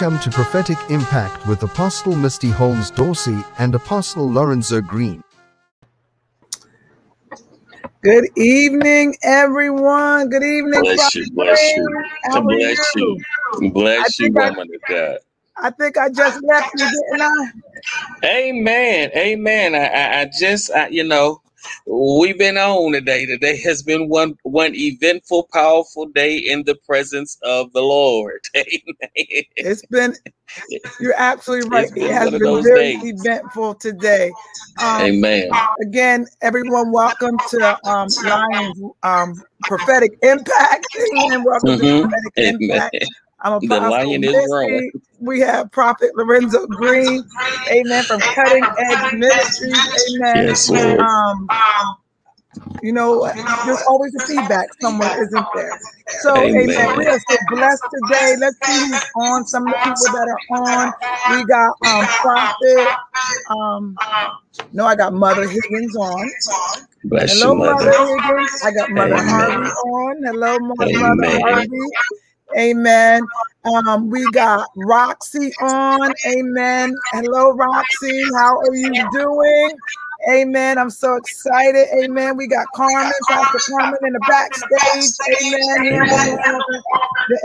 Welcome to Prophetic Impact with Apostle Misty Holmes Dorsey and Apostle Lorenzo Green. Good evening, everyone. Good evening. Bless you, bless you. How bless you? you. Bless I you, think I- woman of God. I think I just left you, didn't I? Amen. Amen. I, I, I just, I, you know, we've been on today. Today has been one one eventful, powerful day in the presence of the Lord. Amen. It's been, you're absolutely right. It has been very days. eventful today. Um, Amen. again, everyone, welcome to um, Lions um, Prophetic Impact. Amen. Welcome Mhm. to Prophetic Amen. Impact. I'm The Apostle lion is growing. We have Prophet Lorenzo Green, amen, from Cutting Edge Ministries, amen. Yes, Lord. Um, you know, there's always a feedback somewhere, isn't there? So, amen. Amen. We are so blessed today. Let's see who's on. Some of the people that are on. We got um Prophet. Um, no, I got Mother Higgins on. Bless Hello, you, Mother mother. Higgins. I got Mother Amen. Harvey on. Hello, Mo- Mother Amen. Harvey. Amen. Um, we got Roxy on. Amen. Hello, Roxy. How are you doing? Amen. I'm so excited. Amen. We got Carmen, Pastor Carmen in the backstage. Amen.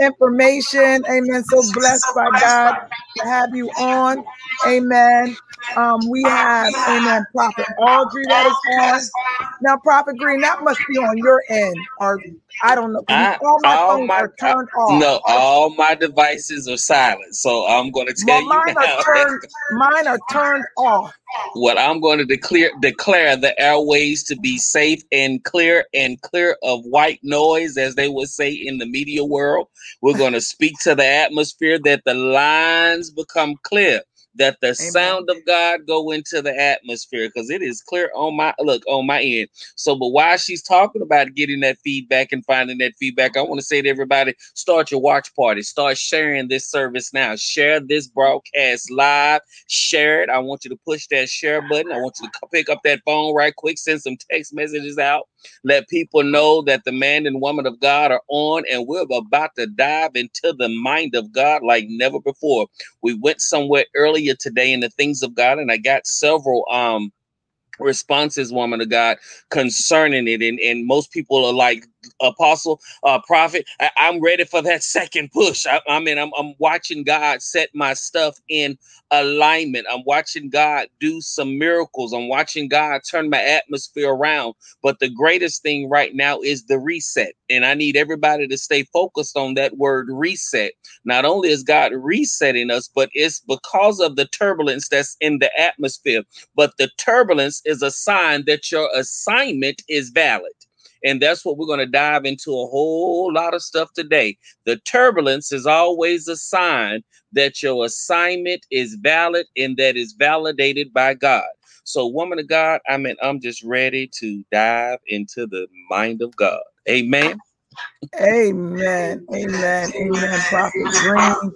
Handling all the, the information. Amen. So blessed by God to have you on. Amen. Um, we have, amen, Prophet Audrey that is on. Now, Prophet Green, that must be on your end, or I don't know. I- all my all phones my- are turned off. No, all my devices are silent. So I'm going to tell Well, you mine now. are turned. Mine are turned off. What I'm going to declare declare the airways to be safe and clear and clear of white noise, as they would say in the media world. We're going to speak to the atmosphere that the lines become clear, that the sound of God go into the atmosphere because it is clear on my look on my end. So, but while she's talking about getting that feedback and finding that feedback, I want to say to everybody: start your watch party, start sharing this service now, share this broadcast live share it. I want you to push that share button. I want you to pick up that phone right quick, send some text messages out. Let people know that the man and woman of God are on, and we're about to dive into the mind of God like never before. We went somewhere earlier today in the things of God, and I got several um responses, woman of God, concerning it. And, and most people are like, apostle, uh, prophet, I, am ready for that second push. I, I mean, I'm, I'm watching God set my stuff in alignment. I'm watching God do some miracles. I'm watching God turn my atmosphere around. But the greatest thing right now is the reset. And I need everybody to stay focused on that word reset. Not only is God resetting us, but it's because of the turbulence that's in the atmosphere. But the turbulence is a sign that your assignment is valid. And that's what we're going to dive into a whole lot of stuff today. The turbulence is always a sign that your assignment is valid and that is validated by God. So, woman of God, I mean, I'm just ready to dive into the mind of God. Amen. Amen. Amen. Amen. Prophet Green.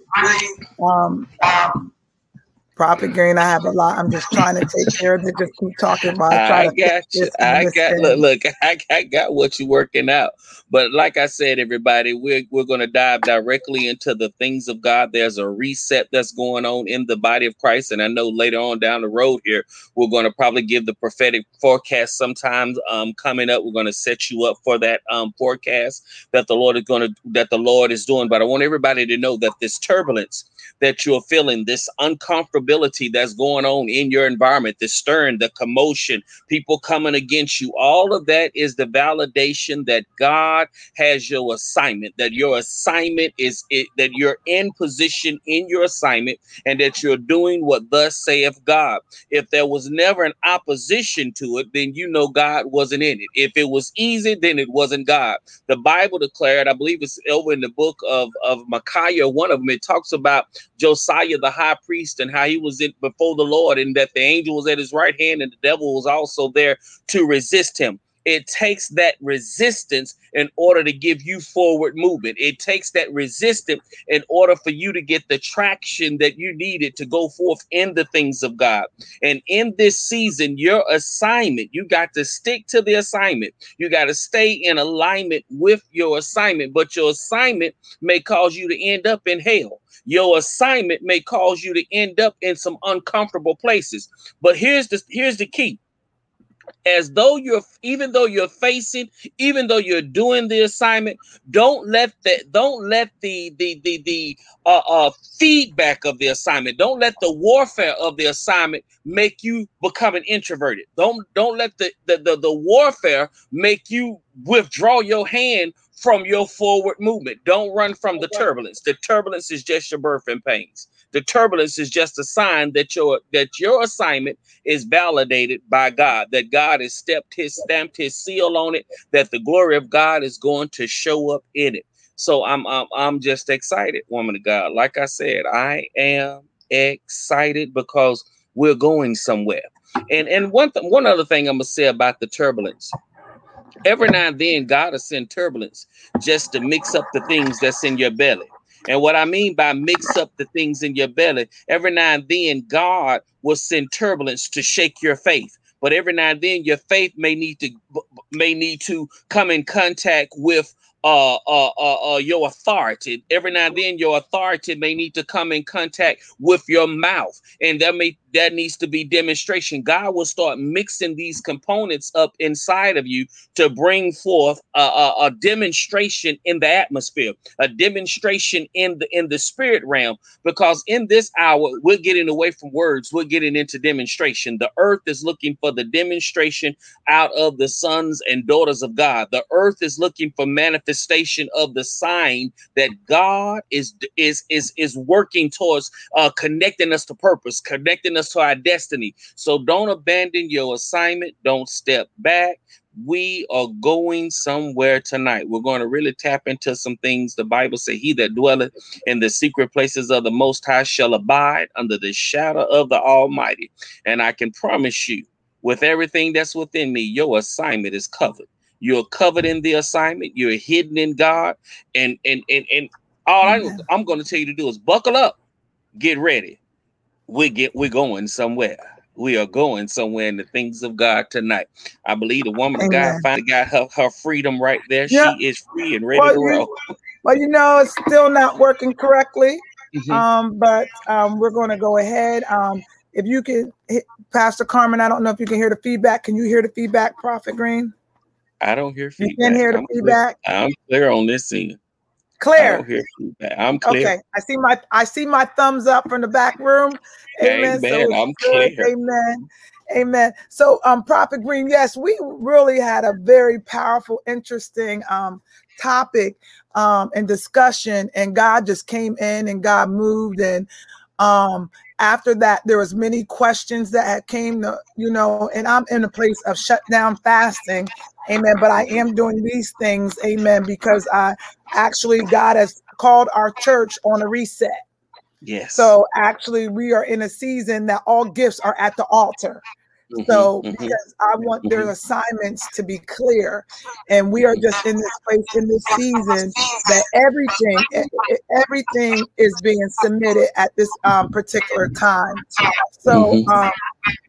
Um, Green, I have a lot. I'm just trying to take care of it. Just keep talking while I try I got you. I got thing. look, look I, I got what you're working out. But like I said, everybody, we're we're gonna dive directly into the things of God. There's a reset that's going on in the body of Christ. And I know later on down the road here, we're gonna probably give the prophetic forecast sometimes um coming up. We're gonna set you up for that um forecast that the Lord is gonna that the Lord is doing. But I want everybody to know that this turbulence that you're feeling, this uncomfortability that's going on in your environment, the stirring, the commotion, people coming against you, all of that is the validation that God has your assignment, that your assignment is it, that you're in position in your assignment and that you're doing what thus saith God. If there was never an opposition to it, then you know God wasn't in it. If it was easy, then it wasn't God. The Bible declared, I believe it's over in the book of, of Micaiah, one of them, it talks about Josiah the high priest and how he was in before the Lord and that the angel was at his right hand and the devil was also there to resist him. It takes that resistance in order to give you forward movement. It takes that resistance in order for you to get the traction that you needed to go forth in the things of God. And in this season, your assignment, you got to stick to the assignment. You got to stay in alignment with your assignment, but your assignment may cause you to end up in hell. Your assignment may cause you to end up in some uncomfortable places. But here's the here's the key as though you're even though you're facing even though you're doing the assignment don't let that don't let the the the the uh, uh feedback of the assignment don't let the warfare of the assignment make you become an introverted. Don't don't let the the, the, the warfare make you withdraw your hand from your forward movement don't run from the turbulence the turbulence is just your birthing pains the turbulence is just a sign that your that your assignment is validated by God, that God has stepped his stamped his seal on it, that the glory of God is going to show up in it. So I'm I'm, I'm just excited, woman of God. Like I said, I am excited because we're going somewhere. And and one th- one other thing I'm gonna say about the turbulence. Every now and then, God will send turbulence just to mix up the things that's in your belly. And what I mean by mix up the things in your belly, every now and then God will send turbulence to shake your faith. But every now and then your faith may need to may need to come in contact with uh, uh, uh, uh, your authority. Every now and then, your authority may need to come in contact with your mouth, and that may that needs to be demonstration. God will start mixing these components up inside of you to bring forth a, a, a, demonstration in the atmosphere, a demonstration in the in the spirit realm. Because in this hour, we're getting away from words, we're getting into demonstration. The earth is looking for the demonstration out of the sons and daughters of God. The earth is looking for manifestation of the sign that God is is is is working towards uh, connecting us to purpose, connecting us to our destiny. So don't abandon your assignment. Don't step back. We are going somewhere tonight. We're going to really tap into some things. The Bible says, He that dwelleth in the secret places of the Most High shall abide under the shadow of the Almighty. And I can promise you, with everything that's within me, your assignment is covered. You're covered in the assignment. You're hidden in God, and and and and all I, I'm going to tell you to do is buckle up, get ready, we get we're going somewhere. We are going somewhere in the things of God tonight. I believe the woman of God finally got her, her freedom right there. Yep. She is free and ready well, to roll. You, well, you know, it's still not working correctly. Mm-hmm. Um, but um, we're going to go ahead. Um, if you can, hit, Pastor Carmen, I don't know if you can hear the feedback. Can you hear the feedback, Prophet Green? I don't hear feedback. You can hear the I'm feedback. Clear. I'm clear on this scene. Clear. I'm clear. Okay. I see my I see my thumbs up from the back room. Amen. Amen. So I'm clear. Amen. Amen. So um Prophet Green, yes, we really had a very powerful, interesting um topic um and discussion, and God just came in and God moved and um after that there was many questions that had came to you know and i'm in a place of shutdown fasting amen but i am doing these things amen because i actually god has called our church on a reset. Yes. So actually we are in a season that all gifts are at the altar so mm-hmm. because I want mm-hmm. their assignments to be clear, and we are just in this place in this season that everything everything is being submitted at this um, particular time. So. Mm-hmm. Um,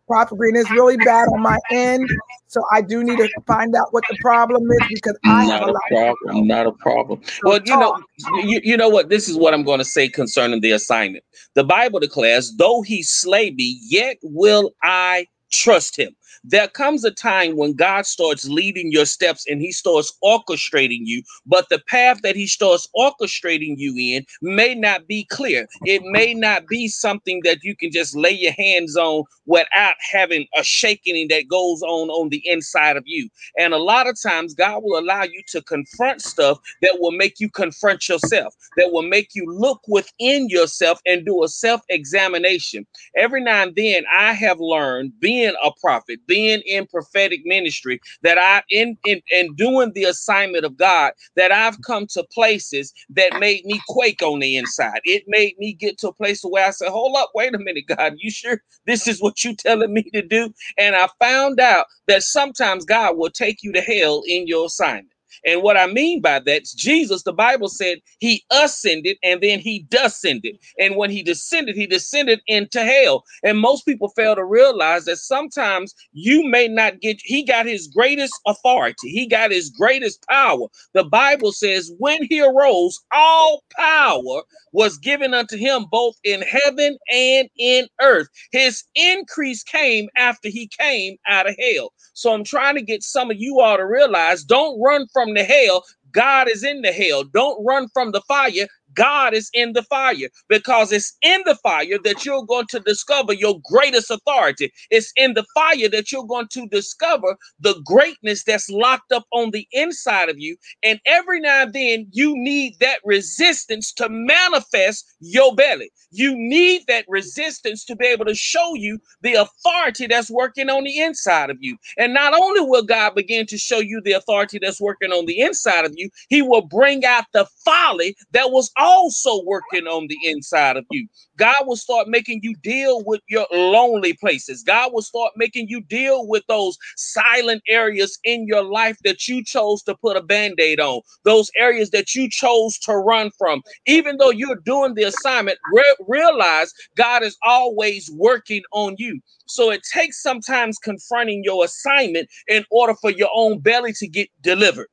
Prophet Green is really bad on my end, so I do need to find out what the problem is because I not have a, a problem. Not a problem. Well, you know, you, you know what? This is what I'm going to say concerning the assignment. The Bible declares, "Though he slay me, yet will I trust him. There comes a time when God starts leading your steps and he starts orchestrating you, but the path that he starts orchestrating you in may not be clear. It may not be something that you can just lay your hands on without having a shaking that goes on on the inside of you. And a lot of times, God will allow you to confront stuff that will make you confront yourself, that will make you look within yourself and do a self examination. Every now and then, I have learned being a prophet, being in prophetic ministry that I in in in doing the assignment of God that I've come to places that made me quake on the inside. It made me get to a place where I said, "Hold up, wait a minute, God, you sure this is what you telling me to do?" And I found out that sometimes God will take you to hell in your assignment. And what I mean by that, Jesus, the Bible said he ascended and then he descended. And when he descended, he descended into hell. And most people fail to realize that sometimes you may not get, he got his greatest authority, he got his greatest power. The Bible says, when he arose, all power was given unto him both in heaven and in earth. His increase came after he came out of hell. So I'm trying to get some of you all to realize don't run from the hell. God is in the hell. Don't run from the fire. God is in the fire because it's in the fire that you're going to discover your greatest authority. It's in the fire that you're going to discover the greatness that's locked up on the inside of you. And every now and then, you need that resistance to manifest your belly. You need that resistance to be able to show you the authority that's working on the inside of you. And not only will God begin to show you the authority that's working on the inside of you, He will bring out the folly that was also working on the inside of you. God will start making you deal with your lonely places. God will start making you deal with those silent areas in your life that you chose to put a band aid on, those areas that you chose to run from. Even though you're doing the assignment, re- realize God is always working on you. So it takes sometimes confronting your assignment in order for your own belly to get delivered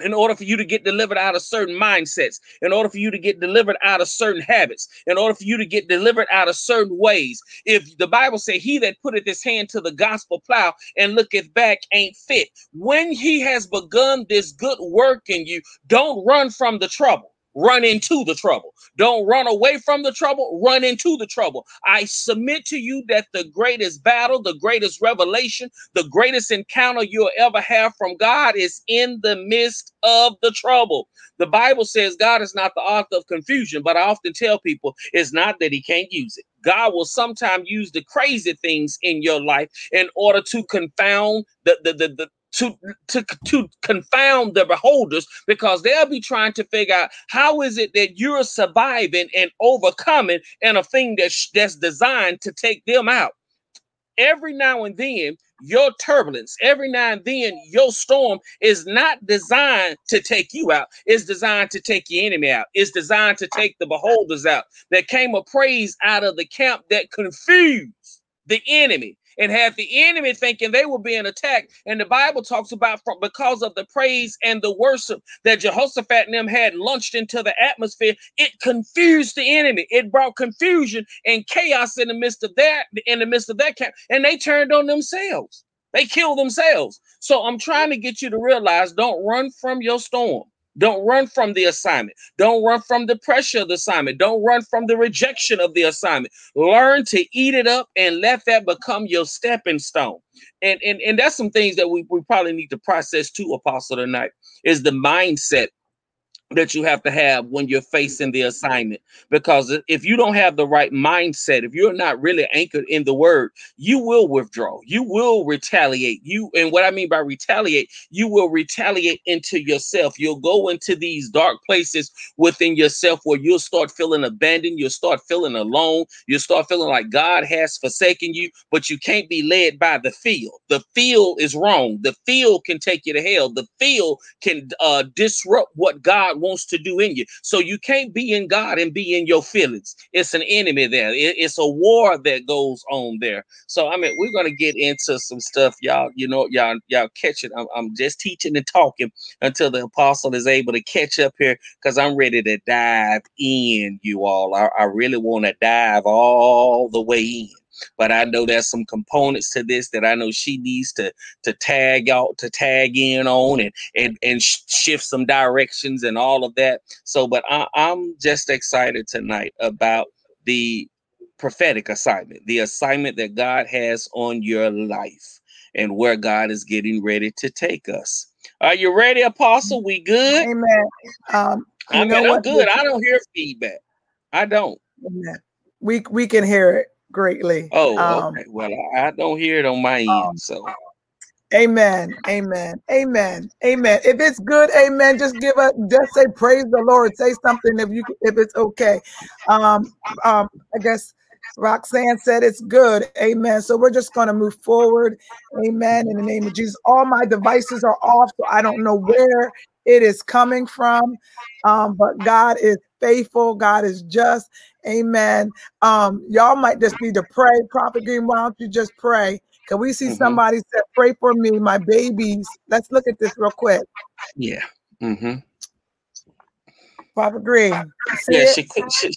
in order for you to get delivered out of certain mindsets, in order for you to get delivered out of certain habits, in order for you to get delivered out of certain ways. If the Bible say he that putteth his hand to the gospel plow and looketh back ain't fit. When he has begun this good work in you, don't run from the trouble run into the trouble. Don't run away from the trouble, run into the trouble. I submit to you that the greatest battle, the greatest revelation, the greatest encounter you'll ever have from God is in the midst of the trouble. The Bible says God is not the author of confusion, but I often tell people it's not that he can't use it. God will sometimes use the crazy things in your life in order to confound the, the, the, the, to to to confound the beholders because they'll be trying to figure out how is it that you're surviving and overcoming and a thing that's that's designed to take them out. Every now and then your turbulence every now and then your storm is not designed to take you out. It's designed to take your enemy out. It's designed to take the beholders out. There came a praise out of the camp that confused the enemy and had the enemy thinking they were being attacked. And the Bible talks about from because of the praise and the worship that Jehoshaphat and them had launched into the atmosphere, it confused the enemy. It brought confusion and chaos in the midst of that, in the midst of that camp, and they turned on themselves. They killed themselves. So I'm trying to get you to realize don't run from your storm. Don't run from the assignment. Don't run from the pressure of the assignment. Don't run from the rejection of the assignment. Learn to eat it up and let that become your stepping stone. And and, and that's some things that we, we probably need to process too, Apostle, tonight is the mindset that you have to have when you're facing the assignment. Because if you don't have the right mindset, if you're not really anchored in the word, you will withdraw. You will retaliate. You and what I mean by retaliate, you will retaliate into yourself. You'll go into these dark places within yourself where you'll start feeling abandoned, you'll start feeling alone, you'll start feeling like God has forsaken you, but you can't be led by the feel. The feel is wrong. The feel can take you to hell. The feel can uh, disrupt what God wants to do in you. So you can't be in God and be in your feelings. It's an enemy there. It, it's a war that goes on there. So I mean, we're gonna get into some stuff, y'all. You know, y'all y'all catch it. I'm, I'm just teaching and talking until the apostle is able to catch up here because I'm ready to dive in, you all. I, I really want to dive all the way in but I know there's some components to this that I know she needs to to tag out to tag in on and and and shift some directions and all of that. So, but I, I'm just excited tonight about the prophetic assignment, the assignment that God has on your life and where God is getting ready to take us. Are you ready, Apostle? We good? Amen. Um, I mean, I'm good. I don't hear feedback. I don't. Amen. We we can hear it. Greatly. Oh, um, okay. Well, I, don't hear it on my end, um, so. Amen. Amen. Amen. Amen. If it's good, amen. Just give a just say praise the Lord. Say something if you if it's okay. Um, um, I guess Roxanne said it's good. Amen. So we're just going to move forward. Amen. In the name of Jesus. All my devices are off, so I don't know where it is coming from. Um, but God is faithful. God is just. Amen. Um, y'all might just need to pray. Prophet Green, why don't you just pray? Can we see mm-hmm. somebody say, pray for me, my babies? Let's look at this real quick. Yeah. Mm-hmm. Prophet Green. Yeah, Shak-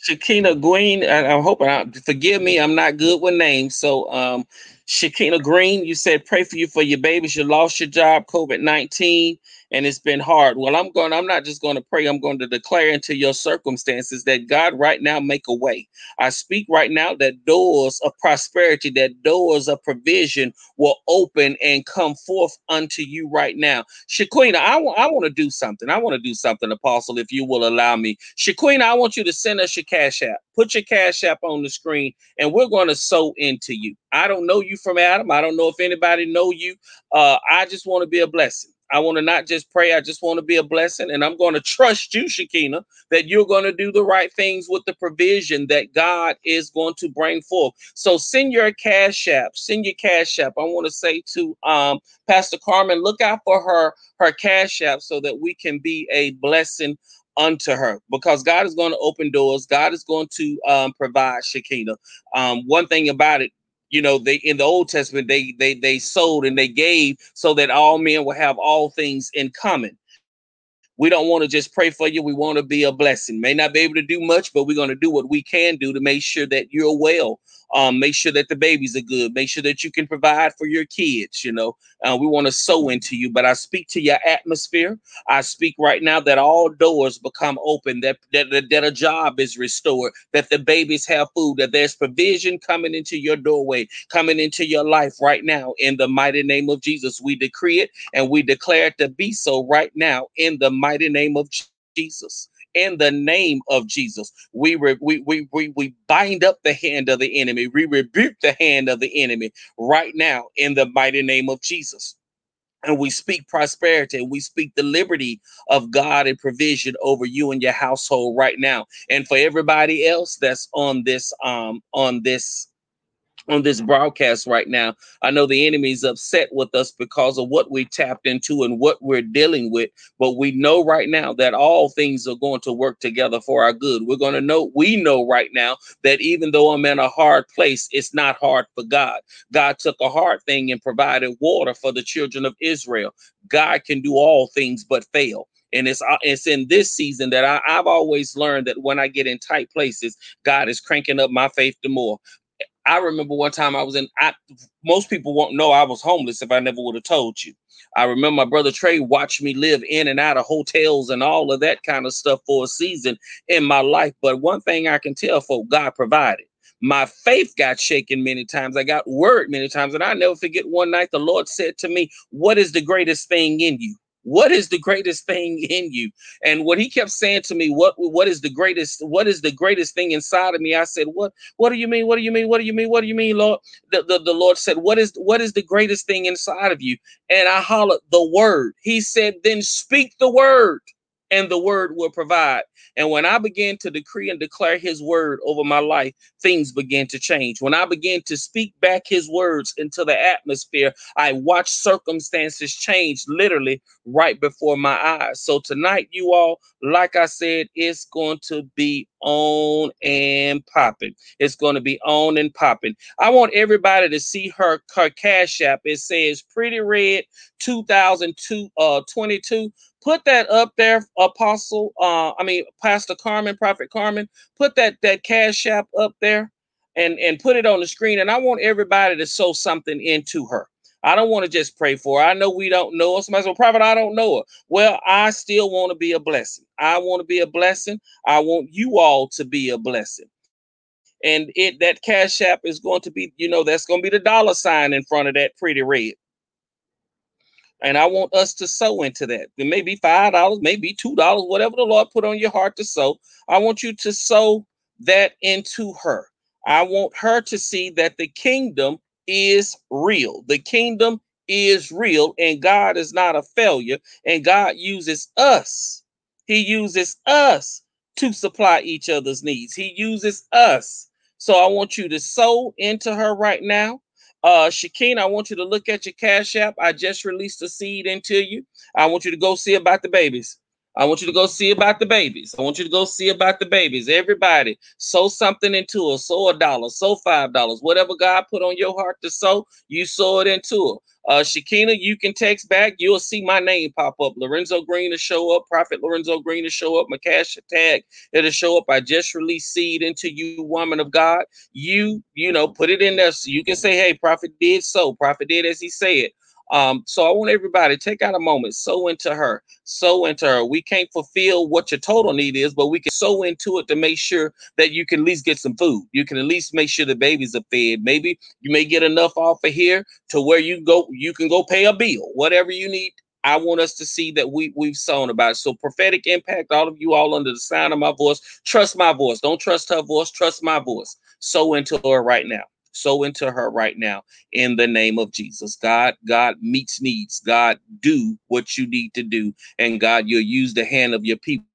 Shakina Green. I'm hoping. I, forgive me, I'm not good with names. So, um, Shakina Green, you said pray for you for your babies. You lost your job, COVID 19 and it's been hard. Well, I'm going, I'm not just going to pray, I'm going to declare into your circumstances that God right now make a way. I speak right now that doors of prosperity, that doors of provision will open and come forth unto you right now. Shaquina, I, w- I want to do something. I want to do something, Apostle, if you will allow me. Shaquina, I want you to send us your cash app. Put your cash app on the screen, and we're going to sow into you. I don't know you from Adam. I don't know if anybody know you. Uh, I just want to be a blessing. I want to not just pray, I just want to be a blessing. And I'm going to trust you, Shakina, that you're going to do the right things with the provision that God is going to bring forth. So send your cash app, send your cash app. I want to say to um, Pastor Carmen, look out for her, her cash app so that we can be a blessing unto her because God is going to open doors. God is going to um, provide Shakina. Um, one thing about it, you know they in the old testament they they they sold and they gave so that all men will have all things in common. We don't want to just pray for you. We want to be a blessing. May not be able to do much but we're going to do what we can do to make sure that you're well um, make sure that the babies are good. Make sure that you can provide for your kids. You know, uh, we want to sow into you, but I speak to your atmosphere. I speak right now that all doors become open, that, that, that a job is restored, that the babies have food, that there's provision coming into your doorway, coming into your life right now. In the mighty name of Jesus, we decree it and we declare it to be so right now in the mighty name of Jesus in the name of Jesus. We, re- we, we, we, we bind up the hand of the enemy. We rebuke the hand of the enemy right now in the mighty name of Jesus. And we speak prosperity and we speak the liberty of God and provision over you and your household right now. And for everybody else that's on this um on this on this broadcast right now. I know the enemy's upset with us because of what we tapped into and what we're dealing with, but we know right now that all things are going to work together for our good. We're going to know, we know right now that even though I'm in a hard place, it's not hard for God. God took a hard thing and provided water for the children of Israel. God can do all things but fail. And it's uh, it's in this season that I, I've always learned that when I get in tight places, God is cranking up my faith the more. I remember one time I was in. I, most people won't know I was homeless if I never would have told you. I remember my brother Trey watched me live in and out of hotels and all of that kind of stuff for a season in my life. But one thing I can tell folk, God provided. My faith got shaken many times. I got word many times, and I never forget one night the Lord said to me, "What is the greatest thing in you?" What is the greatest thing in you? And what he kept saying to me what what is the greatest what is the greatest thing inside of me? I said what what do you mean? What do you mean? What do you mean? What do you mean lord? The, the, the lord said what is what is the greatest thing inside of you? And i hollered the word. He said then speak the word and the word will provide. And when I began to decree and declare his word over my life, things began to change. When I began to speak back his words into the atmosphere, I watched circumstances change literally right before my eyes. So tonight, you all, like I said, it's going to be on and popping. It's going to be on and popping. I want everybody to see her, her cash app. It says Pretty Red 2022. Uh, 22 put that up there, Apostle. Uh, I mean, Pastor Carmen, Prophet Carmen. Put that that cash app up there, and and put it on the screen. And I want everybody to sow something into her. I don't want to just pray for her. I know we don't know her. Somebody said, Prophet, I don't know her. Well, I still want to be a blessing. I want to be a blessing. I want you all to be a blessing. And it that cash app is going to be, you know, that's going to be the dollar sign in front of that pretty red. And I want us to sow into that. It may be five dollars, maybe two dollars, whatever the Lord put on your heart to sow. I want you to sow that into her. I want her to see that the kingdom is real. The kingdom is real, and God is not a failure, and God uses us. He uses us to supply each other's needs. He uses us. So I want you to sow into her right now. Uh, Shakina, I want you to look at your cash app. I just released a seed into you. I want you to go see about the babies. I want you to go see about the babies. I want you to go see about the babies. Everybody, sow something into her. Sow a dollar, sow five dollars, whatever God put on your heart to sow, you sow it into her. Uh, Shakina, you can text back. You'll see my name pop up. Lorenzo Green to show up. Prophet Lorenzo Green to show up. My cash tag it'll show up. I just released seed into you, woman of God. You, you know, put it in there so you can say, "Hey, Prophet did so. Prophet did as he said." Um, so I want everybody take out a moment, sow into her, sow into her. We can't fulfill what your total need is, but we can sow into it to make sure that you can at least get some food. You can at least make sure the babies are fed. Maybe you may get enough off of here to where you go, you can go pay a bill, whatever you need. I want us to see that we we've sown about it. So prophetic impact, all of you all under the sound of my voice, trust my voice. Don't trust her voice, trust my voice. Sow into her right now sow into her right now in the name of Jesus. God, God meets needs. God, do what you need to do. And God, you'll use the hand of your people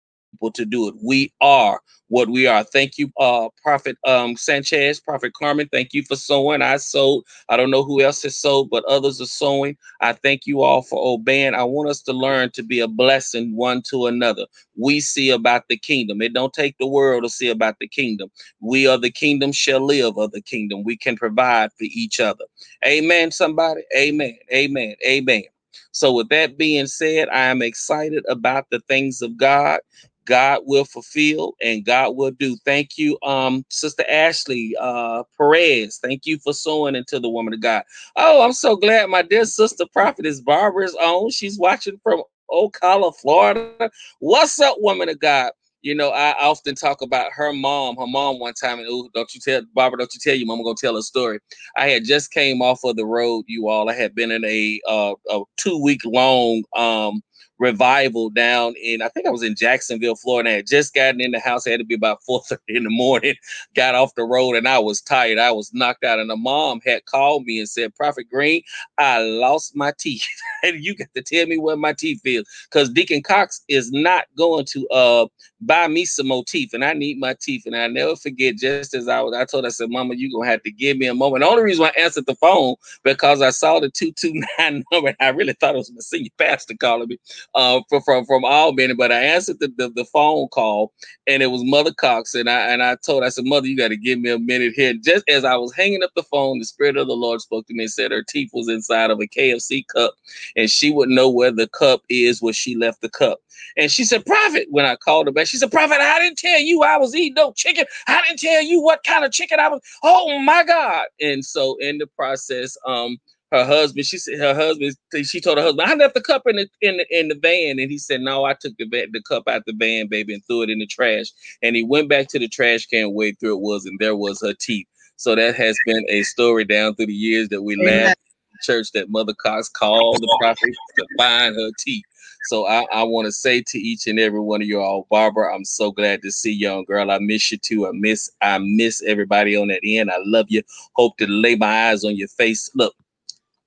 to do it. We are what we are. Thank you, uh, Prophet um, Sanchez, Prophet Carmen. Thank you for sowing. I sowed. I don't know who else has sowed, but others are sowing. I thank you all for obeying. I want us to learn to be a blessing one to another. We see about the kingdom. It don't take the world to see about the kingdom. We are the kingdom shall live of the kingdom. We can provide for each other. Amen, somebody. Amen. Amen. Amen. So, with that being said, I am excited about the things of God. God will fulfill and God will do. Thank you, um, Sister Ashley uh, Perez. Thank you for sowing into the woman of God. Oh, I'm so glad my dear sister prophetess Barbara is on. She's watching from Ocala, Florida. What's up, woman of God? You know, I often talk about her mom. Her mom one time, and ooh, don't you tell Barbara? Don't you tell you, mom? I'm gonna tell a story. I had just came off of the road, you all. I had been in a uh, a two week long um revival down in I think I was in Jacksonville, Florida. I had just gotten in the house. It had to be about 4:30 in the morning. Got off the road and I was tired. I was knocked out. And the mom had called me and said, Prophet Green, I lost my teeth. and you got to tell me where my teeth is. Because Deacon Cox is not going to uh buy me some more teeth. And I need my teeth. And I never forget, just as I was, I told her, I said, Mama, you're gonna have to give me a moment. The only reason I answered the phone because I saw the 229 number. I really thought it was my senior pastor calling me uh, from from from Albany, but I answered the, the, the phone call and it was Mother Cox, and I and I told I said, Mother, you got to give me a minute here. Just as I was hanging up the phone, the Spirit of the Lord spoke to me and said her teeth was inside of a KFC cup, and she wouldn't know where the cup is where she left the cup. And she said, Prophet, when I called her back, she said, Prophet, I didn't tell you I was eating no chicken. I didn't tell you what kind of chicken I was. Oh my God. And so in the process, um, her husband. She said her husband. She told her husband, "I left the cup in the in the, in the van," and he said, "No, I took the the cup out the van, baby, and threw it in the trash." And he went back to the trash can, where through it was, and there was her teeth. So that has been a story down through the years that we laughed church that Mother Cox called the prophet to find her teeth. So I, I want to say to each and every one of you all, Barbara, I'm so glad to see you, young girl. I miss you too. I miss I miss everybody on that end. I love you. Hope to lay my eyes on your face. Look,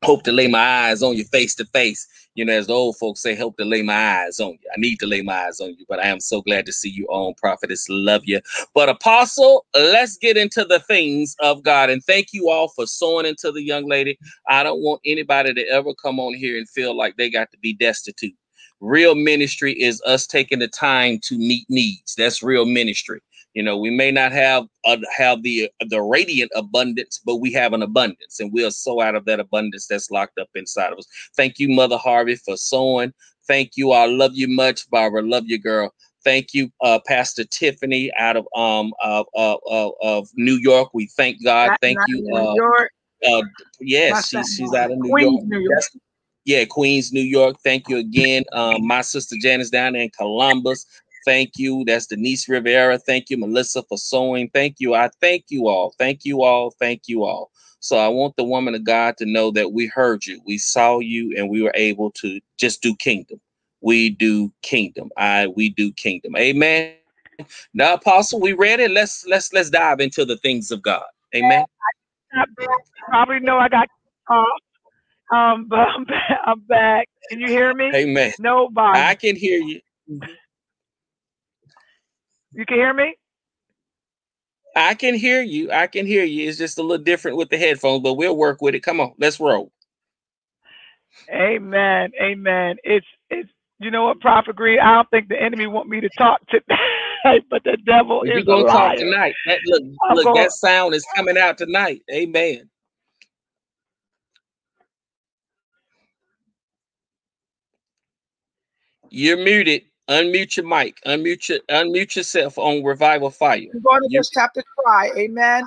hope to lay my eyes on you face to face. You know, as the old folks say, hope to lay my eyes on you. I need to lay my eyes on you, but I am so glad to see you on, prophetess. Love you. But apostle, let's get into the things of God. And thank you all for sowing into the young lady. I don't want anybody to ever come on here and feel like they got to be destitute. Real ministry is us taking the time to meet needs. That's real ministry. You know, we may not have uh, have the the radiant abundance, but we have an abundance, and we'll sow out of that abundance that's locked up inside of us. Thank you, Mother Harvey, for sowing. Thank you. I love you much, Barbara. Love you, girl. Thank you, uh, Pastor Tiffany, out of um of, of, of New York. We thank God. Thank you. New uh, York. Uh, yes, she's she's out of New Queens, York. New York. Yeah, Queens, New York. Thank you again. Um, my sister Janice down in Columbus. Thank you. That's Denise Rivera. Thank you, Melissa, for sewing. Thank you. I thank you all. Thank you all. Thank you all. So I want the woman of God to know that we heard you, we saw you, and we were able to just do kingdom. We do kingdom. I we do kingdom. Amen. Now, Apostle, we read it. Let's let's let's dive into the things of God. Amen. Probably know I got off, um, but I'm back, I'm back. Can you hear me? Amen. Nobody. I can hear you. You can hear me? I can hear you. I can hear you. It's just a little different with the headphones, but we'll work with it. Come on, let's roll. Amen. Amen. It's it's you know what, Prophet Green, I don't think the enemy want me to talk tonight, but the devil You're is gonna talk liar. tonight. That, look, I'm look, gonna- that sound is coming out tonight. Amen. You're muted. Unmute your mic. Unmute your unmute yourself on Revival Fire. I'm going to You- just have to try. Amen.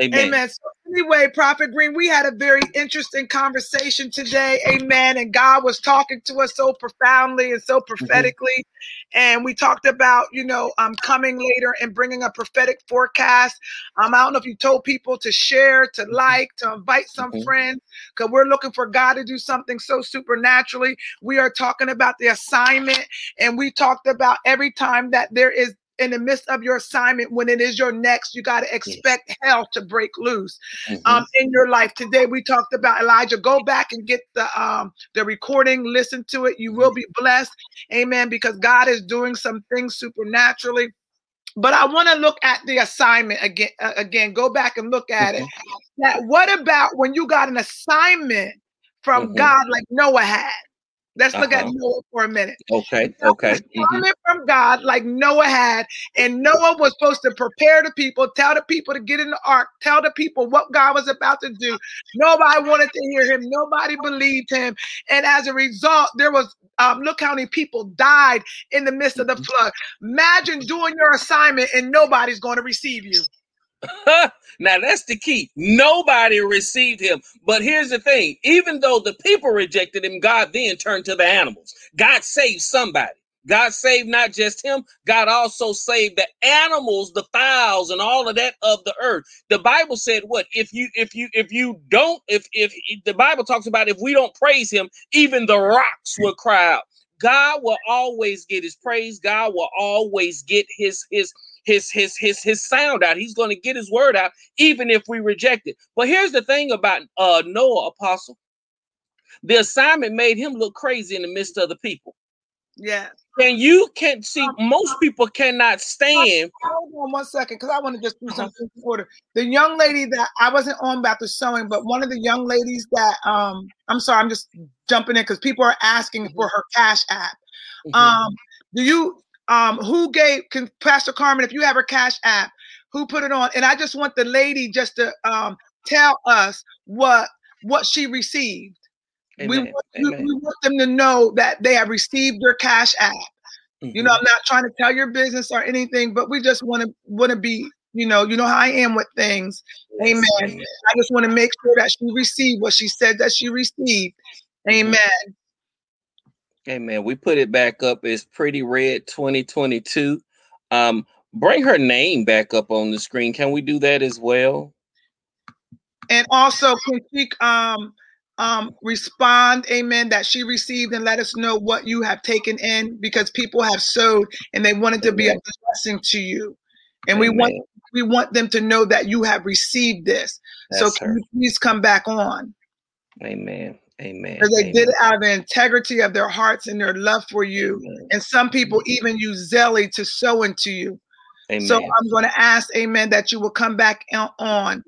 Amen. Amen. So anyway, Prophet Green, we had a very interesting conversation today. Amen. And God was talking to us so profoundly and so prophetically. And we talked about, you know, um, coming later and bringing a prophetic forecast. Um, I don't know if you told people to share, to like, to invite some Mhm. friends, because we're looking for God to do something so supernaturally. We are talking about the assignment, and we talked about every time that there is in the midst of your assignment, when it is your next, you got to expect hell to break loose Mhm. um, in your life. Today we talked about Elijah. Go back and get the um, the recording, listen to it. You will be blessed, Amen. Because God is doing some things supernaturally. But I want to look at the assignment again. Uh, again, go back and look at it. That what about when you got an assignment from Mhm. God like Noah had? Let's look at Uh-huh. Noah for a minute Okay. Okay. Mhm. from God like Noah had, and Noah was supposed to prepare the people, tell the people to get in the ark, tell the people what God was about to do. Nobody wanted to hear him, nobody believed him, and as a result, there was um, look how many people died in the midst of the flood. Imagine doing your assignment and nobody's going to receive you. now that's the key. Nobody received him. But here's the thing: even though the people rejected him, God then turned to the animals. God saved somebody. God saved not just him, God also saved the animals, the fowls, and all of that of the earth. The Bible said what? If you if you if you don't, if if the Bible talks about if we don't praise him, even the rocks will cry out. God will always get his praise. God will always get his his his his his his sound out. He's going to get his word out, even if we reject it. But here's the thing about uh Noah, apostle. The assignment made him look crazy in the midst of the people. Yeah. And you can see most people cannot stand. Hold on one second, because I want to just do Uh-huh. something in order. The young lady that I wasn't on about the sowing, but one of the young ladies that um I'm sorry, I'm just jumping in because people are asking for her cash app. Mhm. Um, do you um who gave can Pastor Carmen, if you have her cash app, who put it on? And I just want the lady just to um tell us what what she received. We want, we, Amen. we want them to know that they have received their cash app. You know, Mhm. I'm not trying to tell your business or anything, but we just want to want to be, you know, you know how I am with things. Amen. amen. I just want to make sure that she received what she said that she received. Mhm. Amen. Amen. We put it back up. It's Pretty Red 2022. Um, bring her name back up on the screen. Can we do that as well? And also, can she um um respond, amen, that she received and let us know what you have taken in because people have sowed and they wanted to be a blessing to you. And we want we want them to know that you have received this. so can her. you please come back on? Amen. Amen. Because they Amen. did it out of the integrity of their hearts and their love for you. Amen. And some people even use Zelle to sow into you. Amen. So I'm going to ask, Amen, that you will come back on-.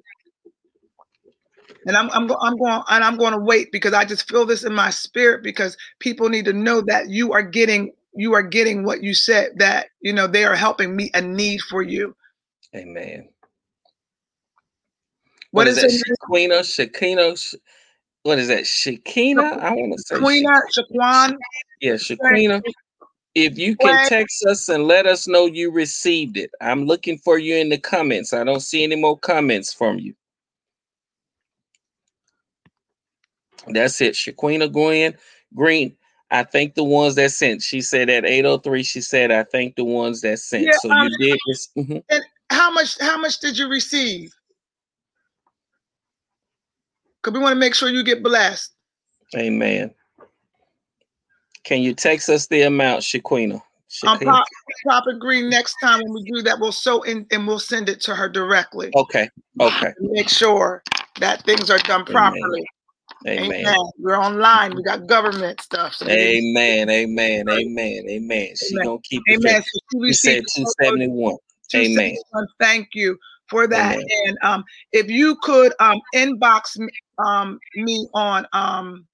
And I'm I'm, I'm going and I'm going to wait because I just feel this in my spirit because people need to know that you are getting you are getting what you said that you know they are helping meet a need for you. Amen. What What is is, her that? Shaquina? What is that? Shakina? I want to say Queena, Sha- Shaquan, yeah, Shaquina. If you can text us and let us know you received it. I'm looking for you in the comments. I don't see any more comments from you. That's it. Shaquina Gwen Green. I think the ones that sent. She said at 803, she said, I think the ones that sent. Yeah, so um, you did this. mhm. how much how much did you receive? Because we want to make sure you get blessed. Amen. Can you text us the amount, Shaquina? Shaquina? Pro- Prophet Green, next time when we do that, we'll sow in and we'll send it to her directly. Okay. Okay. Make sure that things are done properly. Amen. Amen. We're online. We got government stuff. So Amen. Amen. Amen. Amen. She Amen. gonna keep it. Amen. So she You said received two seventy one. Amen. Thank you for that. Amen. And um, if you could um inbox me, um me on um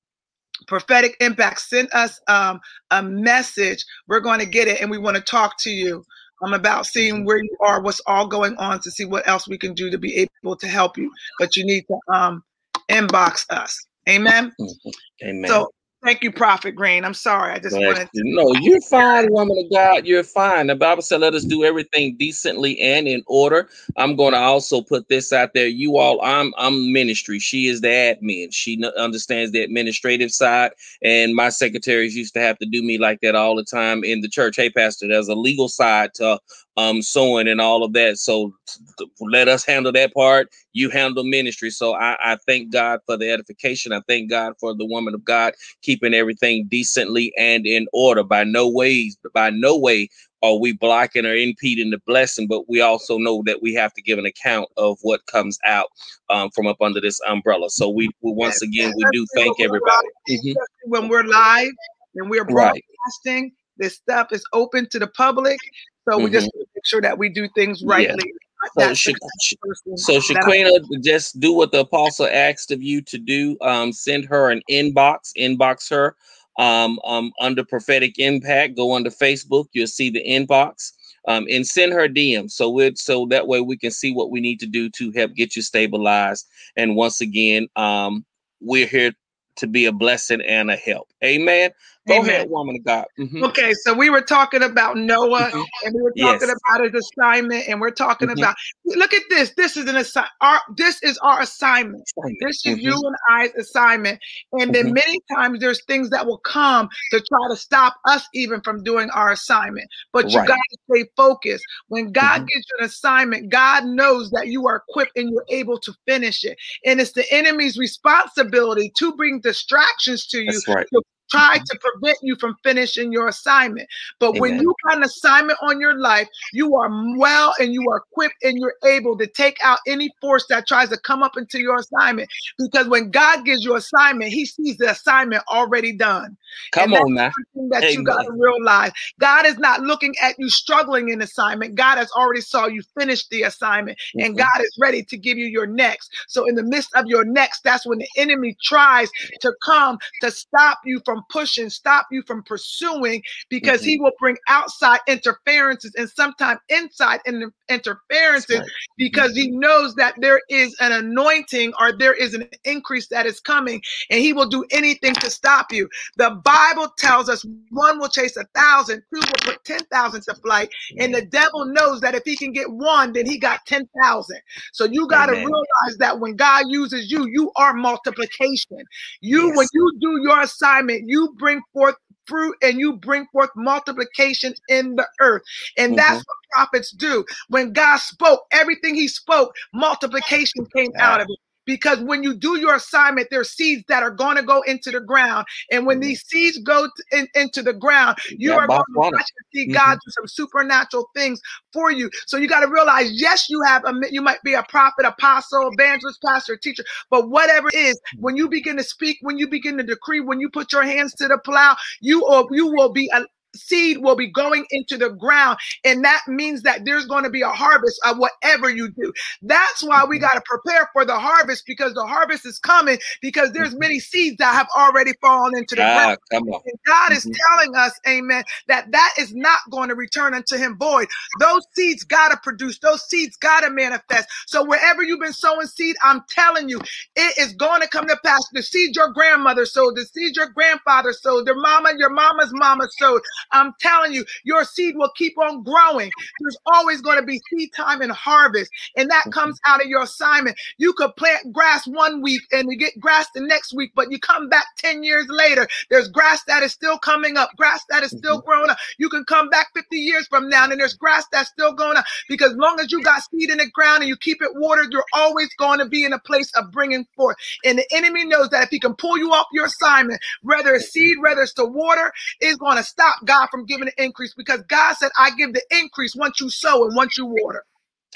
prophetic impact, send us um a message. We're going to get it, and we want to talk to you. um, about seeing where you are, what's all going on, to see what else we can do to be able to help you. But you need to um inbox us. Amen. Amen. So thank you, Prophet Green. I'm sorry. I just Bless wanted you. No, you're fine, woman of God. You're fine. The Bible said, "Let us do everything decently and in order." I'm going to also put this out there. You all, I'm I'm ministry. She is the admin. She understands the administrative side, and my secretaries used to have to do me like that all the time in the church. Hey, pastor, there's a legal side to um sowing and all of that. So t- t- let us handle that part. You handle ministry. So I, I thank God for the edification. I thank God for the woman of God keeping everything decently and in order. By no ways, by no way are we blocking or impeding the blessing, but we also know that we have to give an account of what comes out um, from up under this umbrella. So we, we once again we do thank everybody. Mhm. when we're live and we're Right. broadcasting, this stuff is open to the public. So we just want to make sure that we do things rightly. So, That's Sha- the Sh- person so Shaquina, just do what the apostle asked of you to do. Um, send her an inbox, inbox her um, um, under prophetic impact. Go under Facebook, you'll see the inbox. Um, and send her DM so we so that way we can see what we need to do to help get you stabilized. And once again, um, we're here to be a blessing and a help. Amen. Go Amen. ahead, woman of God. Mhm. Okay, so we were talking about Noah Mhm. and we were talking Yes. about his assignment, and we're talking Mhm. about look at this. This is an assi- our this is our assignment. This is Mhm. you and I's assignment. And then Mhm. many times there's things that will come to try to stop us even from doing our assignment. But you Right. got to stay focused. When God Mhm. gives you an assignment, God knows that you are equipped and you're able to finish it. And it's the enemy's responsibility to bring distractions to you That's right. to try to prevent you from finishing your assignment. But when Amen. you got an assignment on your life, you are well and you are equipped and you're able to take out any force that tries to come up into your assignment. Because when God gives you assignment, He sees the assignment already done. Come And on now. Something that you got to realize. God is not looking at you struggling in assignment. God has already saw you finish the assignment, and Mhm. God is ready to give you your next. So in the midst of your next, that's when the enemy tries to come to stop you from pushing, stop you from pursuing, because he mm-hmm. will bring outside interferences and sometimes inside in- interferences right. because he mm-hmm. knows that there is an anointing or there is an increase that is coming, and he will do anything to stop you. The Bible tells us one will chase a thousand, two will put 10,000 to flight, and the mm-hmm. devil knows that if he can get one, then he got 10,000. So you got to realize that when God uses you, you are multiplication. You, when you do your assignment, you bring forth fruit and you bring forth multiplication in the earth. And that's Mhm. what prophets do. When God spoke, everything he spoke, multiplication came out of it. Because when you do your assignment, there are seeds that are going to go into the ground. And when Mhm. these seeds go t- in- into the ground, you Yeah, are going to Bonner. watch and see God do some supernatural things for you. So you got to realize, yes, you have a you might be a prophet, apostle, evangelist, pastor, teacher, but whatever it is, when you begin to speak, when you begin to decree, when you put your hands to the plow, you or you will be a seed will be going into the ground and that means that there's going to be a harvest of whatever you do that's why we got to prepare for the harvest because the harvest is coming because there's many seeds that have already fallen into the ground Ah, on. and God is Mhm. telling us, amen, that that is not going to return unto him void. Those seeds got to produce, those seeds got to manifest. So wherever you've been sowing seed, I'm telling you, it is going to come to pass. The seed your grandmother sowed, the seed your grandfather sowed, your mama, your mama's mama sowed. I'm telling you, your seed will keep on growing. There's always going to be seed time and harvest, and that Mhm. comes out of your assignment. You could plant grass one week and you get grass the next week, but you come back 10 years later there's grass that is still coming up, grass that is still growing up. You can come back 50 years from now and there's grass that's still going up because long as you got seed in the ground and you keep it watered, you're always going to be in a place of bringing forth. And the enemy knows that if he can pull you off your assignment, whether it's seed, whether it's the water, is going to stop God from giving the increase because God said, I give the increase once you sow and once you water.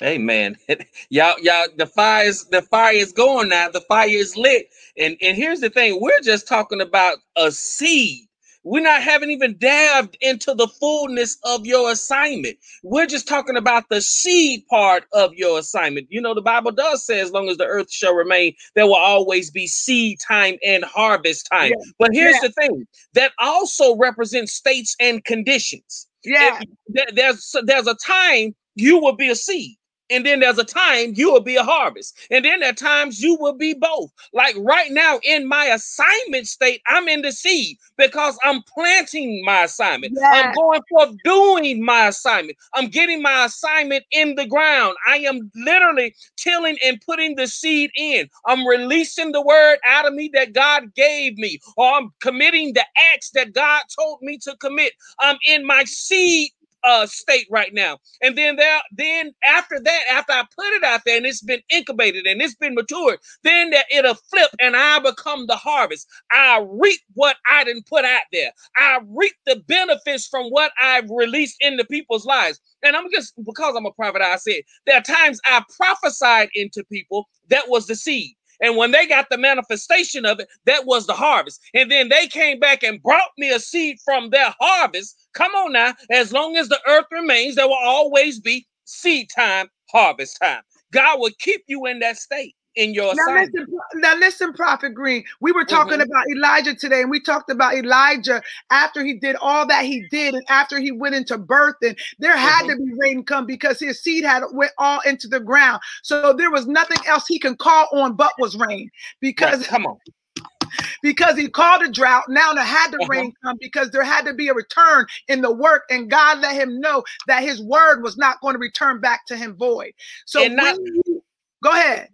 Man, y'all, y'all, the fire is the fire is going now. The fire is lit, and and here's the thing: we're just talking about a seed. We're not haven't even dabbed into the fullness of your assignment. We're just talking about the seed part of your assignment. You know, the Bible does say, as long as the earth shall remain, there will always be seed time and harvest time. Yeah. But here's Yeah. the thing: that also represents states and conditions. Yeah. There- there's there's a time you will be a seed and then there's a time you will be a harvest. And then at times you will be both. Like right now in my assignment state i'm in the seed because i'm planting my assignment. I'm going for doing my assignment. I'm getting my assignment in the ground. I am literally tilling and putting the seed in. I'm releasing the word out of me that god gave me or i'm committing the acts that god told me to commit. I'm in my seed uh state right now. And then there then after that after i put it out there and it's been incubated and it's been matured then that it'll flip and i become the harvest. I reap what i didn't put out there. I reap the benefits from what i've released into people's lives. And i'm just because i'm a prophet i said there are times i prophesied into people that was the seed and when they got the manifestation of it, that was the harvest. And then they came back and brought me a seed from their harvest. Come on now. As long as the earth remains, there will always be seed time, harvest time. God will keep you in that state in your Now assignment. listen, now listen, Prophet Green. We were talking Mhm. about Elijah today, and we talked about Elijah after he did all that he did, and after he went into birth, and there had Mhm. to be rain come because his seed had went all into the ground. So there was nothing else he can call on but was rain, because Right, Come on. because he called a drought. Now there had to Uh-huh. rain come because there had to be a return in the work, and God let him know that his word was not going to return back to him void. So not- you, go ahead.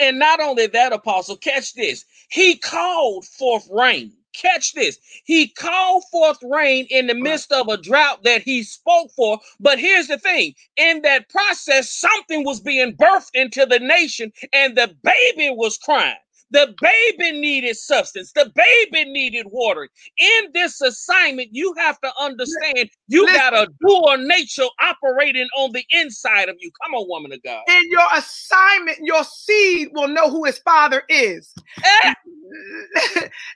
And not only that, apostle, catch this. He called forth rain. Catch this. He called forth rain in the midst of a drought that he spoke for. But here's the thing in that process, something was being birthed into the nation, and the baby was crying. The baby needed substance. The baby needed water. In this assignment, you have to understand you Listen. got a dual nature operating on the inside of you. Come on, woman of God. in your assignment, your seed will know who his father is. Eh,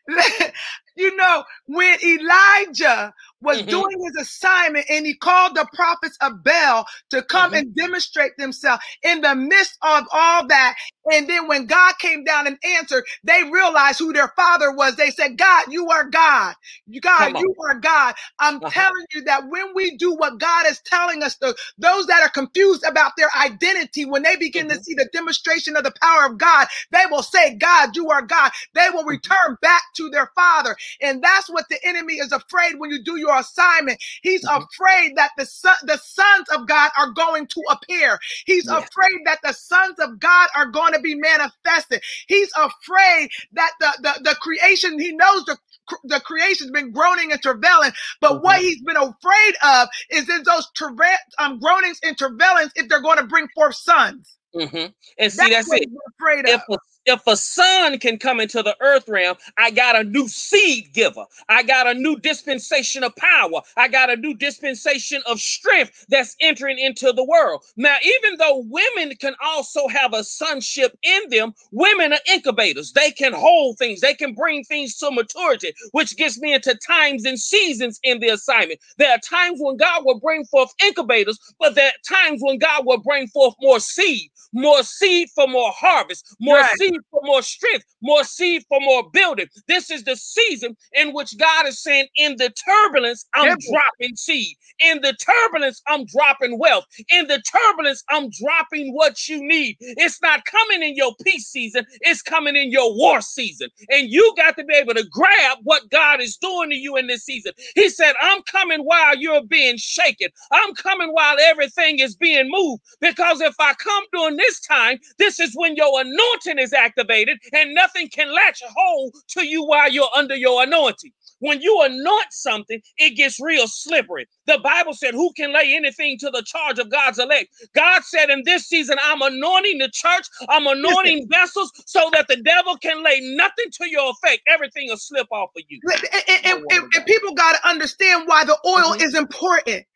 you know, when Elijah was Mhm. doing his assignment and he called the prophets of Baal to come Mhm. and demonstrate themselves in the midst of all that. And then when God came down and answered, they realized who their father was. They said, God, you are God. God, you are God. I'm Uh-huh. telling you that when we do what God is telling us to, those that are confused about their identity, when they begin to Mhm. see the demonstration of the power of God, they will say, God, you are God. They will return back to their father. And that's what the enemy is afraid when you do your assignment. He's Mhm. afraid that the son, the sons of God are going to appear. He's Yeah. afraid that the sons of God are going to be manifested. He's afraid that the, the, the creation, he knows the the creation's been groaning and travailing, but what Mhm. he's been afraid of is in those travail, um, groanings and travailings if they're going to bring forth sons. Mhm. And see, That's, that's what it. he's afraid If of. a, if a son can come into the earth realm, I got a new seed giver. I got a new dispensation of power. I got a new dispensation of strength that's entering into the world. Now, even though women can also have a sonship in them, women are incubators. They can hold things, they can bring things to maturity, which gets me into times and seasons in the assignment. There are times when God will bring forth incubators, but there are times when God will bring forth more seed, more seed for more harvest, more Right. seed for more strength, more seed for more building. This is the season in which God is saying, in the turbulence, I'm Yep. dropping seed. In the turbulence, I'm dropping wealth. In the turbulence, I'm dropping what you need. It's not coming in your peace season, it's coming in your war season. And you got to be able to grab what God is doing to you in this season. He said, I'm coming while you're being shaken. I'm coming while everything is being moved. Because if I come during this time, this is when your anointing is activated and nothing can latch hold to you while you're under your anointing. When you anoint something, it gets real slippery. The Bible said, Who can lay anything to the charge of God's elect? God said, In this season, I'm anointing the church, I'm anointing vessels so that the devil can lay nothing to your effect. Everything will slip off of you. And, and, and, and people got to understand why the oil Mhm. is important.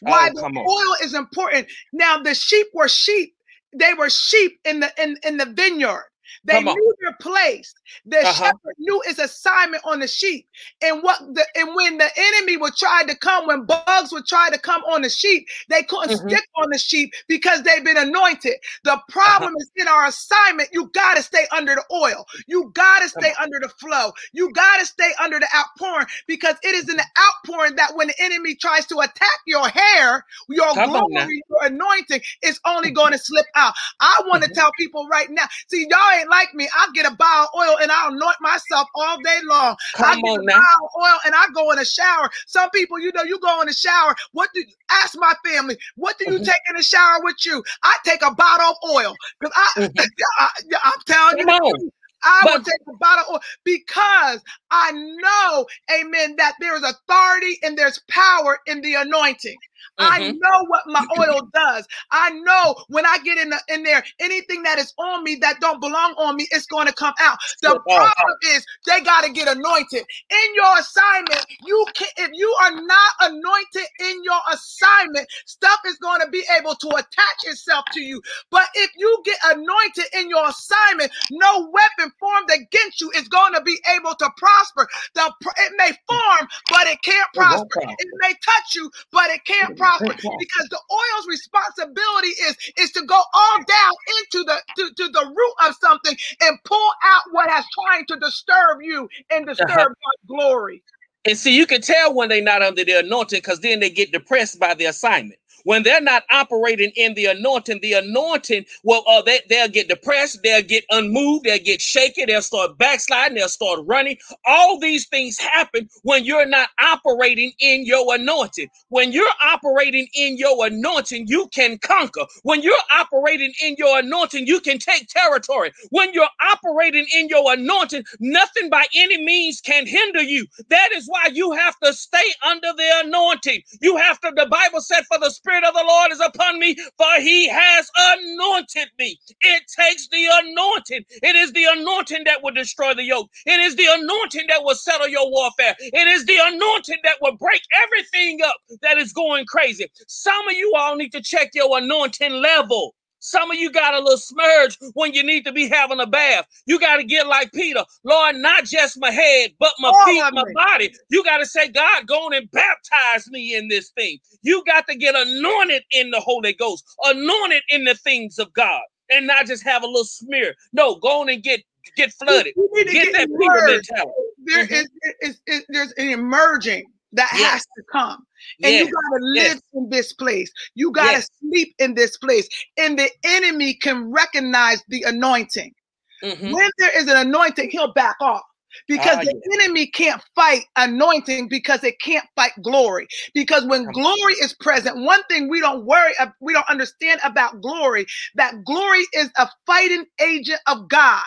Why Oh, the on. oil is important. Now, the sheep were sheep. They were sheep in the in, in the vineyard. They knew their place. The Uh-huh. shepherd knew his assignment on the sheep. And what the and when the enemy would try to come, when bugs would try to come on the sheep, they couldn't Mhm. stick on the sheep because they've been anointed. The Uh-huh. problem is in our assignment, you gotta stay under the oil. You gotta stay under the flow. You gotta stay under the outpouring because it is in the outpouring that when the enemy tries to attack your hair, your Come glory, your anointing is only going to slip out. I want to Mhm. tell people right now. See, y'all ain't like me. I get a of oil and I'll anoint myself all day long. I Come get on a of oil and I go in the shower. Some people, you know, you go in the shower. What do you ask my family? What do you Mhm. take in the shower with you? I take a bottle of oil because I, Mhm. I, am telling you. The on. I will take a bottle of oil because I know, amen, that there is authority and there's power in the anointing. I Mhm. know what my oil does. I know when I get in the, in there, anything that is on me that don't belong on me, it's going to come out. The problem is they got to get anointed in your assignment. You can if you are not anointed in your assignment, stuff is going to be able to attach itself to you. But if you get anointed in your assignment, no weapon formed against you is going to be able to prosper. The it may form, but it can't It won't prosper. prosper. It may touch you, but it can't prosper prosper. because the oil's responsibility is is to go all down into the to, to the root of something and pull out what has trying to disturb you and disturb Uh-huh. God's glory. And see, you can tell when they're not under the anointing because then they get depressed by the assignment. When they're not operating in the anointing, the anointing, well, uh, they, they'll get depressed, they'll get unmoved, they'll get shaken, they'll start backsliding, they'll start running. All these things happen when you're not operating in your anointing. When you're operating in your anointing, you can conquer. When you're operating in your anointing, you can take territory. When you're operating in your anointing, nothing by any means can hinder you. That is why you have to stay under the anointing. You have to, the Bible said, For the Spirit of the Lord is upon me, for he has anointed me. It takes the anointing. It is the anointing that will destroy the yoke. It is the anointing that will settle your warfare. It is the anointing that will break everything up that is going crazy. Some of you all need to check your anointing level. Some of you got a little smudge when you need to be having a bath. You got to get like Peter, Lord, not just my head, but my All feet, my body. You got to say, God, go on and baptize me in this thing. You got to get anointed in the Holy Ghost, anointed in the things of God, and not just have a little smear. No, go on and get get flooded. To Get that Peter mentality. There Mhm. is- is- is- there's an emerging that Yes. has to come. And Yes. you got to live yes. in this place. You got to Yes. sleep in this place. And the enemy can recognize the anointing. Mhm. When there is an anointing, he'll back off. Because Ah, the enemy can't fight anointing because it can't fight glory. Because when glory is present, one thing we don't worry, we don't understand about glory, that glory is a fighting agent of God.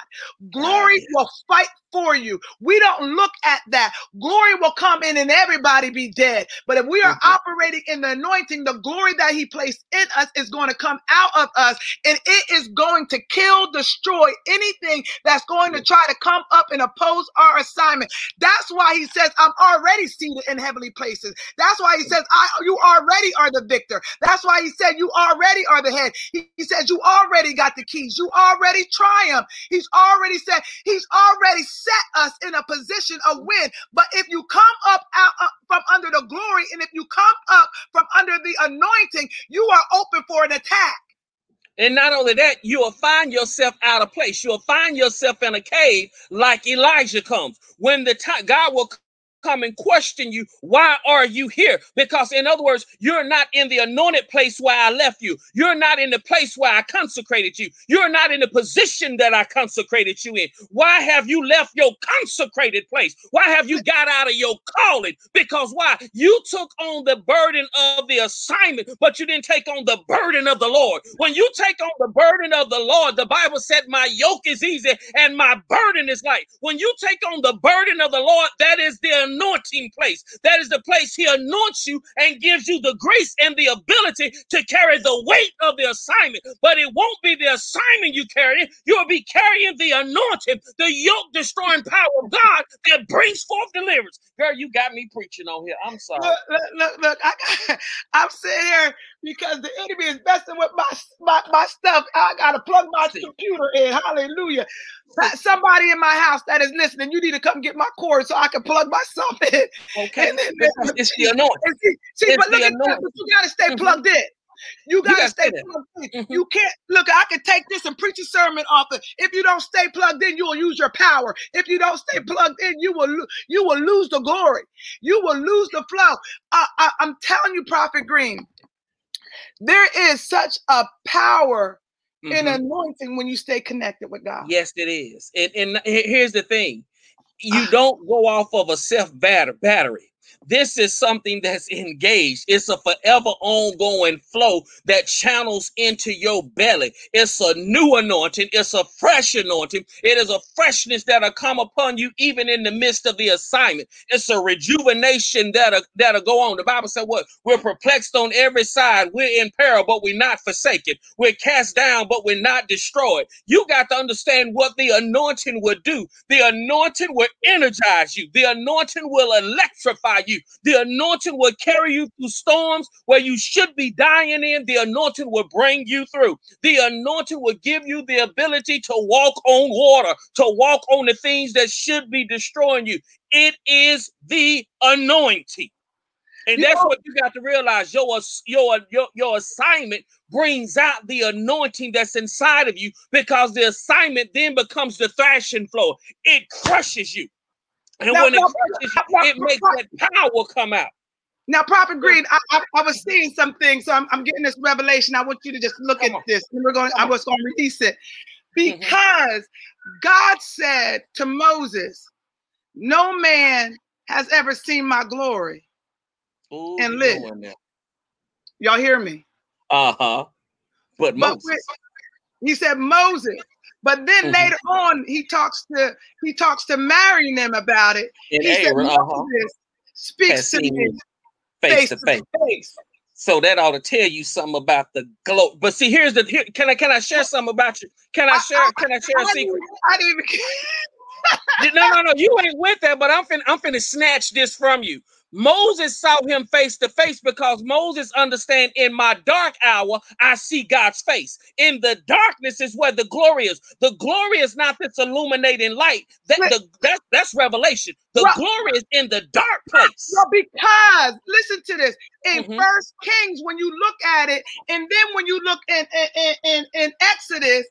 Glory yes. will fight for you. We don't look at that. Glory will come in and everybody be dead. But if we are Mhm. operating in the anointing, the glory that He placed in us is going to come out of us and it is going to kill, destroy anything that's going to try to come up and oppose our assignment. That's why He says, I'm already seated in heavenly places. That's why He says, I, You already are the victor. That's why He said, You already are the head. He, he says, You already got the keys. You already triumph. He's already said, He's already set us in a position of win. But if you come up out uh, from under the glory and if you come up from under the anointing, you are open for an attack. And not only that, you will find yourself out of place. You'll find yourself in a cave like Elijah comes. When the time God will come and question you, why are you here? Because, in other words, you're not in the anointed place where I left you. You're not in the place where I consecrated you. You're not in the position that I consecrated you in. Why have you left your consecrated place? Why have you got out of your calling? Because why? You took on the burden of the assignment, but you didn't take on the burden of the Lord. When you take on the burden of the Lord, the Bible said, My yoke is easy and my burden is light. When you take on the burden of the Lord, that is the anointing place. That is the place He anoints you and gives you the grace and the ability to carry the weight of the assignment. But it won't be the assignment you carry, you'll be carrying the anointing, the yoke destroying power of God that brings forth deliverance. Girl, you got me preaching on here. I'm sorry. Look, look, look, look I I'm sitting here because the enemy is messing with my, my, my stuff. I got to plug my computer in. Hallelujah. Somebody in my house that is listening, you need to come get my cord so I can plug myself in. Okay. And then, it's the anointing. See, see but look at that. But you got to stay mm-hmm. plugged in. You gotta, you stay plugged in. Mm-hmm. You can't look. I can take this and preach a sermon off it. If you don't stay plugged in, you will use your power. If you don't stay plugged in, you will lo- you will lose the glory. You will lose the flow. I, I, I'm telling you, Prophet Green, there is such a power mm-hmm. in anointing when you stay connected with God. Yes, it is. And, and here's the thing: you don't go off of a self battery. This is something that's engaged. It's a forever ongoing flow that channels into your belly. It's a new anointing. It's a fresh anointing. It is a freshness that'll come upon you even in the midst of the assignment. It's a rejuvenation that'll, that'll go on. The Bible said what? We're perplexed on every side. We're in peril, but we're not forsaken. We're cast down, but we're not destroyed. You got to understand what the anointing would do. The anointing will energize you. The anointing will electrify you you. The anointing will carry you through storms where you should be dying in. The anointing will bring you through. The anointing will give you the ability to walk on water, to walk on the things that should be destroying you. It is the anointing. And that's what you got to realize. Your, your, your, your assignment brings out the anointing that's inside of you because the assignment then becomes the thrashing floor. It crushes you. And now, when it, now, it makes that power come out. Now, Prophet Green, I, I, I, was seeing something, so I'm, I'm, getting this revelation. I want you to just look come at on. this. And we're going. I was going to release it mm-hmm. because mm-hmm. God said to Moses, "No man has ever seen my glory Ooh, and live." Y'all hear me? Uh huh. But, but Moses. he said Moses. But then mm-hmm. later on, he talks to he talks to marrying them about it. he said, uh-huh. speaks to me face, face to face. face. So that ought to tell you something about the glow. But see, here's the here, can I can I share something about you? Can I share? I, can I share I, a secret? I didn't even. no, no, no. You ain't with that, but I'm finna I'm finna snatch this from you. Moses saw him face to face because Moses understand in my dark hour I see God's face. In the darkness is where the glory is. The glory is not this illuminating light. That the that, that's revelation. The well, glory is in the dark place. Well, because listen to this. In mm-hmm. First Kings, when you look at it, and then when you look in in, in, in Exodus,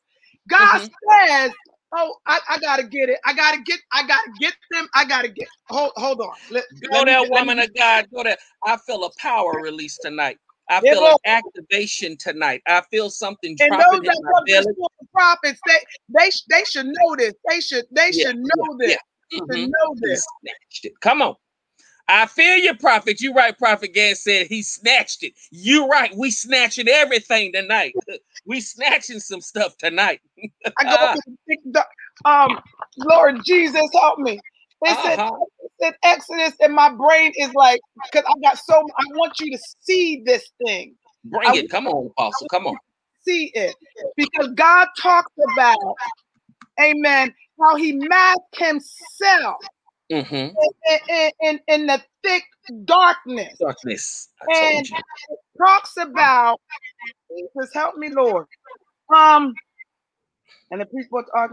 God mm-hmm. says Oh, I, I, gotta get it. I gotta get. I gotta get them. I gotta get. Hold, hold on. Let, go there, woman of God. Go there. I feel a power release tonight. I feel an activation tonight. I feel something and dropping those in my belly. Prophets, they they they should know this. They should they yeah, should know yeah, this. Yeah. Mm-hmm. know this. Come on. I feel you, prophet. You right, prophet Gad said he snatched it. You right. We snatching everything tonight. we snatching some stuff tonight. I go um Lord Jesus help me. It said, uh-huh. said Exodus, and my brain is like, because I got so I want you to see this thing. Bring I it. Come on, apostle. Come on. See it. Because God talked about, amen, how he masked himself mm-hmm. in, in, in, in, the thick darkness. Darkness. and talks about, Jesus help me, Lord. Um, and the priest brought the ark,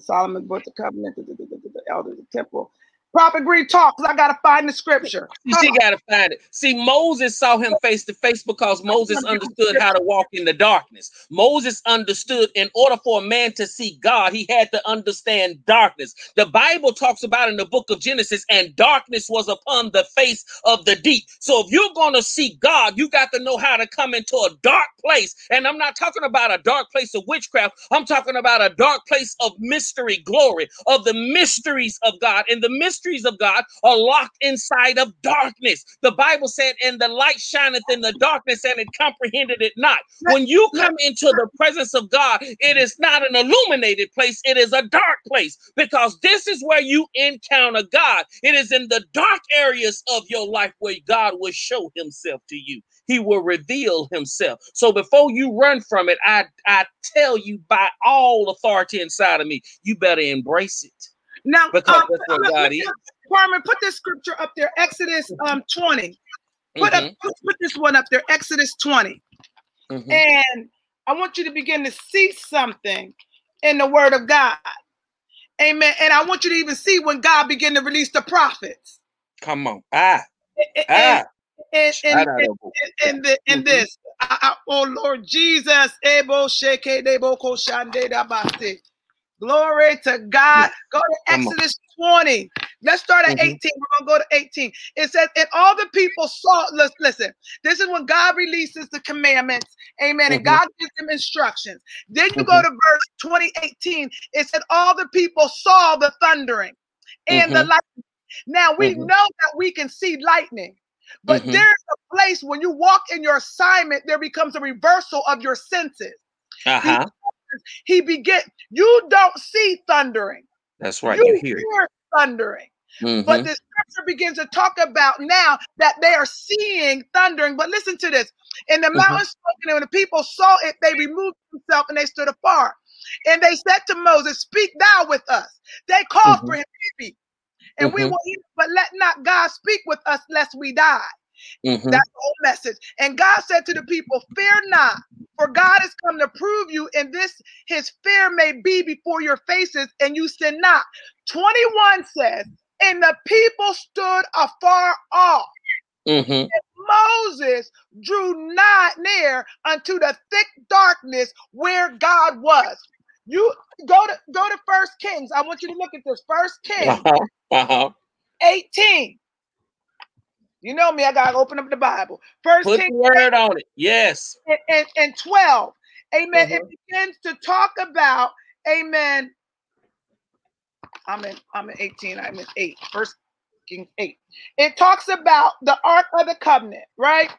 Solomon brought the covenant, the elders, the temple. Prophet Green talk because I gotta find the scripture. She gotta find it. See, Moses saw him face to face because Moses understood how to walk in the darkness. Moses understood in order for a man to see God, he had to understand darkness. The Bible talks about in the book of Genesis, and darkness was upon the face of the deep. So if you're gonna see God, you got to know how to come into a dark place. And I'm not talking about a dark place of witchcraft, I'm talking about a dark place of mystery, glory, of the mysteries of God. And the mystery mysteries of God are locked inside of darkness. The Bible said, And the light shineth in the darkness, and it comprehended it not. When you come into the presence of God, it is not an illuminated place, it is a dark place because this is where you encounter God. It is in the dark areas of your life where God will show himself to you. He will reveal himself. So before you run from it, I, I tell you by all authority inside of me, you better embrace it. Now, Because um, that's what God is. Carmen, put this scripture up there, Exodus um 20. Put Mhm, up, put, this one up there, Exodus 20. mhm. And I want you to begin to see something in the word of God. Amen. And I want you to even see when God began to release the prophets. Come on. Ah, And, ah. and, and, and, the, in Mhm. this. I- I- oh Lord Jesus. Ebo sheke debo ko shande da basi. Glory to God. Go to Exodus 20. Let's start at Mhm. 18. We're going to go to 18. It says, And all the people saw, let's listen. This is when God releases the commandments. Amen. And Mhm. God gives them instructions. Then you go to verse 2018. It said, All the people saw the thundering and the Mhm. lightning. Now we Mhm. know that we can see lightning. But Mhm. there's a place when you walk in your assignment, there becomes a reversal of your senses. Uh-huh. He begin. You don't see thundering. That's right. you You hear hear thundering. Mhm. But the scripture begins to talk about now that they are seeing thundering. But listen to this. And the Mhm. mountain spoken, and when the people saw it, they removed themselves and they stood afar. And they said to Moses, Speak thou with us. They called Mhm. for him to. And we Mhm. will hear, but let not God speak with us lest we die. Mhm. That's the whole message. And God said to the people, Fear not, for God has come to prove you, and this his fear may be before your faces, and you sin not. 21 says, And the people stood afar off. Mhm. Moses drew not near unto the thick darkness where God was. You go to go to First Kings. I want you to look at this. First Kings Uh-huh. Uh-huh. 18. You know me, I gotta open up the Bible. First Put Kings the word on it. Yes. and, and, and 12. Amen. It Mhm. begins to talk about, amen. I'm in I'm in 18, I'm in 8. First Kings 8. It talks about the Ark of the Covenant, right?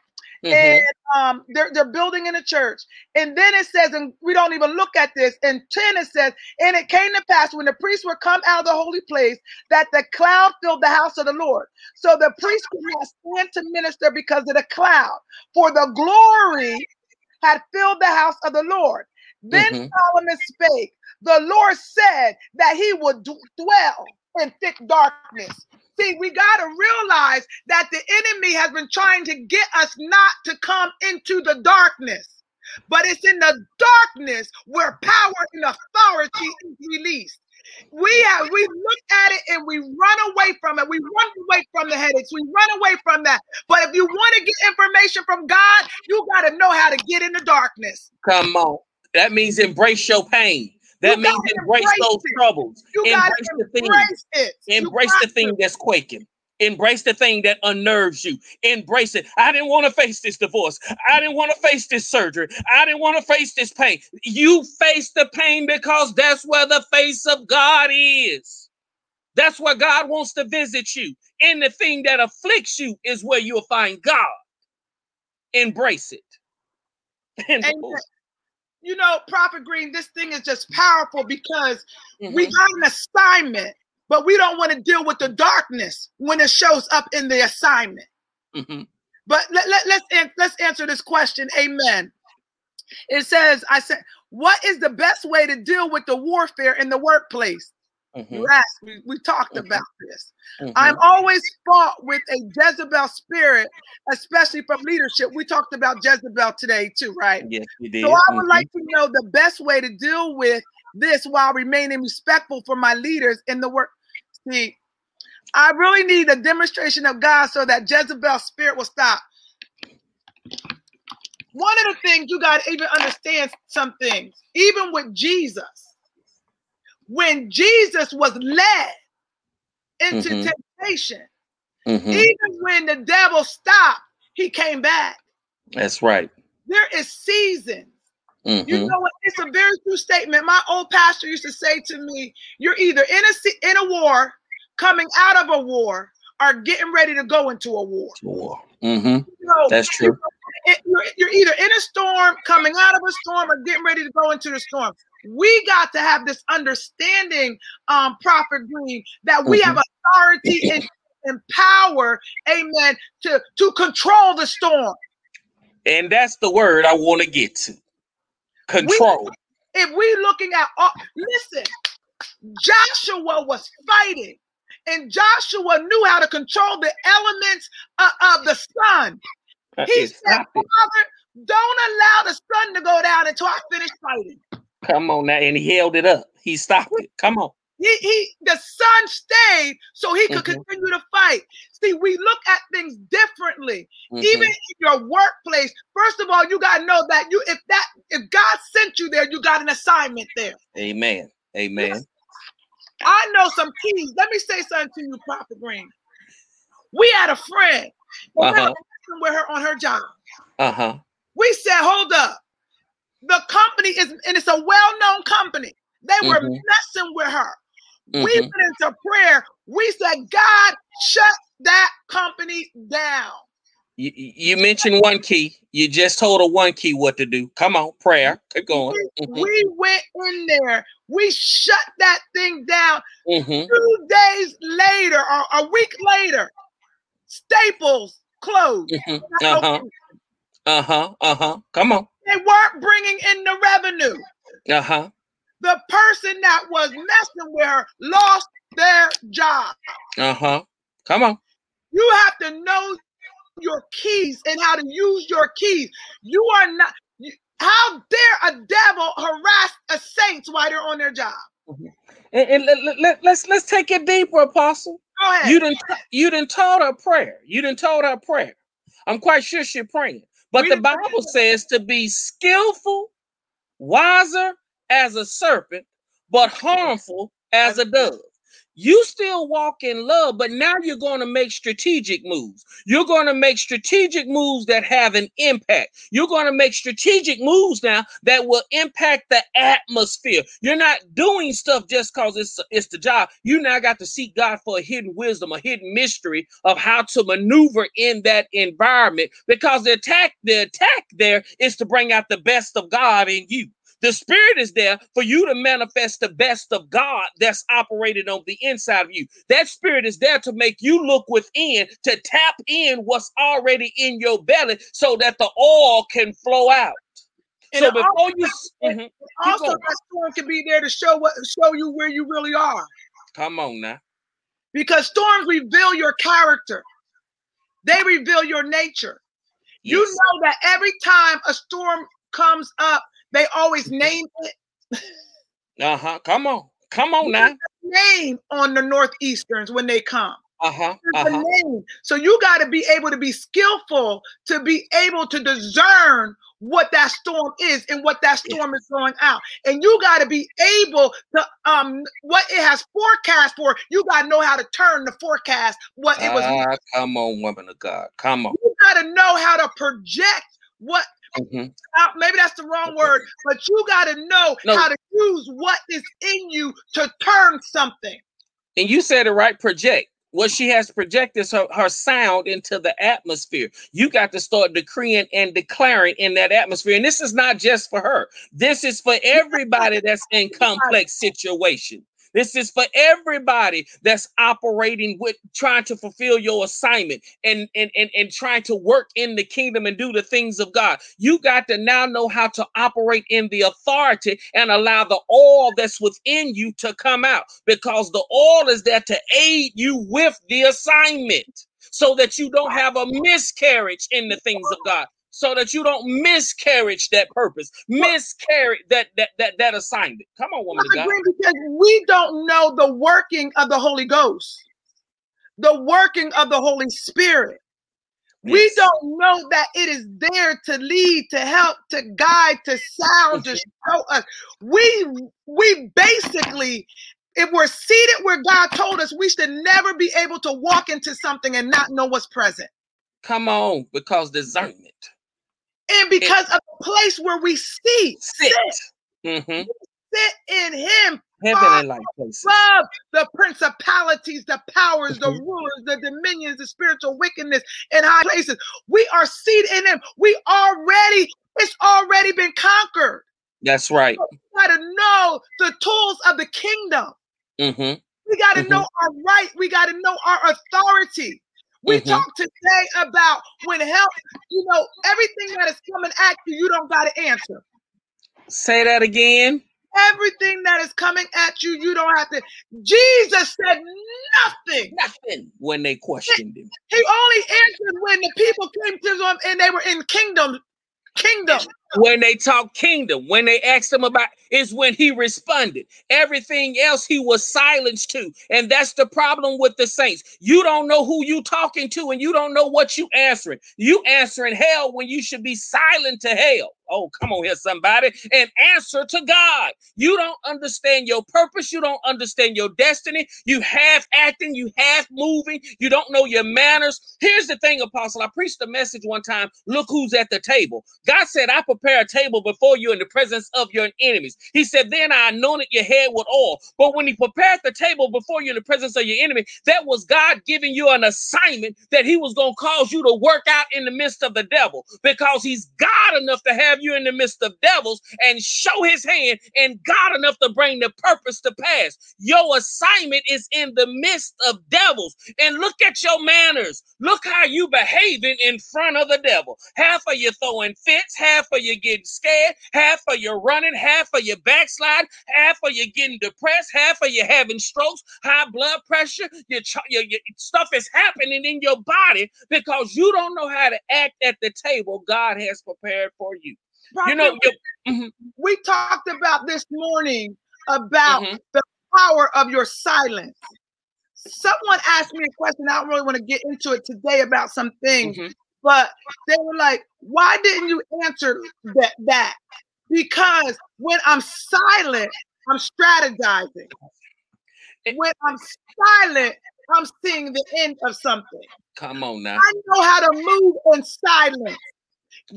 Mhm. And um they're they're building in a church. And then it says, and we don't even look at this. And 10, it says, and it came to pass when the priests were come out of the holy place that the cloud filled the house of the Lord. So the priest could not stand to minister because of the cloud, for the glory had filled the house of the Lord. Then Mhm. Solomon spake, the Lord said that he would d- dwell in thick darkness. See, we got to realize that the enemy has been trying to get us not to come into the darkness. But it's in the darkness where power and authority is released. We have we look at it and we run away from it. We run away from the headaches. We run away from that. But if you want to get information from God, you got to know how to get in the darkness. Come on. That means embrace your pain. That You means embrace embrace those troubles. Embrace the thing. embrace it. Embrace the thing that's quaking. Embrace the thing that unnerves you. Embrace it. I didn't want to face this divorce. I didn't want to face this surgery. I didn't want to face this pain. You face the pain because that's where the face of God is. That's where God wants to visit you. And the thing that afflicts you is where you'll find God. Embrace it. And And you know, Prophet Green, this thing is just powerful because we Mhm. got an assignment, but we don't want to deal with the darkness when it shows up in the assignment. Mhm. But let, let, let's let's answer this question. Amen. It says, I said, what is the best way to deal with the warfare in the workplace? Mhm. You asked, we, we talked Mhm. about this. Mhm. I'm always fought with a Jezebel spirit, especially from leadership. We talked about Jezebel today, too, right? Yes, we did. So I would Mhm. like to know the best way to deal with this while remaining respectful for my leaders in the work. See, I really need a demonstration of God so that Jezebel spirit will stop. One of the things you got to even understand some things, even with Jesus, when Jesus was led into Mhm. temptation, Mhm. even when the devil stopped, he came back. That's right. There is seasons. You Mhm. know what? It's a very true statement. My old pastor used to say to me, "You're either in a in a war coming out of a war or getting ready to go into a war. War. Mm-hmm. So That's true. you're, you're either in a storm, coming out of a storm, or getting ready to go into the storm. We got to have this understanding, um, Prophet Green, that we have authority and, and power, amen, to, to control the storm. And that's the word I want to get to. Control. If we looking at, all, listen, Joshua was fighting, and Joshua knew how to control the elements of, of the sun. Uh, He said. Father, don't allow the sun to go down until I finish fighting. Come on now. And he held it up. He stopped it. Come on. He, he the sun stayed so he could Mhm. continue to fight. See, we look at things differently. Mhm. Even in your workplace, first of all, you gotta know that you if that if God sent you there, you got an assignment there. Amen. Amen. I know some keys. Let me say something to you, Prophet Green. We had a friend. we Uh-huh. messing with her on her job. Uh-huh. We said, hold up. The company is, and it's a well-known company. They were Mhm. messing with her. We Mhm. went into prayer. We said, God, shut that company down. You, you mentioned one key. You just told her one key what to do. Come on, prayer. Keep going. We, Mhm. we went in there. We shut that thing down. Mhm. Two days later, or a week later, Staples closed. Mhm. Uh-huh. Uh-huh. Uh-huh. Come on. They weren't bringing in the revenue. Uh-huh. The person that was messing with her lost their job. Uh-huh. Come on. You have to know your keys and how to use your keys. You are not. you- How dare a devil harass a saint while they're on their job? And, and let, let, let, let's let's take it deeper, Apostle. Go ahead. You didn't you didn't taught her prayer. You didn't told her prayer. I'm quite sure she's praying. But the Bible says to be skillful, wiser as a serpent, but harmful as a dove. You still walk in love, but now you're going to make strategic moves. You're going to make strategic moves that have an impact. You're going to make strategic moves now that will impact the atmosphere. You're not doing stuff just because it's it's the job. You now got to seek God for a hidden wisdom, a hidden mystery of how to maneuver in that environment. Because the attack, the attack there is to bring out the best of God in you. The spirit is there for you to manifest the best of God that's operated on the inside of you. That spirit is there to make you look within, to tap in what's already in your belly so that the oil can flow out. And so before you and Mhm. also, that storm can be there to show what show you where you really are. come on now. Because storms reveal your character. They reveal your nature. You know that every time a storm comes up, they always name it Uh-huh. Come on. Come on now. name on the northeasterns when they come. Uh-huh. Uh-huh. name. So you got to be able to be skillful to be able to discern what that storm is and what that Yeah. storm is going out. And you got to be able to um what it has forecast for. You got to know how to turn the forecast what it was. Ah, come on, woman of God. Come on. you got to know how to project what Mhm. uh, maybe that's the wrong word, but you got to know No. how to use what is in you to turn something. And you said it right, project. What she has to project is her, her sound into the atmosphere. You got to start decreeing and declaring in that atmosphere. And this is not just for her. This is for everybody that's in complex situation. This is for everybody that's operating with trying to fulfill your assignment and, and, and, and trying to work in the kingdom and do the things of God. You got to now know how to operate in the authority and allow the oil that's within you to come out because the oil is there to aid you with the assignment so that you don't have a miscarriage in the things of God. So that you don't miscarriage that purpose, miscarry that that that that assignment. Come on, woman I agree because we don't know the working of the Holy Ghost, the working of the Holy Spirit. We don't know that it is there to lead, to help, to guide, to sound, to show us. We we basically, if we're seated where God told us, we should never be able to walk into something and not know what's present. Come on, because discernment. And because of the place where we see, Sit. sit, hmm sit in Him Heavenly light places. above the principalities, the powers, the Mhm. rulers, the dominions, the spiritual wickedness in high places. We are seated in them. We already, it's already been conquered. That's right. We got to know the tools of the kingdom. hmm We got to Mhm. know our right. We got to know our authority. We Mhm. talked today about when help, you know, everything that is coming at you, you don't got to answer. Say that again. Everything that is coming at you, you don't have to. Jesus said nothing. Nothing when they questioned him. He only answered when the people came to him and they were in kingdom. Kingdom. When they talk kingdom, when they asked him about, is when he responded. Everything else he was silenced to, and that's the problem with the saints. You don't know who you talking to, and you don't know what you answering. You answering hell when you should be silent to hell. Oh, come on here, somebody, and answer to God. You don't understand your purpose. You don't understand your destiny. You half acting, you half moving. You don't know your manners. Here's the thing, Apostle. I preached a message one time. Look who's at the table. God said, I prepare a table before you in the presence of your enemies. He said, Then I anointed your head with oil. But when he prepared the table before you in the presence of your enemy, that was God giving you an assignment that he was going to cause you to work out in the midst of the devil because he's God enough to have you in the midst of devils and show his hand and God enough to bring the purpose to pass. Your assignment is in the midst of devils. And look at your manners. Look how you behaving in front of the devil. Half of you throwing fits, half of you getting scared, half of you running, half of you backslide, half of you getting depressed, half of you having strokes, high blood pressure. Your, your, your stuff is happening in your body because you don't know how to act at the table God has prepared for you. You know, your, we talked about this morning about Mhm. the power of your silence. Someone asked me a question. I don't really want to get into it today about some things, Mhm. But they were like, "Why didn't you answer that?" That because when I'm silent, I'm strategizing. When I'm silent, I'm seeing the end of something. come on now. I know how to move in silence.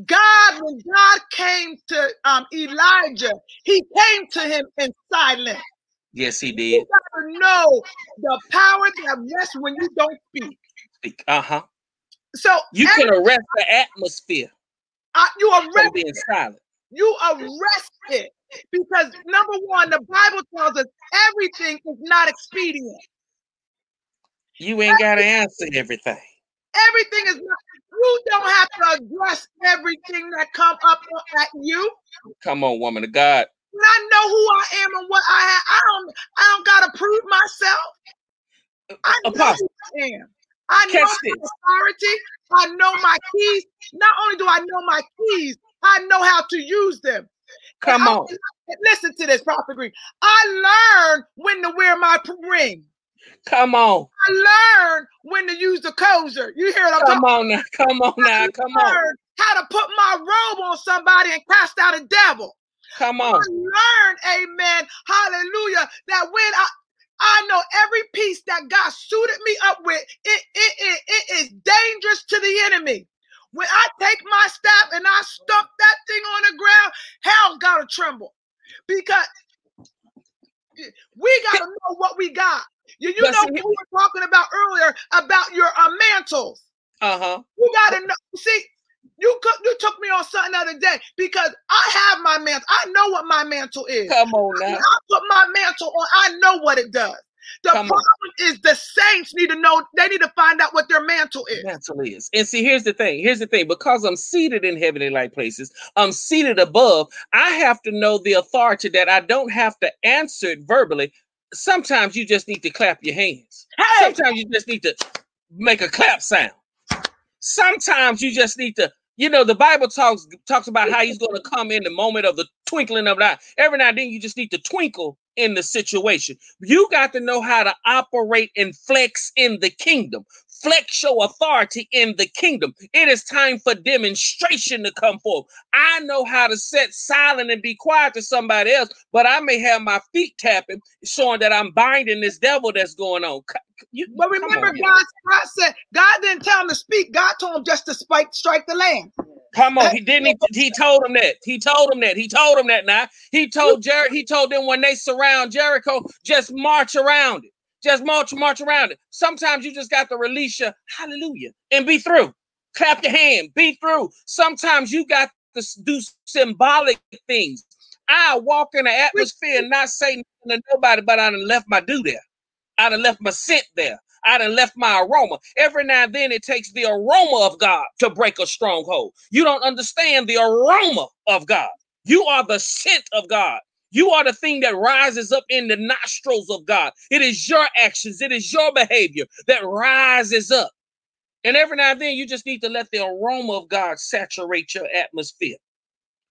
God, when God came to um, Elijah, he came to him in silence. Yes, he You did. got to know the power that rests when you don't speak. Uh huh. So You can arrest the atmosphere uh, you arrest being silent. you arrest it because number one, the Bible tells us everything is not expedient. You ain't got to answer everything. Everything is not. You don't have to address everything that come up at you. Come on, woman of God. I know who I am and what I have, I don't I don't gotta prove myself. I know Apostle, who I am. I know my this. authority. I know my keys. Not only do I know my keys, I know how to use them. Come I- on. Listen to this, Prophet Green. I learned when to wear my ring. Come on. I learned when to use the cozer. You hear what I'm Come talking on now. Come on now. Come I on. how to put my robe on somebody and cast out a devil. Come I on. learned, amen, hallelujah, that when I I know every piece that God suited me up with, it, it, it, it is dangerous to the enemy. When I take my staff and I stump that thing on the ground, hell's gotta tremble. Because we gotta know what we got. You, you know what we were talking about earlier about your uh, mantles. Uh huh. You gotta know. See, you you took me on something the other day because I have my mantle. I know what my mantle is. Come on now. I put my mantle on, I know what it does. The Come on. problem is the saints need to know. They need to find out what their mantle is. Mantle is. And see, here's the thing. Here's the thing. Because I'm seated in heavenly light places, I'm seated above. I have to know the authority that I don't have to answer it verbally. Sometimes you just need to clap your hands. Hey, Sometimes you just need to make a clap sound. Sometimes you just need to, you know, the Bible talks talks about how he's going to come in the moment of the twinkling of an eye. Every now and then you just need to twinkle in the situation. You got to know how to operate and flex in the kingdom. Flex your authority in the kingdom. It is time for demonstration to come forth. I know how to sit silent and be quiet to somebody else, but I may have my feet tapping, showing that I'm binding this devil that's going on. You, but remember, on, God, God said God didn't tell him to speak. God told him just to spike, strike the land. Come on, he didn't. He, he told him that. He told him that. He told him that. Now he told Jer. He told them when they surround Jericho, just march around it. Just march, march around it. Sometimes you just got to release your hallelujah and be through. Clap your hand, be through. Sometimes you got to do symbolic things. I walk in the atmosphere and not say nothing to nobody, but I done left my do there. I done left my scent there. I done left my aroma. Every now and then it takes the aroma of God to break a stronghold. You don't understand the aroma of God. You are the scent of God. You are the thing that rises up in the nostrils of God. It is your actions, it is your behavior that rises up. And every now and then you just need to let the aroma of God saturate your atmosphere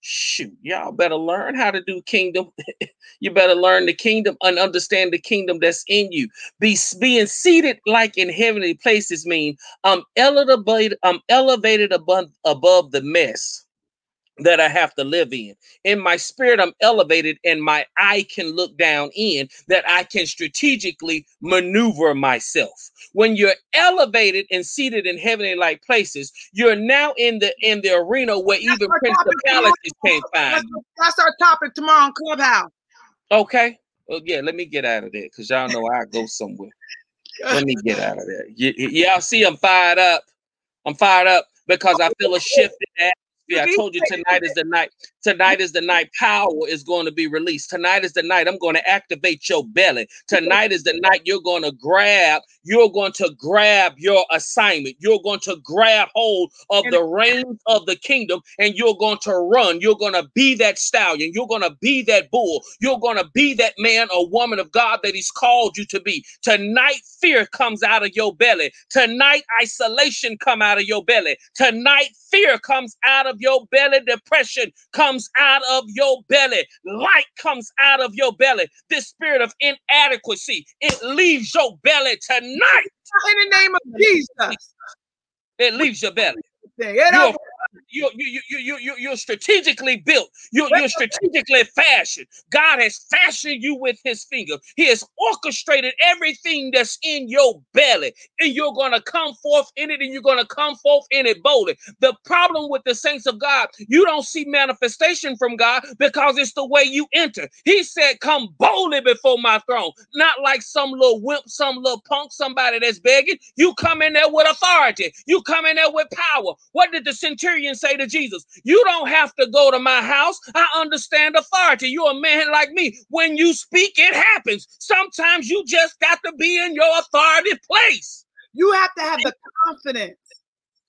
shoot, y'all better learn how to do kingdom. you better learn the kingdom and understand the kingdom that's in you. Be being seated like in heavenly places mean um, I'm um, elevated, I'm elevated above above the mess that I have to live in. In my spirit, I'm elevated and my eye can look down in that I can strategically maneuver myself. When you're elevated and seated in heavenly like places, you're now in the in the arena where that's even principalities can't find. That's, that's, our topic tomorrow on Clubhouse. Okay. Well, yeah, let me get out of there because y'all know I go somewhere. let me get out of there. Y- y- y'all see, I'm fired up. I'm fired up because I feel a shift in that yeah, I told you tonight is the night. Tonight is the night power is going to be released. Tonight is the night I'm going to activate your belly. Tonight is the night you're going to grab, you're going to grab your assignment. You're going to grab hold of the reins of the kingdom and you're going to run. You're going to be that stallion. You're going to be that bull. You're going to be that man or woman of God that he's called you to be. Tonight fear comes out of your belly. Tonight isolation come out of your belly. Tonight fear comes out of your belly. Depression comes out of your belly. Light comes out of your belly. This spirit of inadequacy, it leaves your belly tonight. In the name of Jesus. It leaves your belly. You're you you you you you you're strategically built. You're, you're strategically fashioned. God has fashioned you with His finger. He has orchestrated everything that's in your belly, and you're gonna come forth in it, and you're gonna come forth in it boldly. The problem with the saints of God, you don't see manifestation from God because it's the way you enter. He said, "Come boldly before my throne," not like some little wimp, some little punk, somebody that's begging. You come in there with authority. You come in there with power. What did the centurion say to Jesus, You don't have to go to my house. I understand authority. You're a man like me. When you speak, it happens. Sometimes you just got to be in your authority place. You have to have the confidence.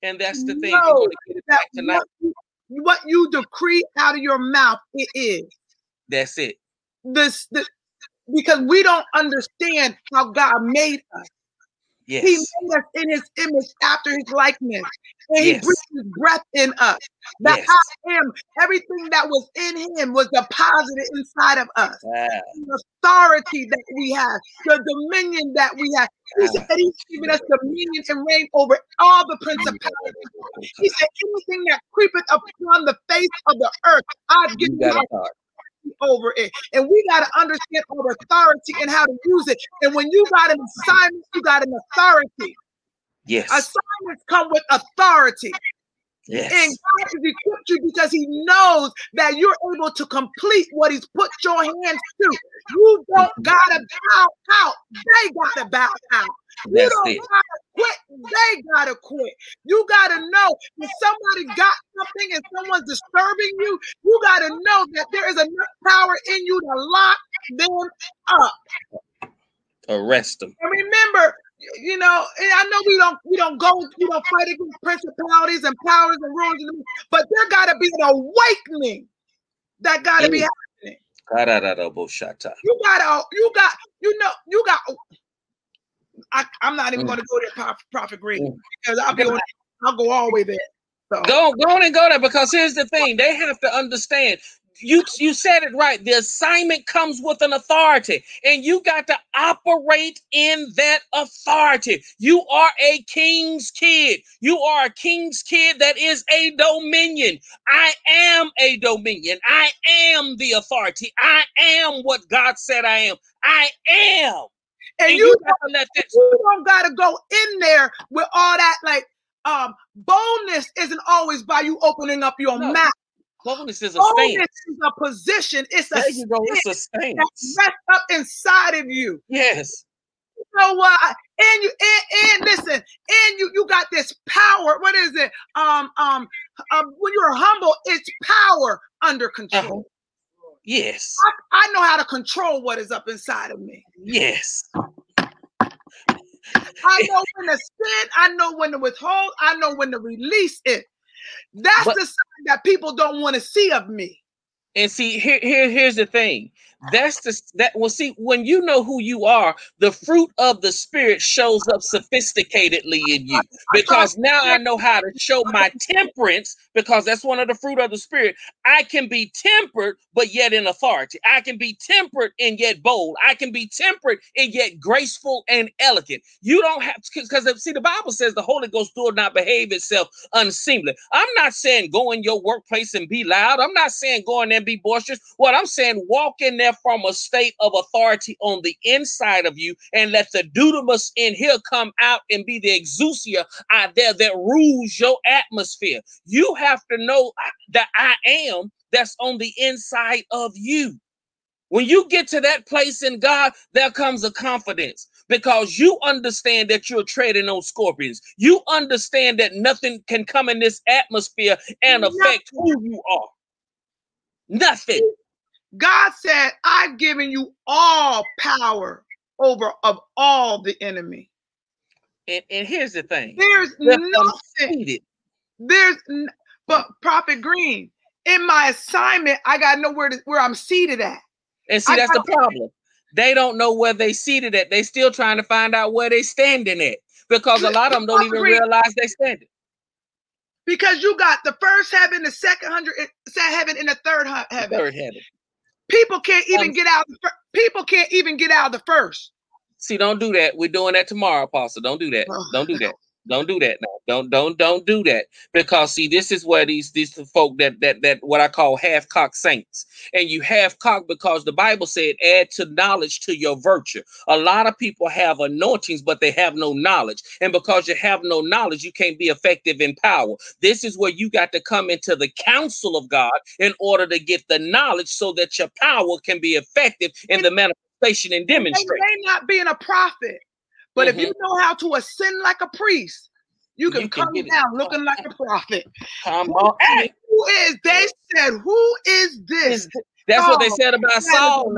And that's the thing. Know that what you, what you decree out of your mouth, it is. That's it. This, the, because we don't understand how God made us. Yes. He made us in his image after his likeness. And he yes. breathed his breath in us. That yes. I am, everything that was in him was deposited inside of us. The authority that we have, the dominion that we have. He said he's given us dominion and reign over all the principalities. He said, anything that creepeth upon the face of the earth, I've given you over it. And we got to understand our authority and how to use it. And when you got an assignment, you got an authority. Yes. Assignments come with authority. Yes. And God has equipped you because He knows that you're able to complete what He's put your hands to. You don't mm-hmm. gotta bow out. They gotta bow out. You That's don't it. gotta quit. They gotta quit. You gotta know if somebody got something and someone's disturbing you, you gotta know that there is enough power in you to lock them up. Arrest them. And remember, you know, I know we don't we don't go we don't fight against principalities and powers and rulers, but there got to be an awakening that got to be happening. You got you got you know you got. I, am not even mm. going to go there, Prophet Green, mm. because I'll be on, I'll go all the way there. So. Go, go on and go there because here's the thing: they have to understand you you said it right. The assignment comes with an authority, and you got to operate in that authority. You are a king's kid. You are a king's kid that is a dominion. I am a dominion. I am the authority. I am what God said I am. I am. And, and you, you, got to let that. You don't got to go in there with all that like um, boldness isn't always by you opening up your No. mouth. Boldness is a Boldness stance. is a position. It's a you go. It's a stance that's wrapped up inside of you. Yes. You know what? And you and, and listen, and you you got this power. What is it? Um, um, um when you're humble, it's power under control. Uh-huh. Yes. I, I know how to control what is up inside of me. Yes. I know when to spend, I know when to withhold, I know when to release it. That's But- the sign that people don't want to see of me. And see, here, here, here's the thing. That's the that well, see, when you know who you are, the fruit of the spirit shows up sophisticatedly in you. Because now I know how to show my temperance, because that's one of the fruit of the spirit. I can be tempered, but yet in authority. I can be tempered and yet bold. I can be tempered and yet graceful and elegant. You don't have to because see, the Bible says the Holy Ghost will not behave itself unseemly. I'm not saying go in your workplace and be loud. I'm not saying go in there and be boisterous. What I'm saying, walk in there from a state of authority on the inside of you and let the dunamis in here come out and be the exousia out there that rules your atmosphere. You have to know that I am that's on the inside of you. When you get to that place in God, there comes a confidence because you understand that you're treading on scorpions. You understand that nothing can come in this atmosphere and affect who you are. Nothing. God said, I've given you all power over of all the enemy. And, and here's the thing. There's nothing. There's n- but Prophet Green, in my assignment, I gotta know where to, where I'm seated at. And see, I that's the got- problem. They don't know where they seated at. They still trying to find out where they standing at because a lot of them don't even realize they standing. Because you got the first heaven, the second hundred set heaven, and the third heaven. Third heaven. People can't even Um, get out. The fir- people can't even get out of the first. See, don't do that. We're doing that tomorrow, Apostle. Don't do that. Don't do that. Don't do that now. Don't don't don't do that. Because see, this is where these these folk that that that what I call half cock saints. And you half cock because the Bible said add to knowledge to your virtue. A lot of people have anointings, but they have no knowledge. And because you have no knowledge, you can't be effective in power. This is where you got to come into the counsel of God in order to get the knowledge so that your power can be effective in the manifestation and They demonstration. may not being a prophet, but if you know how to ascend like a priest, you can, Mm-hmm. You can come get it. down looking like a prophet. Come on. Hey, Who is? They said, "Who is this?" is- That's what they Oh, said about Saul.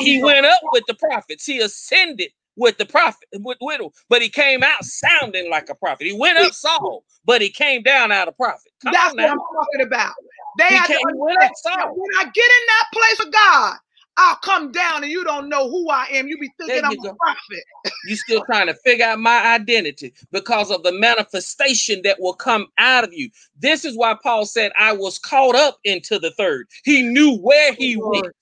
He went up with the prophets. He ascended with the prophet with, with him, but he came out sounding like a prophet. He went up Saul, but he came down out of prophet. Come That's what. I'm talking about. They He had to came- he went up understand Saul. when I get in that place of God, I'll come down and you don't know who I am. You be thinking I'm you a prophet. You still trying to figure out my identity because of the manifestation that will come out of you. This is why Paul said, I was caught up into the third. He knew where he went.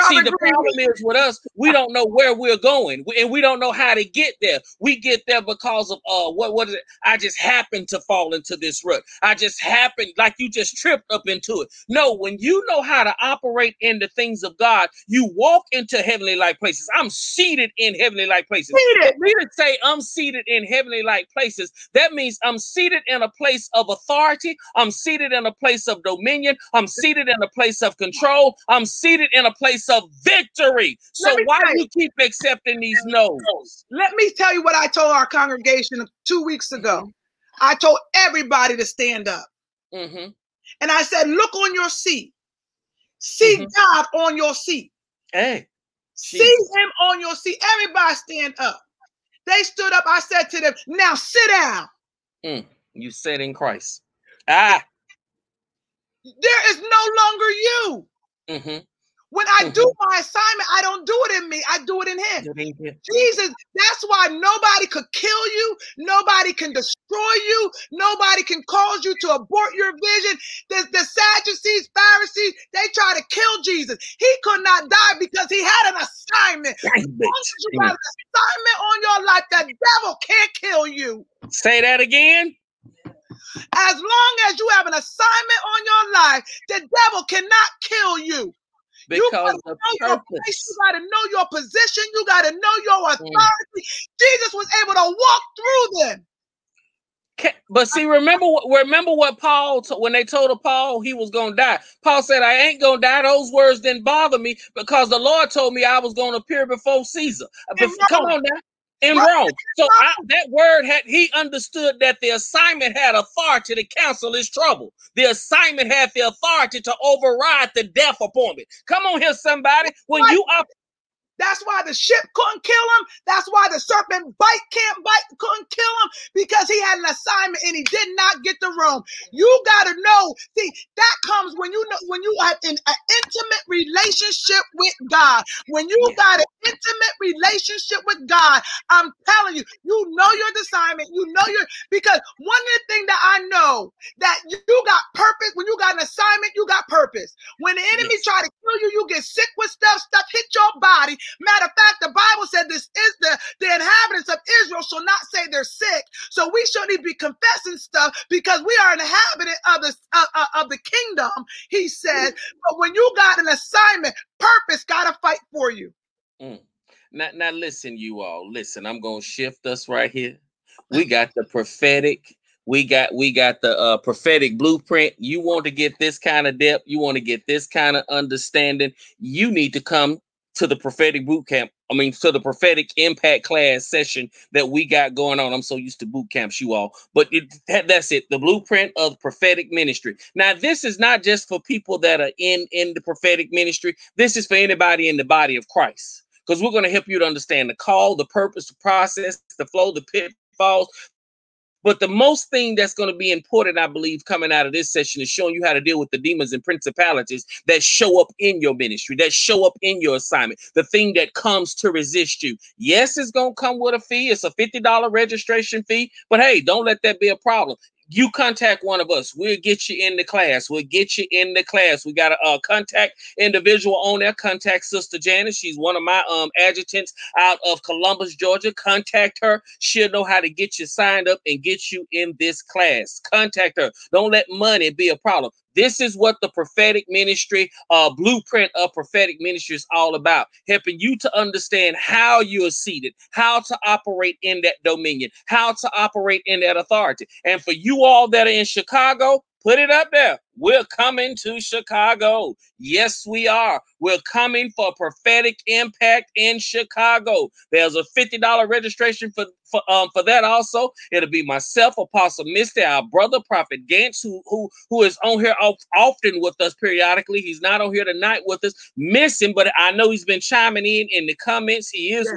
See, the problem is with us, we don't know where we're going, and we don't know how to get there. We get there because of uh, what what is it? I just happened to fall into this rut. I just happened, like you just tripped up into it. No, when you know how to operate in the things of God, you walk into heavenly like places. I'm seated in heavenly like places. Seated. For me to say I'm seated in heavenly like places, that means I'm seated in a place of authority. I'm seated in a place of dominion. I'm seated in a place of control. I'm seated in a place of victory. So why do you keep accepting these no's? Let me tell you what I told our congregation two weeks ago. I told everybody to stand up. hmm And I said, look on your seat. See Mhm. God on your seat. Hey, See Jesus. him on your seat. Everybody stand up. They stood up. I said to them, now sit down. you said in Christ. Ah, There is no longer you. hmm When I do mm-hmm. my assignment, I don't do it in me. I do it in him. Jesus, that's why nobody could kill you. Nobody can destroy you. Nobody can cause you to abort your vision. The, the Sadducees, Pharisees, they try to kill Jesus. He could not die because he had an assignment. Once you mm. got an assignment on your life, the devil can't kill you. Say that again. As long as you have an assignment on your life, the devil cannot kill you. You gotta the know your place. You got to know your position. You got to know your mm. authority. Jesus was able to walk through them. but see, remember remember what Paul when they told Paul he was gonna die. Paul said, "I ain't gonna die." Those words didn't bother me because the Lord told me I was gonna appear before Caesar. Uh, come on now, in Rome. So I, that word had he understood that the assignment had authority to counsel his trouble. The assignment had the authority to override the death appointment. Come on here, somebody. When you are that's why the ship couldn't kill him. That's why the serpent bite can't bite, couldn't kill him because he had an assignment and he did not get the room. You got to know. See, that comes when you know when you have an, an intimate relationship with God. When you yeah. got an intimate relationship with God, I'm telling you, you know your assignment. You know your because one of the things that I know that you got purpose. When you got an assignment, you got purpose. When the enemy yes. try to kill you, you get sick with stuff. Stuff hit your body. Matter of fact, the Bible said this is the, the inhabitants of Israel shall not say they're sick. So we shouldn't be confessing stuff because we are an inhabitant of the, uh, uh, of the kingdom, he said. But when you got an assignment, purpose got to fight for you. Mm. Now, now listen, you all. Listen, I'm gonna shift us right here. We got the prophetic we got we got the uh, prophetic blueprint you want to get this kind of depth you want to get this kind of understanding you need to come to the prophetic boot camp. I mean, to the prophetic impact class session that we got going on. I'm so used to boot camps, you all, but it, that, that's it. The blueprint of prophetic ministry. Now, this is not just for people that are in in the prophetic ministry. This is for anybody in the body of Christ, because we're going to help you to understand the call, the purpose, the process, the flow, the pitfalls, but the most thing that's going to be important, I believe, coming out of this session is showing you how to deal with the demons and principalities that show up in your ministry, that show up in your assignment, the thing that comes to resist you. Yes, it's going to come with a fee. It's a $50 registration fee, but hey, don't let that be a problem you contact one of us. We'll get you in the class. We'll get you in the class. We got a uh, contact individual on there. Contact Sister Janice. She's one of my um adjutants out of Columbus, Georgia. Contact her. She'll know how to get you signed up and get you in this class. Contact her. Don't let money be a problem. This is what the prophetic ministry, uh, blueprint of prophetic ministry is all about. Helping you to understand how you are seated, how to operate in that dominion, how to operate in that authority. And for you all that are in Chicago, Put it up there. We're coming to Chicago. Yes, we are. We're coming for prophetic impact in Chicago. There's a $50 registration for, for, um, for that also. It'll be myself, Apostle Misty, our brother, Prophet Gantz, who, who, who is on here often with us periodically. He's not on here tonight with us, missing, but I know he's been chiming in in the comments. He is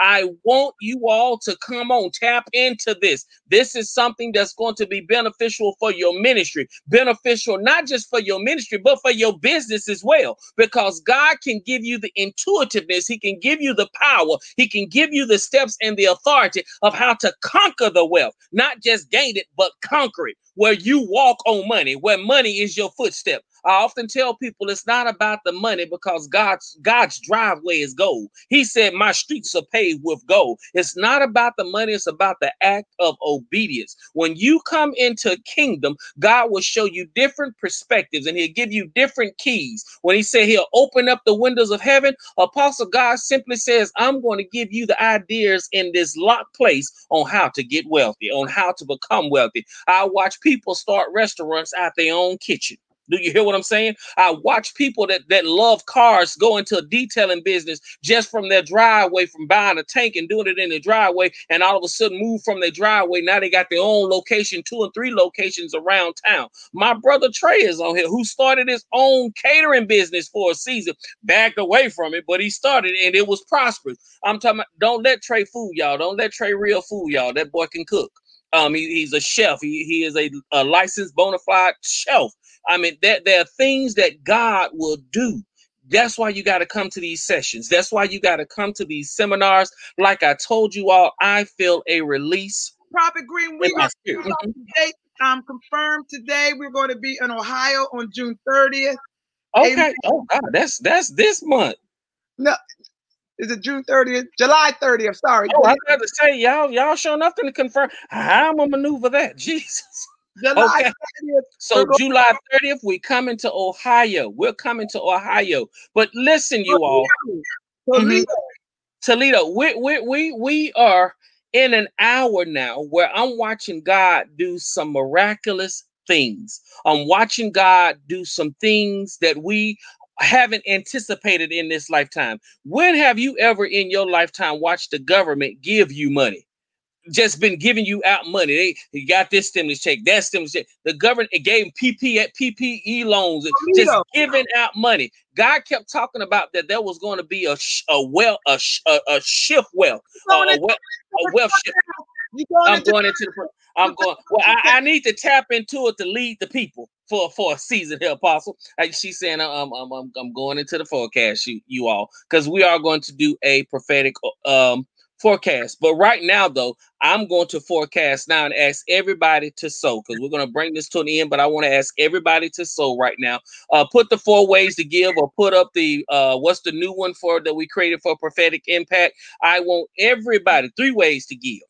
I want you all to come on, tap into this. This is something that's going to be beneficial for your ministry, beneficial not just for your ministry, but for your business as well. Because God can give you the intuitiveness, He can give you the power, He can give you the steps and the authority of how to conquer the wealth, not just gain it, but conquer it. Where you walk on money, where money is your footstep, I often tell people it's not about the money because God's God's driveway is gold. He said, My streets are paved with gold. It's not about the money, it's about the act of obedience. When you come into kingdom, God will show you different perspectives and he'll give you different keys. When he said he'll open up the windows of heaven, Apostle God simply says, I'm going to give you the ideas in this locked place on how to get wealthy, on how to become wealthy. I watch people start restaurants out their own kitchen. Do you hear what I'm saying? I watch people that, that love cars go into a detailing business just from their driveway, from buying a tank and doing it in the driveway, and all of a sudden move from their driveway. Now they got their own location, two and three locations around town. My brother Trey is on here, who started his own catering business for a season, backed away from it, but he started and it was prosperous. I'm talking about, don't let Trey fool y'all. Don't let Trey real fool y'all. That boy can cook. Um, he, he's a chef. He, he is a, a licensed bona fide chef. I mean, there, there are things that God will do. That's why you got to come to these sessions. That's why you got to come to these seminars. Like I told you all, I feel a release. Prophet Green, we are date um, confirmed today. We're going to be in Ohio on June 30th. Okay. Amen. Oh God, that's that's this month. No, is it June 30th? July 30th. Sorry. Oh, I got to say, y'all, y'all show nothing to confirm. How am I maneuver that? Jesus. July okay. 30th. So July 30th, we coming to Ohio. We're coming to Ohio. But listen, you all. Toledo. Mm-hmm. Toledo. We, we, we, we are in an hour now where I'm watching God do some miraculous things. I'm watching God do some things that we haven't anticipated in this lifetime. When have you ever in your lifetime watched the government give you money? Just been giving you out money. They, they got this stimulus check, that stimulus check. The government It gave PP at PPE loans, just giving out money. God kept talking about that there was going to be a a well a, a, a shift well uh, a, well a wealth shift. I'm going into the I'm going. Well, I, I, need to tap into it to lead the people for for a season here, Apostle. Like she's saying, I'm I'm I'm, I'm going into the forecast, you you all, because we are going to do a prophetic uh, um forecast. But right now, though, I'm going to forecast now and ask everybody to sow because we're going to bring this to an end. But I want to ask everybody to sow right now. Uh, put the four ways to give, or put up the uh, what's the new one for that we created for prophetic impact. I want everybody three ways to give.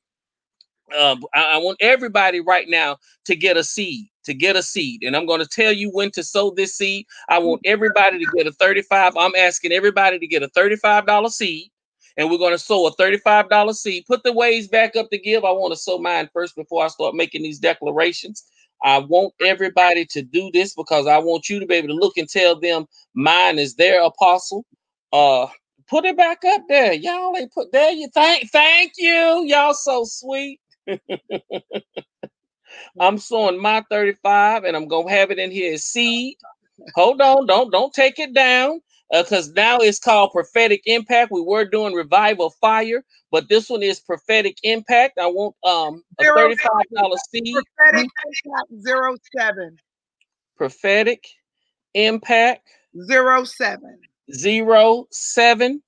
Uh, I, I want everybody right now to get a seed to get a seed. And I'm going to tell you when to sow this seed. I want everybody to get a 35. I'm asking everybody to get a $35 seed. And we're going to sow a $35 seed. Put the ways back up to give. I want to sow mine first before I start making these declarations. I want everybody to do this because I want you to be able to look and tell them mine is their apostle. Uh put it back up there. Y'all ain't put there. You thank thank you. Y'all so sweet. I'm sowing my 35 and I'm gonna have it in here as seed. Hold on, don't don't take it down because uh, now it's called prophetic impact. We were doing revival fire, but this one is prophetic impact. I want um a $35 seed. Prophetic impact zero seven. Prophetic impact zero seven. Zero seven.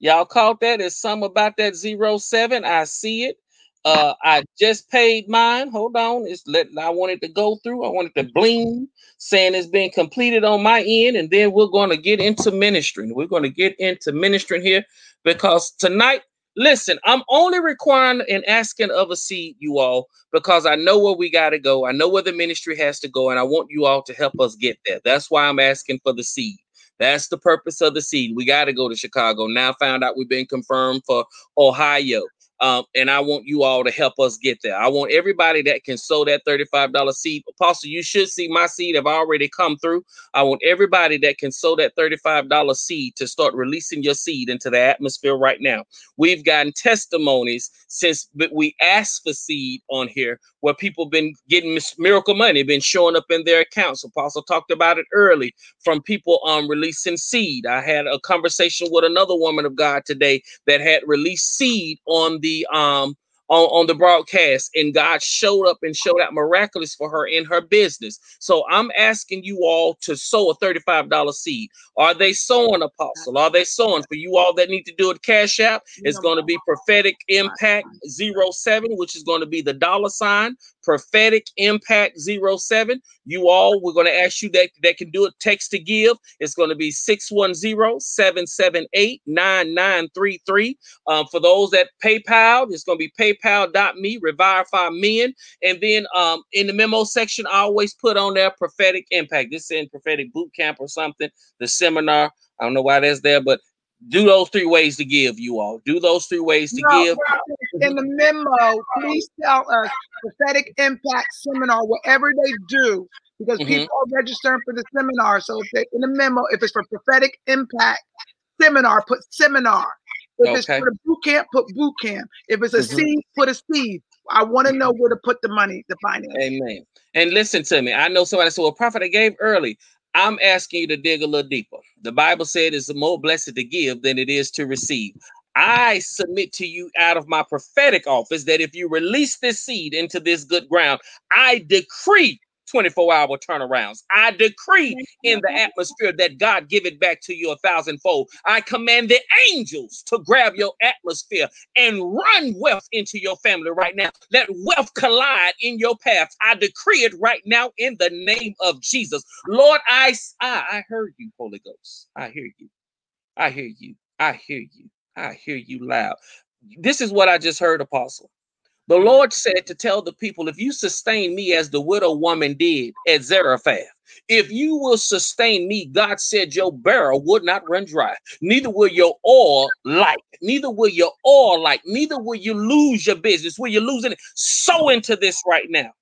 Y'all caught that? There's some about that zero seven. I see it. Uh, I just paid mine. Hold on, it's let. I wanted to go through. I wanted to bling, saying it's been completed on my end, and then we're going to get into ministering. We're going to get into ministering here because tonight, listen, I'm only requiring and asking of a seed, you all, because I know where we got to go. I know where the ministry has to go, and I want you all to help us get there. That's why I'm asking for the seed. That's the purpose of the seed. We got to go to Chicago. Now found out we've been confirmed for Ohio. Um, and I want you all to help us get there. I want everybody that can sow that $35 seed. Apostle, you should see my seed have already come through. I want everybody that can sow that $35 seed to start releasing your seed into the atmosphere right now. We've gotten testimonies since we asked for seed on here where people been getting miracle money, been showing up in their accounts. Apostle talked about it early from people um releasing seed. I had a conversation with another woman of God today that had released seed on the um on, on the broadcast, and God showed up and showed out miraculous for her in her business. So I'm asking you all to sow a $35 seed. Are they sowing, Apostle? Are they sowing? For you all that need to do it, Cash App, it's going to be Prophetic Impact 07, which is going to be the dollar sign prophetic impact 07 you all we're going to ask you that that can do it. Text to give. It's going to be 610-778-9933 um, for those that paypal it's going to be paypal.me revival fire men and then um, in the memo section i always put on there prophetic impact. This is in prophetic boot camp or something the seminar. I don't know why that's there but do those three ways to give you all. Do those three ways to no, give in the memo please tell us prophetic impact seminar whatever they do because mm-hmm. people are registering for the seminar so if they in the memo if it's for prophetic impact seminar put seminar if okay. it's for the boot camp put boot camp if it's a mm-hmm. seed put a seed I want to know where to put the money, the finance. Amen. And listen to me. I know somebody said, "Well, prophet, I gave early." I'm asking you to dig a little deeper. The Bible said it's more blessed to give than it is to receive. I submit to you out of my prophetic office that if you release this seed into this good ground, I decree 24 hour turnarounds. I decree in the atmosphere that God give it back to you a thousandfold. I command the angels to grab your atmosphere and run wealth into your family right now. Let wealth collide in your path. I decree it right now in the name of Jesus. Lord, I, I, I heard you, Holy Ghost. I hear you. I hear you. I hear you. I hear you loud. This is what I just heard, Apostle. The Lord said to tell the people, if you sustain me as the widow woman did at Zarephath, If you will sustain me, God said your barrel would not run dry. Neither will your oil light. Neither will your oil light. Neither will you lose your business. Will you lose it? Sow into this right now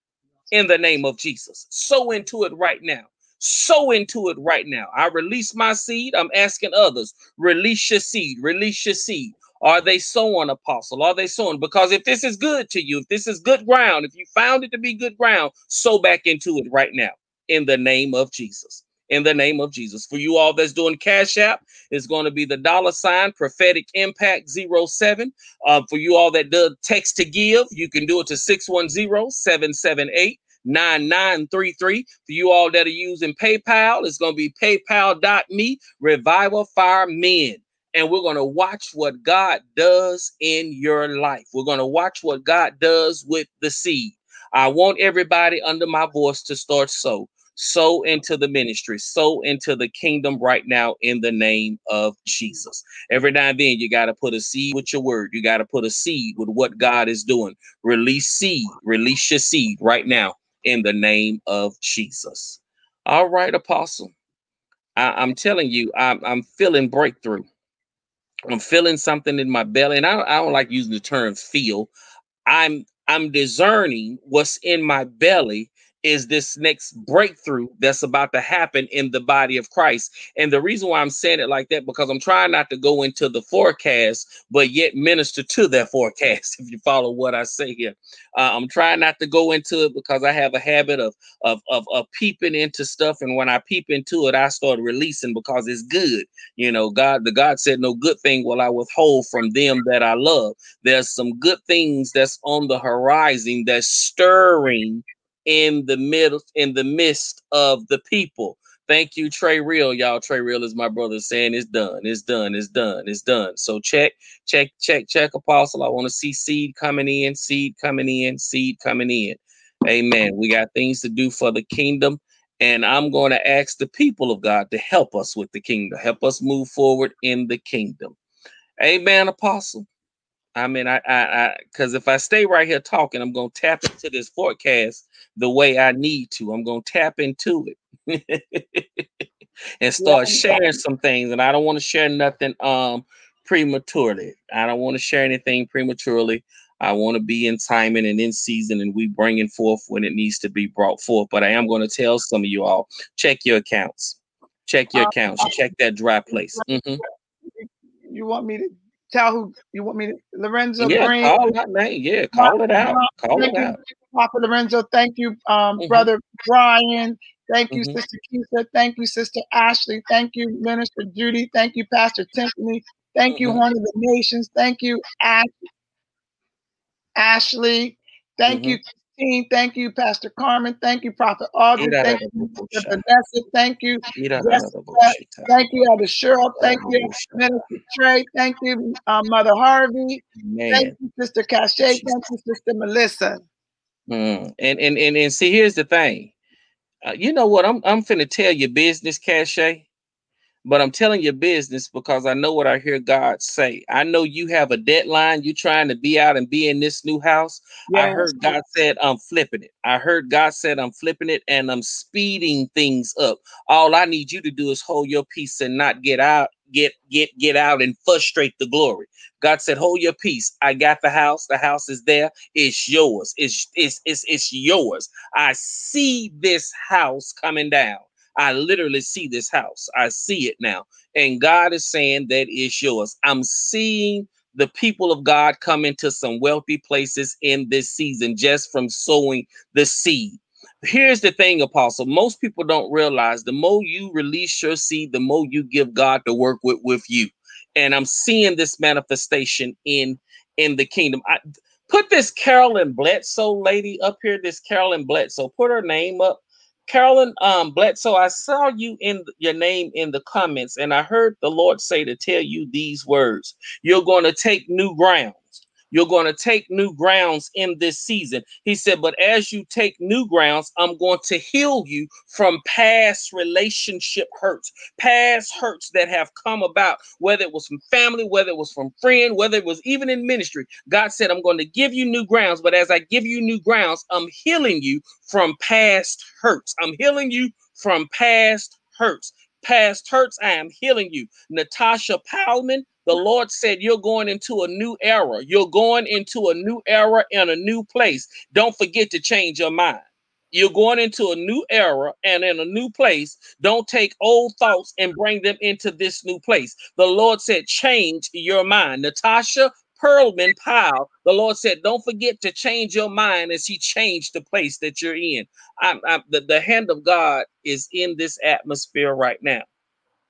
in the name of Jesus. Sow into it right now. Sow into it right now. I release my seed. I'm asking others, release your seed, release your seed. Are they sowing, apostle? Are they sowing? Because if this is good to you, if this is good ground, if you found it to be good ground, sow back into it right now in the name of Jesus. In the name of Jesus. For you all that's doing Cash App, it's going to be the dollar sign prophetic impact 07. Uh, for you all that do text to give, you can do it to 610 778 9933. For you all that are using PayPal, it's going to be paypal.me revival fire men and we're going to watch what God does in your life. We're going to watch what God does with the seed. I want everybody under my voice to start so. So into the ministry, so into the kingdom right now in the name of Jesus. Every now and then, you got to put a seed with your word. You got to put a seed with what God is doing. Release seed, release your seed right now in the name of Jesus. All right, Apostle. I, am telling you, I'm, I'm feeling breakthrough. I'm feeling something in my belly, and I, I don't like using the term feel. I'm I'm discerning what's in my belly is this next breakthrough that's about to happen in the body of Christ. And the reason why I'm saying it like that because I'm trying not to go into the forecast, but yet minister to that forecast. If you follow what I say here, uh, I'm trying not to go into it because I have a habit of, of of of peeping into stuff, and when I peep into it, I start releasing because it's good. You know, God, the God said, "No good thing will I withhold from them that I love." There's some good things that's on the horizon that's stirring in the middle in the midst of the people. Thank you, Trey Real. Y'all, Trey Real is my brother saying it's done, it's done, it's done, it's done. So check, check, check, check, Apostle. I want to see seed coming in, seed coming in, seed coming in. Amen. We got things to do for the kingdom. And I'm going to ask the people of God to help us with the kingdom, help us move forward in the kingdom. Amen, Apostle. I mean, I, I, because if I stay right here talking, I'm gonna tap into this forecast the way I need to. I'm gonna tap into it and start yeah. sharing some things. And I don't want to share nothing um prematurely. I don't want to share anything prematurely. I want to be in timing and in season, and we bringing forth when it needs to be brought forth. But I am going to tell some of you all: check your accounts, check your accounts, check that dry place. Mm-hmm. You want me to tell who you want me to Lorenzo yeah, Green. Call that name. Yeah, call it out. Call thank it you, out. Papa Lorenzo. Thank you, um, mm-hmm. brother Brian. Thank you, mm-hmm. Sister Keisha. Thank you, Sister Ashley. Thank you, Minister Judy. Thank you, Pastor Tiffany. Thank mm-hmm. you, Horn of the Nations. Thank you, Ash- Ashley. Thank you, mm-hmm. Thank you, Pastor Carmen. Thank you, Prophet Audrey. Thank you, Vanessa. Thank you, Jessica. Thank you, Elder Cheryl. Thank you, Minister Trey. Thank you, uh, Mother Harvey. Thank you, Sister Cachet. Thank you, Sister Melissa. Mm. And, and and and see, here's the thing. Uh, you know what? I'm I'm finna tell you business, Cachet. But I'm telling you business because I know what I hear God say. I know you have a deadline. You're trying to be out and be in this new house. Yes. I heard God said I'm flipping it. I heard God said I'm flipping it and I'm speeding things up. All I need you to do is hold your peace and not get out, get get get out and frustrate the glory. God said, "Hold your peace. I got the house. The house is there. It's yours. It's it's it's, it's yours. I see this house coming down." I literally see this house. I see it now. And God is saying that is yours. I'm seeing the people of God come into some wealthy places in this season just from sowing the seed. Here's the thing, Apostle. Most people don't realize the more you release your seed, the more you give God to work with with you. And I'm seeing this manifestation in in the kingdom. I, put this Carolyn Bledsoe lady up here. This Carolyn Bledsoe. Put her name up Carolyn um, Bledsoe, I saw you in your name in the comments, and I heard the Lord say to tell you these words. You're going to take new ground. You're going to take new grounds in this season. He said, But as you take new grounds, I'm going to heal you from past relationship hurts, past hurts that have come about, whether it was from family, whether it was from friend, whether it was even in ministry. God said, I'm going to give you new grounds. But as I give you new grounds, I'm healing you from past hurts. I'm healing you from past hurts. Past hurts, I am healing you. Natasha Powellman, the Lord said you're going into a new era. You're going into a new era in a new place. Don't forget to change your mind. You're going into a new era and in a new place. Don't take old thoughts and bring them into this new place. The Lord said, change your mind. Natasha Perlman Powell." the Lord said, don't forget to change your mind as He changed the place that you're in. I'm, I'm, the, the hand of God is in this atmosphere right now.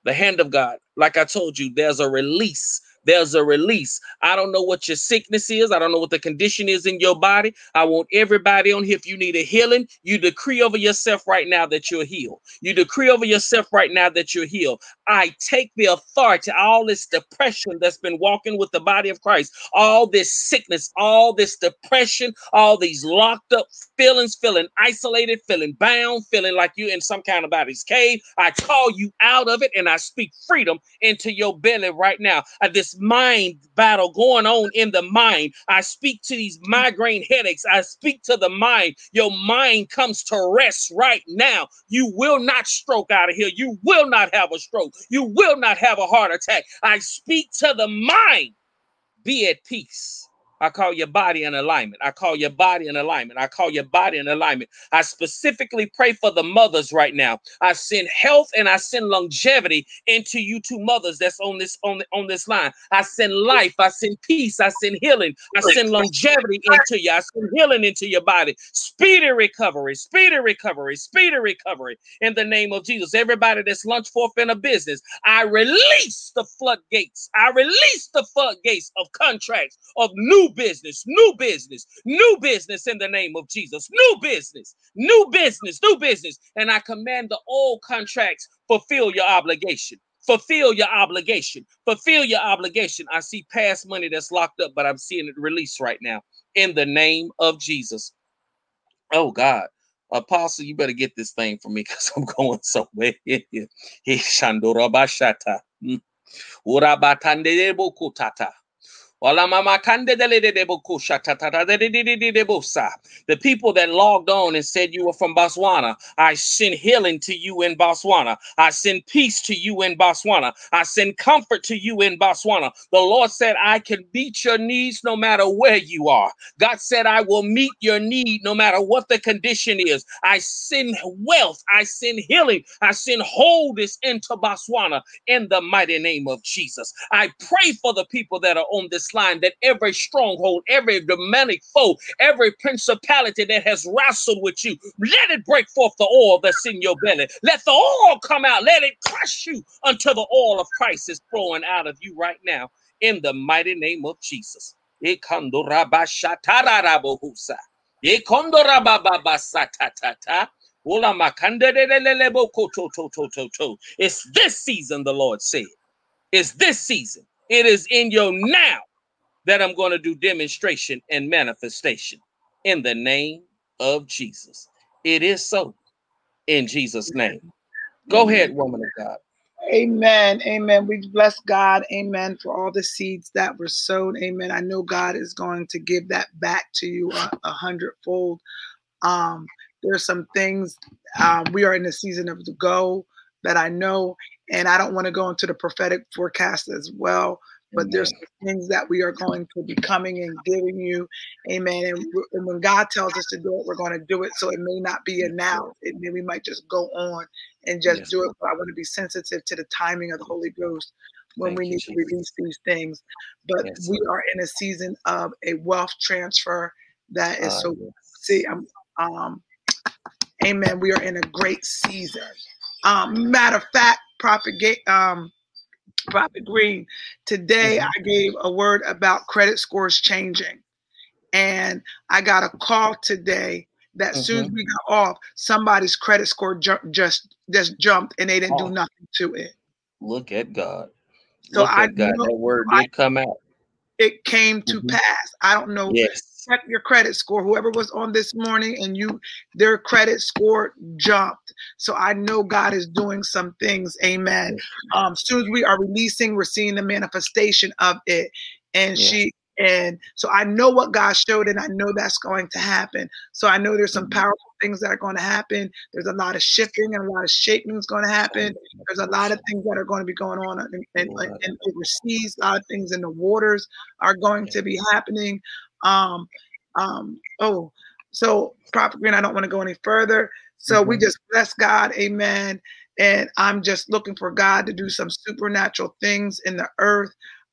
The hand of God, like I told you, there's a release there's a release. I don't know what your sickness is. I don't know what the condition is in your body. I want everybody on here. If you need a healing, you decree over yourself right now that you're healed. You decree over yourself right now that you're healed. I take the authority, all this depression that's been walking with the body of Christ, all this sickness, all this depression, all these locked up feelings, feeling isolated, feeling bound, feeling like you're in some kind of body's cave. I call you out of it and I speak freedom into your belly right now. Uh, this mind battle going on in the mind. I speak to these migraine headaches. I speak to the mind. Your mind comes to rest right now. You will not stroke out of here. You will not have a stroke. You will not have a heart attack. I speak to the mind. Be at peace. I call your body in alignment. I call your body in alignment. I call your body in alignment. I specifically pray for the mothers right now. I send health and I send longevity into you two mothers that's on this on, the, on this line. I send life. I send peace. I send healing. I send longevity into you. I send healing into your body. Speedy recovery. Speedy recovery. Speedy recovery in the name of Jesus. Everybody that's lunch forth in a business, I release the floodgates. I release the floodgates of contracts of new business, new business, new business in the name of Jesus. New business, new business, new business. And I command the old contracts fulfill your obligation. Fulfill your obligation. Fulfill your obligation. I see past money that's locked up, but I'm seeing it released right now in the name of Jesus. Oh God. Apostle, you better get this thing for me because I'm going somewhere. The people that logged on and said you were from Botswana, I send healing to you in Botswana. I send peace to you in Botswana. I send comfort to you in Botswana. The Lord said, I can meet your needs no matter where you are. God said, I will meet your need no matter what the condition is. I send wealth. I send healing. I send wholeness into Botswana in the mighty name of Jesus. I pray for the people that are on this line that every stronghold, every demonic foe, every principality that has wrestled with you, let it break forth the oil that's in your belly. Let the oil come out. Let it crush you until the oil of Christ is flowing out of you right now in the mighty name of Jesus. It's this season, the Lord said. It's this season. It is in your now that I'm going to do demonstration and manifestation in the name of Jesus. It is so in Jesus' name. Go ahead, woman of God. Amen. Amen. We bless God. Amen. For all the seeds that were sown. Amen. I know God is going to give that back to you a, a hundredfold. Um, there's some things um, we are in the season of the go that I know, and I don't want to go into the prophetic forecast as well but Amen. there's things that we are going to be coming and giving you. Amen. And, and, when God tells us to do it, we're going to do it. So it may not be a now. It may, we might just go on and just yes. do it. But I want to be sensitive to the timing of the Holy Ghost when Thank we need Jesus. to release these things. But yes. we are in a season of a wealth transfer that is uh, so. Yes. See, I'm, um, amen. We are in a great season. Um, matter of fact, propagate. Um, Prophet Green, today mm-hmm. I gave a word about credit scores changing. And I got a call today that mm-hmm. soon as we got off, somebody's credit score ju- just just jumped and they didn't oh. do nothing to it. Look at God. So Look I God. That word did I, come out. It came to mm-hmm. pass. I don't know. Yes check your credit score. Whoever was on this morning and you their credit score jumped. So I know God is doing some things. Amen. Um, soon as we are releasing, we're seeing the manifestation of it. And yeah. she And so I know what God showed, and I know that's going to happen. So I know there's some Mm-hmm. powerful things that are going to happen. There's a lot of shifting and a lot of shaking is going to happen. There's a lot of things that are going to be going on and, in, in overseas. A lot of things in the waters are going to be happening. Um, um, oh, so Prophet Green, I don't want to go any further. So we Mhm. just bless God, Amen. And I'm just looking for God to do some supernatural things in the earth.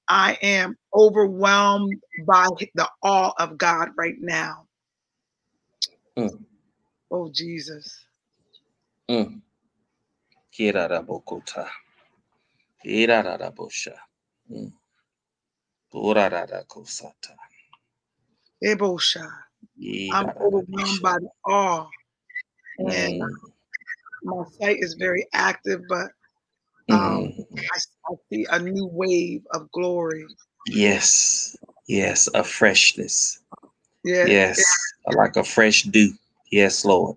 I am overwhelmed by the awe of God right now. Mm. Oh Jesus. Mm. Mm. Ebosha. I'm overwhelmed by the awe. And Mm. my sight is very active, but um, Mm. I, I see a new wave of glory. Yes, yes, a freshness. Yeah, Yes, like a fresh dew. Yes, Lord.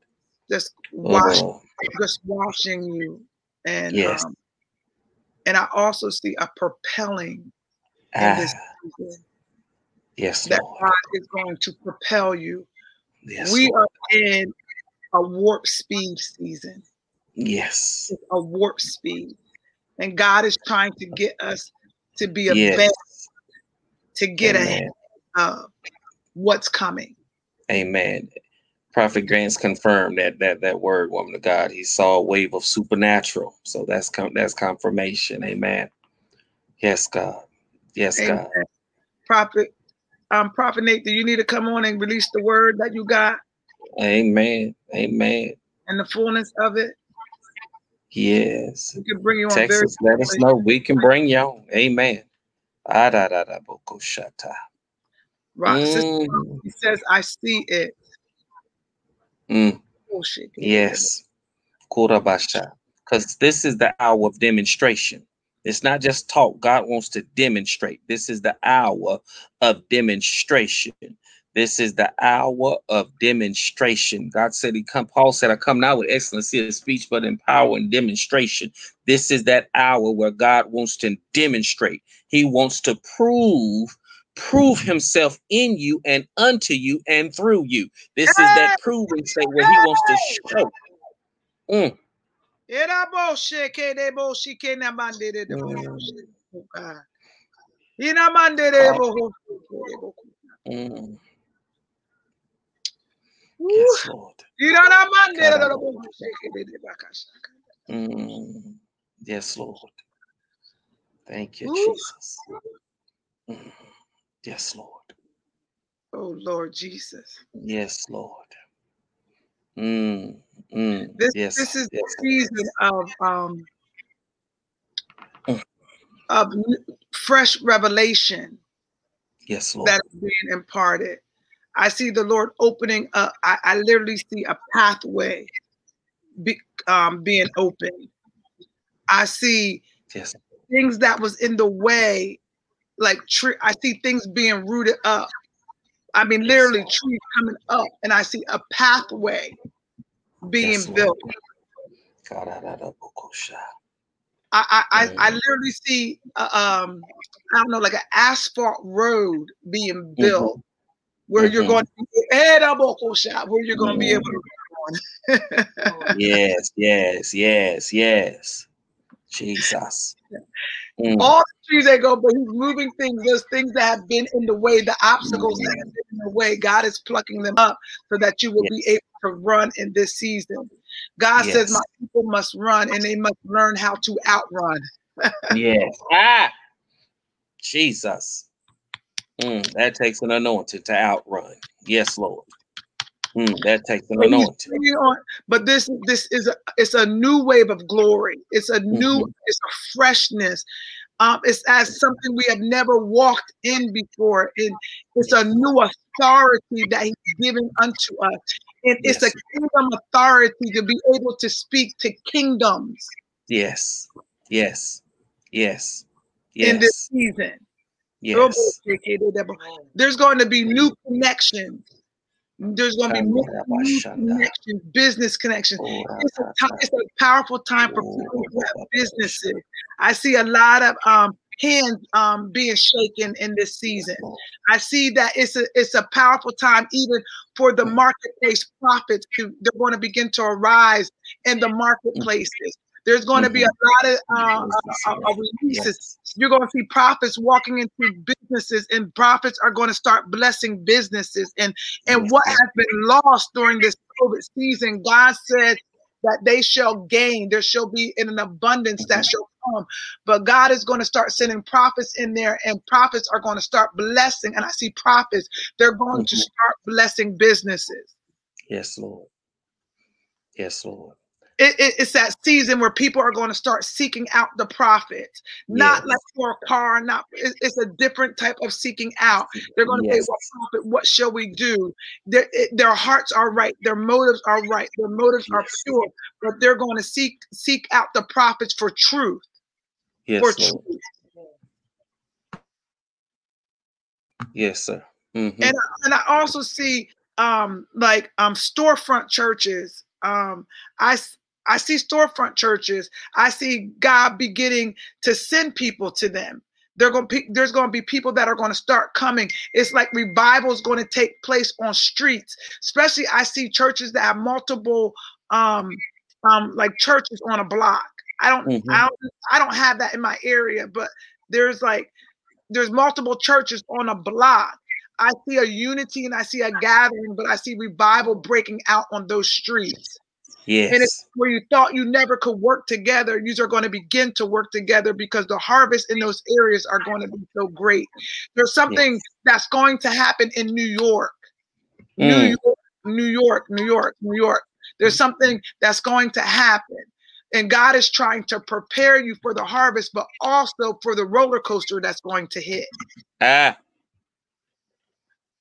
just wash, Oh, just washing you, and Yes. um, and I also see a propelling in ah, this season yes, that Lord. God is going to propel you. Yes, we Lord. are in a warp speed season. Yes, It's a warp speed, and God is trying to get us to be a yes. vet to get ahead of what's coming. Amen. Prophet Grant's confirmed that that that word, woman of God. He saw a wave of supernatural. So that's com- that's confirmation. Amen. Yes, God. Yes, Amen. God. Prophet, um, Prophet Nate, do you need to come on and release the word that you got Amen. Amen. and the fullness of it? Yes. We can bring you on very Texas, let us know. We can bring you on. Amen. Ah, da, da, da, boko, shata. right. Sister, Mm, he says, I see it. mm, Oh shit. yes. Kurabasha. Because this is the hour of demonstration. It's not just talk. God wants to demonstrate. This is the hour of demonstration. This is the hour of demonstration. God said he come, Paul said, I come now with excellency of speech, but in power and demonstration. This is that hour where God wants to demonstrate. He wants to prove, prove himself in you and unto you and through you. This is that proving state where he wants to show. Mm, Oh, God. Mm. Lord. Mm. Yes, Lord. Thank you, Jesus. Mm. Yes, Lord. Oh Lord Jesus. Yes, Lord. Mm. Mm. This yes. this is yes. the season of um Mm. of fresh revelation Yes, Lord. that is being imparted. I see the Lord opening up. I, I literally see a pathway be, um, being open. I see yes. things that was in the way, like tree. I see things being rooted up. I mean, literally trees coming up, and I see a pathway being Yes, built. Kararabokosha. I I, I, I Mm. literally see uh, um I don't know like an asphalt road being built where you're Mhm. going to be shop where you're going to be able to. Yes, yes, yes, yes. Jesus. Mm. All trees they go, but he's moving things. There's things that have been in the way, the obstacles that have been in the way. God is plucking them up so that you will be able to run in this season. God says, My people must run and they must learn how to outrun. Yes. Ah, Jesus. Mm, that takes an anointing to outrun. Yes, Lord. Mm, that takes an So anointing. but this this is a it's a new wave of glory. It's a new, Mhm. it's a freshness. Um, it's as something we have never walked in before. And it's a new authority that he's given unto us. And it's a kingdom authority to be able to speak to kingdoms Yes. Yes. Yes. in this season. Yes. There's going to be new connections. There's going to be new connections, business connections. It's a, it's a powerful time for people who have businesses. I see a lot of um, hands um, being shaken in this season. I see that it's a it's a powerful time even for the marketplace prophets to they're going to begin to arise in the marketplaces. There's going to be a lot of uh, uh, uh, releases. You're going to see prophets walking into businesses, and prophets are going to start blessing businesses. And and what has been lost during this COVID season, God said that they shall gain. There shall be in an abundance that shall come. But God is going to start sending prophets in there, and prophets are going to start blessing. And I see prophets, they're going to start blessing businesses. Yes, Lord. Yes, Lord it, it, it's that season where people are going to start seeking out the prophets, not yes. like for a car, not it, it's a different type of seeking out. They're going to yes. say, "What prophet? What shall we do?" Their their hearts are right, their motives are right, their motives yes. are pure, but they're going to seek seek out the prophets for truth. Yes, for Lord. truth. Yes, sir. Mm-hmm. And and I also see um like um storefront churches um i I see storefront churches. I see God beginning to send people to them. They're going to, there's going to be people that are going to start coming. It's like revival is going to take place on streets. Especially, I see churches that have multiple, um, um, like churches on a block. I don't, mm-hmm. I don't, I don't have that in my area, but there's like, there's multiple churches on a block. I see a unity and I see a gathering, but I see revival breaking out on those streets. Yes. And it's where you thought you never could work together, you are going to begin to work together because the harvest in those areas are going to be so great. There's something yes. that's going to happen in New York. Mm. New York, New York, New York, New York. There's something that's going to happen. And God is trying to prepare you for the harvest, but also for the roller coaster that's going to hit. Ah.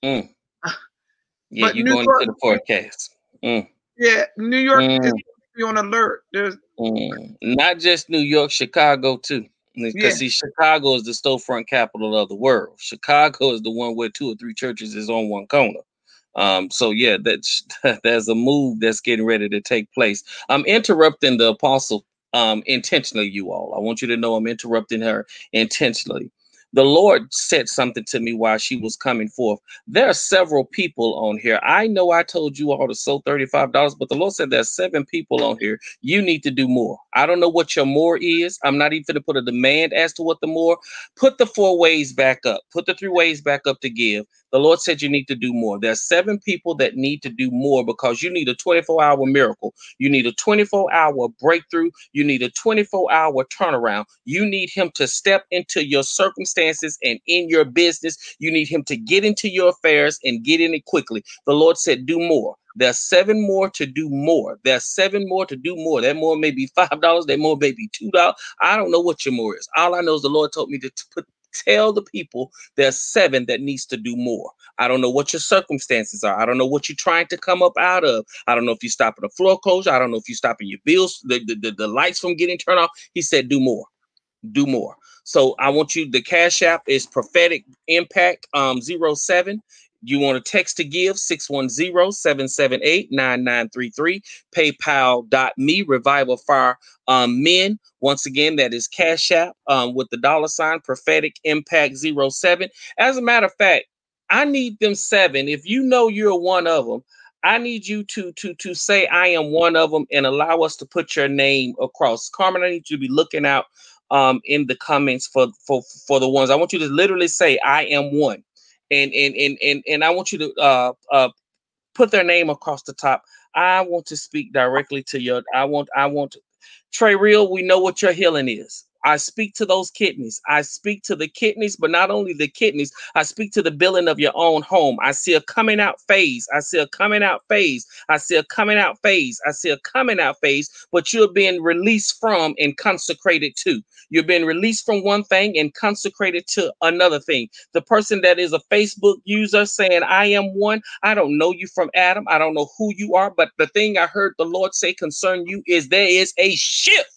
Mm. Yeah, but you're New going York, into the forecast. Mm. Yeah, New York mm. is on alert. There's mm. not just New York, Chicago too. Because yeah. see, Chicago is the storefront capital of the world. Chicago is the one where two or three churches is on one corner. Um, so yeah, that's there's a move that's getting ready to take place. I'm interrupting the apostle um intentionally, you all. I want you to know I'm interrupting her intentionally the Lord said something to me while she was coming forth. There are several people on here. I know I told you all to sow $35, but the Lord said there's seven people on here. You need to do more. I don't know what your more is. I'm not even going to put a demand as to what the more. Put the four ways back up. Put the three ways back up to give. The Lord said you need to do more. There are seven people that need to do more because you need a 24 hour miracle. You need a 24 hour breakthrough. You need a 24 hour turnaround. You need Him to step into your circumstances and in your business. You need Him to get into your affairs and get in it quickly. The Lord said, do more. There's seven more to do more. There's seven more to do more. That more may be five dollars. That more may be two dollars. I don't know what your more is. All I know is the Lord told me to put tell the people there's seven that needs to do more. I don't know what your circumstances are. I don't know what you're trying to come up out of. I don't know if you're stopping a foreclosure. I don't know if you're stopping your bills, the, the, the, the lights from getting turned off. He said, do more, do more. So I want you, the cash app is prophetic impact um, 07. You want to text to give 610-778-9933, paypal.me, revival fire um, men. Once again, that is Cash App um, with the dollar sign prophetic impact 07. As a matter of fact, I need them seven. If you know you're one of them, I need you to to to say I am one of them and allow us to put your name across. Carmen, I need you to be looking out um in the comments for for for the ones. I want you to literally say I am one and and and and, and I want you to uh, uh, put their name across the top. I want to speak directly to your. I want. I want. Trey Real, we know what your healing is. I speak to those kidneys. I speak to the kidneys, but not only the kidneys, I speak to the building of your own home. I see a coming out phase. I see a coming out phase. I see a coming out phase. I see a coming out phase, but you're being released from and consecrated to. You're being released from one thing and consecrated to another thing. The person that is a Facebook user saying, I am one, I don't know you from Adam. I don't know who you are, but the thing I heard the Lord say concern you is there is a shift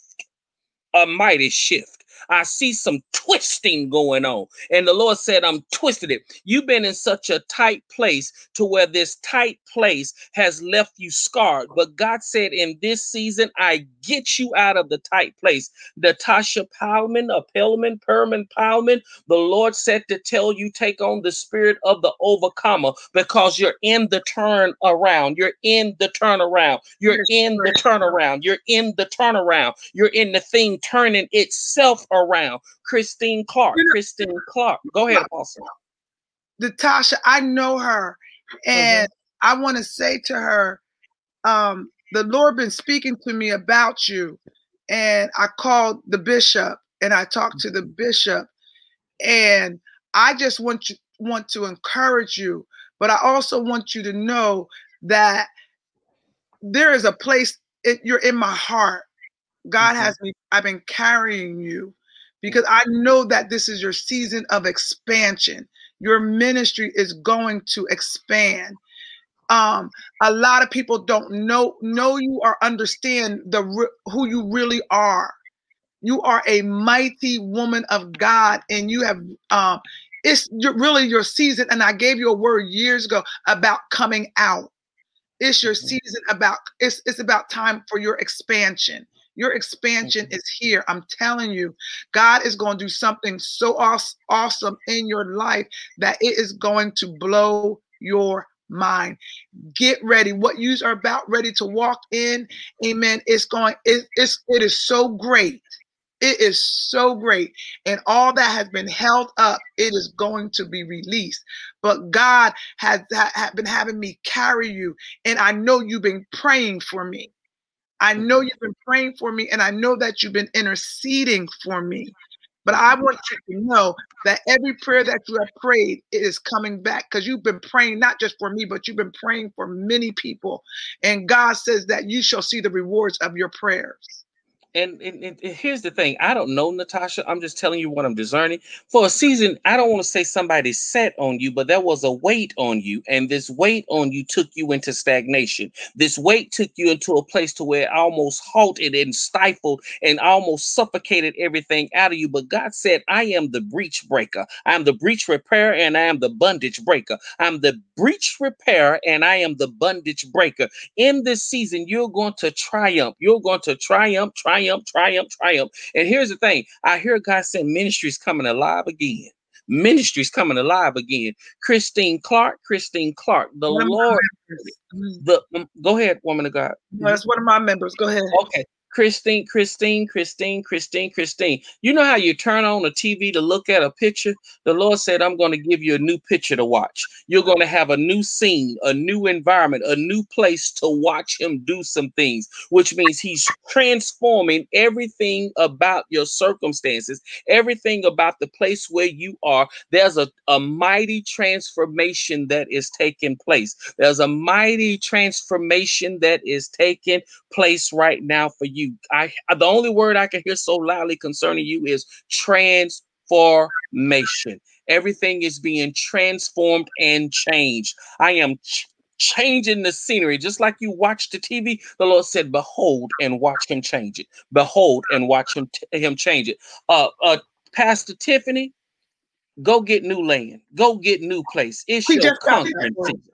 a mighty shift. I see some twisting going on. And the Lord said, I'm twisted it. You've been in such a tight place to where this tight place has left you scarred. But God said, in this season, I get you out of the tight place. Natasha Powman, a Pellman, Perman Powman, the Lord said to tell you, take on the spirit of the overcomer because you're in the turn around. You're in the turnaround. You're in the turnaround. You're in the turnaround. You're in the thing turning itself around. Christine Clark. Christine Clark. Go ahead, Apostle. Natasha, I know her, and mm-hmm. I want to say to her, um, the Lord been speaking to me about you, and I called the bishop and I talked to the bishop, and I just want you want to encourage you, but I also want you to know that there is a place it, you're in my heart. God mm-hmm. has me. I've been carrying you because I know that this is your season of expansion. Your ministry is going to expand. Um, a lot of people don't know know you or understand the who you really are. You are a mighty woman of God, and you have um, it's really your season. And I gave you a word years ago about coming out. It's your mm-hmm. season about it's it's about time for your expansion. Your expansion mm-hmm. is here. I'm telling you, God is going to do something so awesome in your life that it is going to blow your mind. Get ready. What you are about ready to walk in, amen. It's going, it, it's it is so great. It is so great. And all that has been held up, it is going to be released. But God has ha, been having me carry you. And I know you've been praying for me. I know you've been praying for me, and I know that you've been interceding for me. But I want you to know that every prayer that you have prayed is coming back because you've been praying not just for me, but you've been praying for many people. And God says that you shall see the rewards of your prayers and, and, and, here's the thing. I don't know natasha. I'm just telling you what i'm discerning. For a season i don't want to say somebody set on you but there was a weight on you and this weight on you took you into stagnation. This weight took you into a place to where it almost halted and stifled and almost suffocated everything out of you. But god said i am the breach breaker. I'm the breach repairer and i am the bondage breaker. I'm the breach repairer and i am the bondage breaker. In this season you're going to triumph. You're going to triumph triumph triumph, triumph, triumph. And here's the thing I hear God saying ministry's coming alive again. Ministry's coming alive again. Christine Clark, Christine Clark, the Lord. The um, go ahead, woman of God. No, that's one of my members. Go ahead. Okay. Christine, Christine, Christine, Christine, Christine. You know how you turn on a TV to look at a picture? The Lord said, I'm going to give you a new picture to watch. You're going to have a new scene, a new environment, a new place to watch Him do some things, which means He's transforming everything about your circumstances, everything about the place where you are. There's a, a mighty transformation that is taking place. There's a mighty transformation that is taking place right now for you you. I the only word I can hear so loudly concerning you is transformation. Everything is being transformed and changed. I am ch- changing the scenery, just like you watch the TV. The Lord said, "Behold and watch Him change it. Behold and watch Him t- Him change it." Uh, uh, Pastor Tiffany, go get new land. Go get new place. It's your conquering season.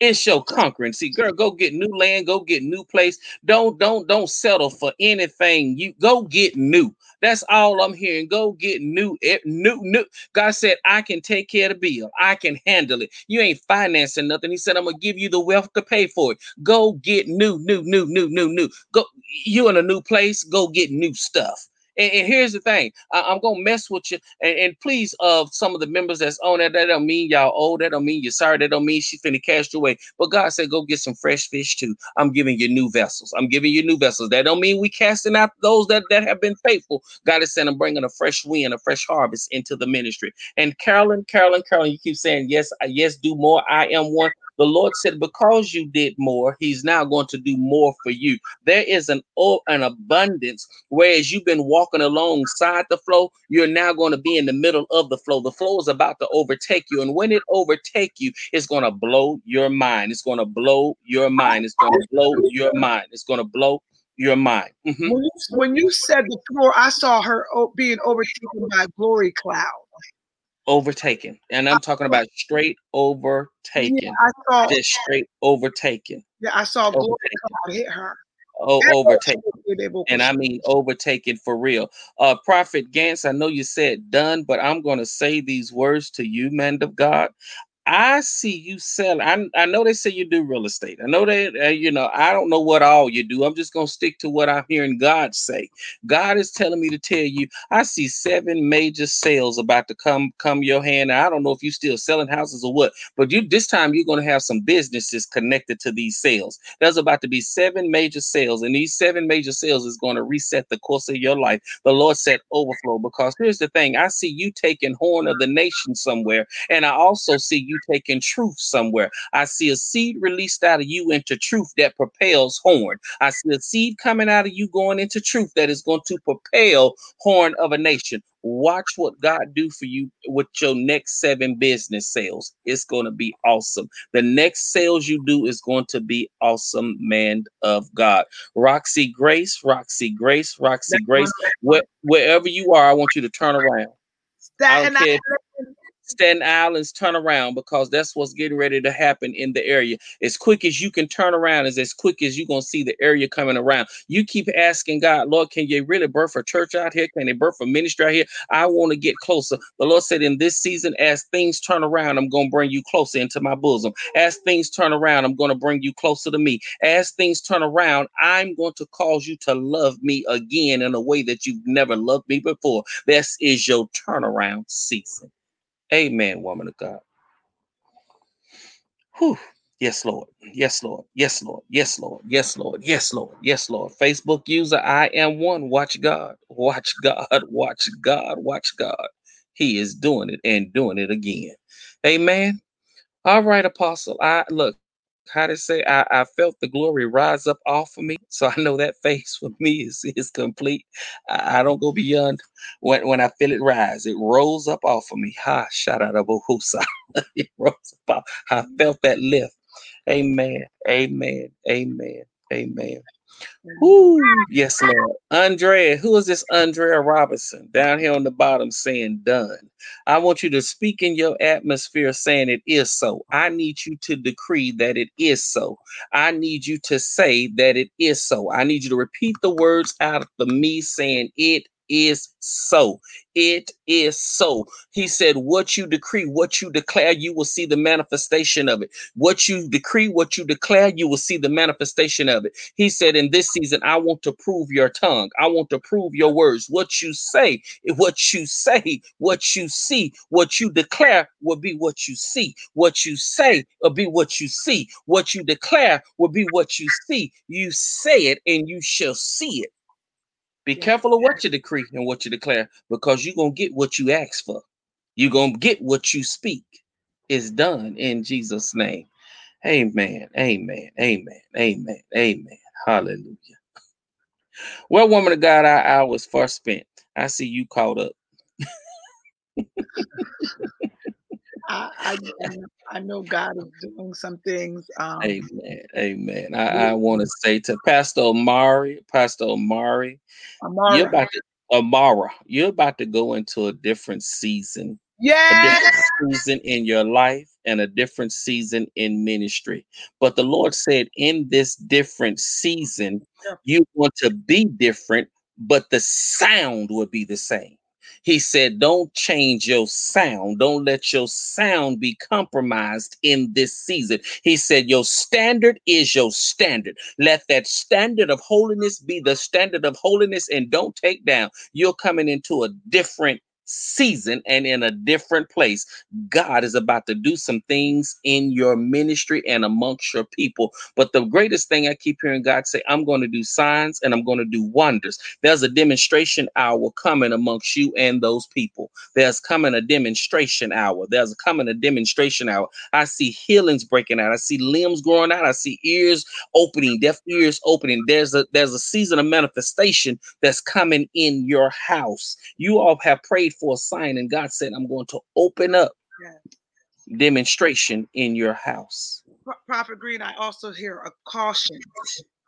It's your conquering. See, girl, go get new land, go get new place. Don't don't don't settle for anything. You go get new. That's all I'm hearing. Go get new, new, new. God said, I can take care of the bill. I can handle it. You ain't financing nothing. He said, I'm gonna give you the wealth to pay for it. Go get new, new, new, new, new, new. Go. You in a new place. Go get new stuff. And, and here's the thing, I, am gonna mess with you. And, and please, of uh, some of the members that's on that, that don't mean y'all old. That don't mean you're sorry. That don't mean she's finna cast away. But God said, go get some fresh fish too. I'm giving you new vessels. I'm giving you new vessels. That don't mean we casting out those that that have been faithful. God is saying, I'm bringing a fresh wind, a fresh harvest into the ministry. And Carolyn, Carolyn, Carolyn, you keep saying yes, yes, do more. I am one. The Lord said, because you did more, He's now going to do more for you. There is an an abundance. Whereas you've been walking alongside the flow, you're now going to be in the middle of the flow. The flow is about to overtake you, and when it overtake you, it's going to blow your mind. It's going to blow your mind. It's going to blow your mind. It's going to blow your mind. Mhm. When you, when you said floor, I saw her being overtaken by glory cloud. Overtaken. And I'm talking about straight overtaken. Yeah. I saw. Just straight overtaken. Yeah, I saw glory Overtaken. hit her. Oh, overtaken. And I mean overtaken for real. Uh, Prophet Gantz, I know you said done, but I'm going to say these words to you, man of God. I see you sell. I, I know they say you do real estate. I know that uh, you know. I don't know what all you do. I'm just gonna stick to what I'm hearing God say. God is telling me to tell you. I see seven major sales about to come come your hand. I don't know if you still selling houses or what, but you this time you're gonna have some businesses connected to these sales. There's about to be seven major sales, and these seven major sales is going to reset the course of your life. The Lord said overflow because here's the thing: I see you taking horn of the nation somewhere, and I also see you taking truth somewhere. I see a seed released out of you into truth that propels horn. I see a seed coming out of you going into truth that is going to propel horn of a nation. Watch what God do for you with your next seven business sales. It's going to be awesome. The next sales you do is going to be awesome, man of God. Roxy Grace, Roxy Grace, Roxy Grace. Where, wherever you are, I want you to turn around. That, I don't I, care. Staten Island's turn around because that's what's getting ready to happen in the area. As quick as you can turn around is as quick as you're gonna see the area coming around. You keep asking God, Lord, can you really birth a church out here? Can they birth a ministry out here? I want to get closer. The Lord said, in this season, as things turn around, I'm gonna bring you closer into my bosom. As things turn around, I'm gonna bring you closer to me. As things turn around, I'm going to cause you to love me again in a way that you've never loved me before. This is your turnaround season. Amen, woman of God. Whew. Yes, Lord. Yes, Lord. Yes, Lord. Yes, Lord. Yes, Lord. Yes, Lord. Yes, Lord. Facebook user, I am one. Watch God. Watch God. Watch God. Watch God. He is doing it and doing it again. Amen. All right, Apostle. I look. How to say? I, I felt the glory rise up off of me, so I know that face for me is is complete. I, I don't go beyond when when I feel it rise. It rolls up off of me. Ha! Shout out of It rose up. off- I felt that lift. Amen. Amen. Amen. Amen. Mm-hmm. Woo. Yes, Lord. Andrea, who is this Andrea Robinson down here on the bottom saying done? I want you to speak in your atmosphere saying it is so. I need you to decree that it is so. I need you to say that it is so. I need you to repeat the words out of the me saying it is so. It is so. He said, What you decree, what you declare, you will see the manifestation of it. What you decree, what you declare, you will see the manifestation of it. He said, In this season, I want to prove your tongue. I want to prove your words. What you say, what you say, what you see, what you declare will be what you see. What you say will be what you see. What you declare will be what you see. You say it and you shall see it. Be careful of what you decree and what you declare because you're going to get what you ask for. You're going to get what you speak. It's done in Jesus' name. Amen. Amen. Amen. Amen. Amen. Hallelujah. Well, woman of God, our hours first spent. I see you caught up. I, I, I know God is doing some things. Um, Amen. Amen. I, I want to say to Pastor Omari, Pastor Omari, you're about to Amara, you're about to go into a different season different season in your life and a different season in ministry. But the Lord said, in this different season, Yeah. you want to be different, but the sound will be the same. He said, Don't change your sound. Don't let your sound be compromised in this season. He said, Your standard is your standard. Let that standard of holiness be the standard of holiness and don't take down. You're coming into a different season and in a different place. God is about to do some things in your ministry and amongst your people. But the greatest thing I keep hearing God say, I'm going to do signs and I'm going to do wonders. There's a demonstration hour coming amongst you and those people. There's coming a demonstration hour. There's coming a demonstration hour. I see healings breaking out. I see limbs growing out. I see ears opening, deaf ears opening. There's a there's a season of manifestation that's coming in your house. You all have prayed for a sign, and God said, I'm going to open up Yeah. demonstration in your house. Pro- Prophet Green, I also hear a caution.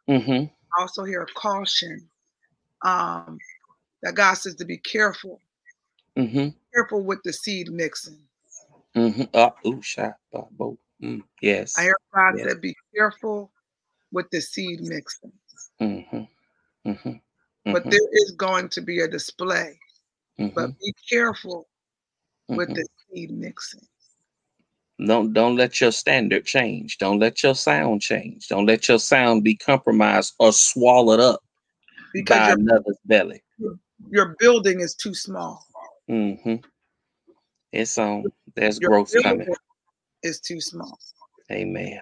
Mhm. I also hear a caution um, that God says to be careful, Mm-hmm. careful with the seed mixing. Mm-hmm. Uh, ooh, shot. Mm, yes. I hear God Yes. said, be careful with the seed mixing. Mm-hmm. Mm-hmm. But Mhm, there is going to be a display. Mhm, But be careful with mhm. the seed mixing. Don't don't let your standard change. Don't let your sound change. Don't let your sound be compromised or swallowed up Because by your, another's belly. your building is too small. Mm-hmm. It's on. There's Your growth coming. is too small. Amen.